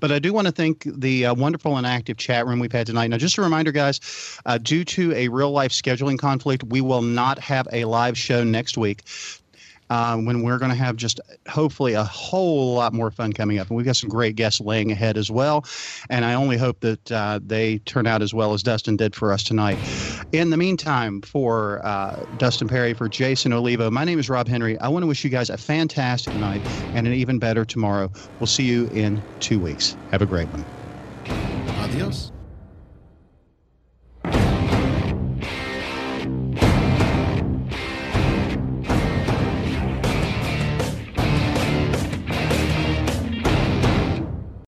but I do want to thank the uh, wonderful and active chat room we've had tonight. Now, just a reminder, guys, uh, due to a real life scheduling conflict, we will not have a live show next week uh, when we're going to have just hopefully a whole lot more fun coming up. And we've got some great guests laying ahead as well. And I only hope that uh, they turn out as well as Dustin did for us tonight. In the meantime, for uh, Dustin Pari, for Jason Olivo, my name is Rob Henry. I want to wish you guys a fantastic night and an even better tomorrow. We'll see you in two weeks. Have a great one. Adios.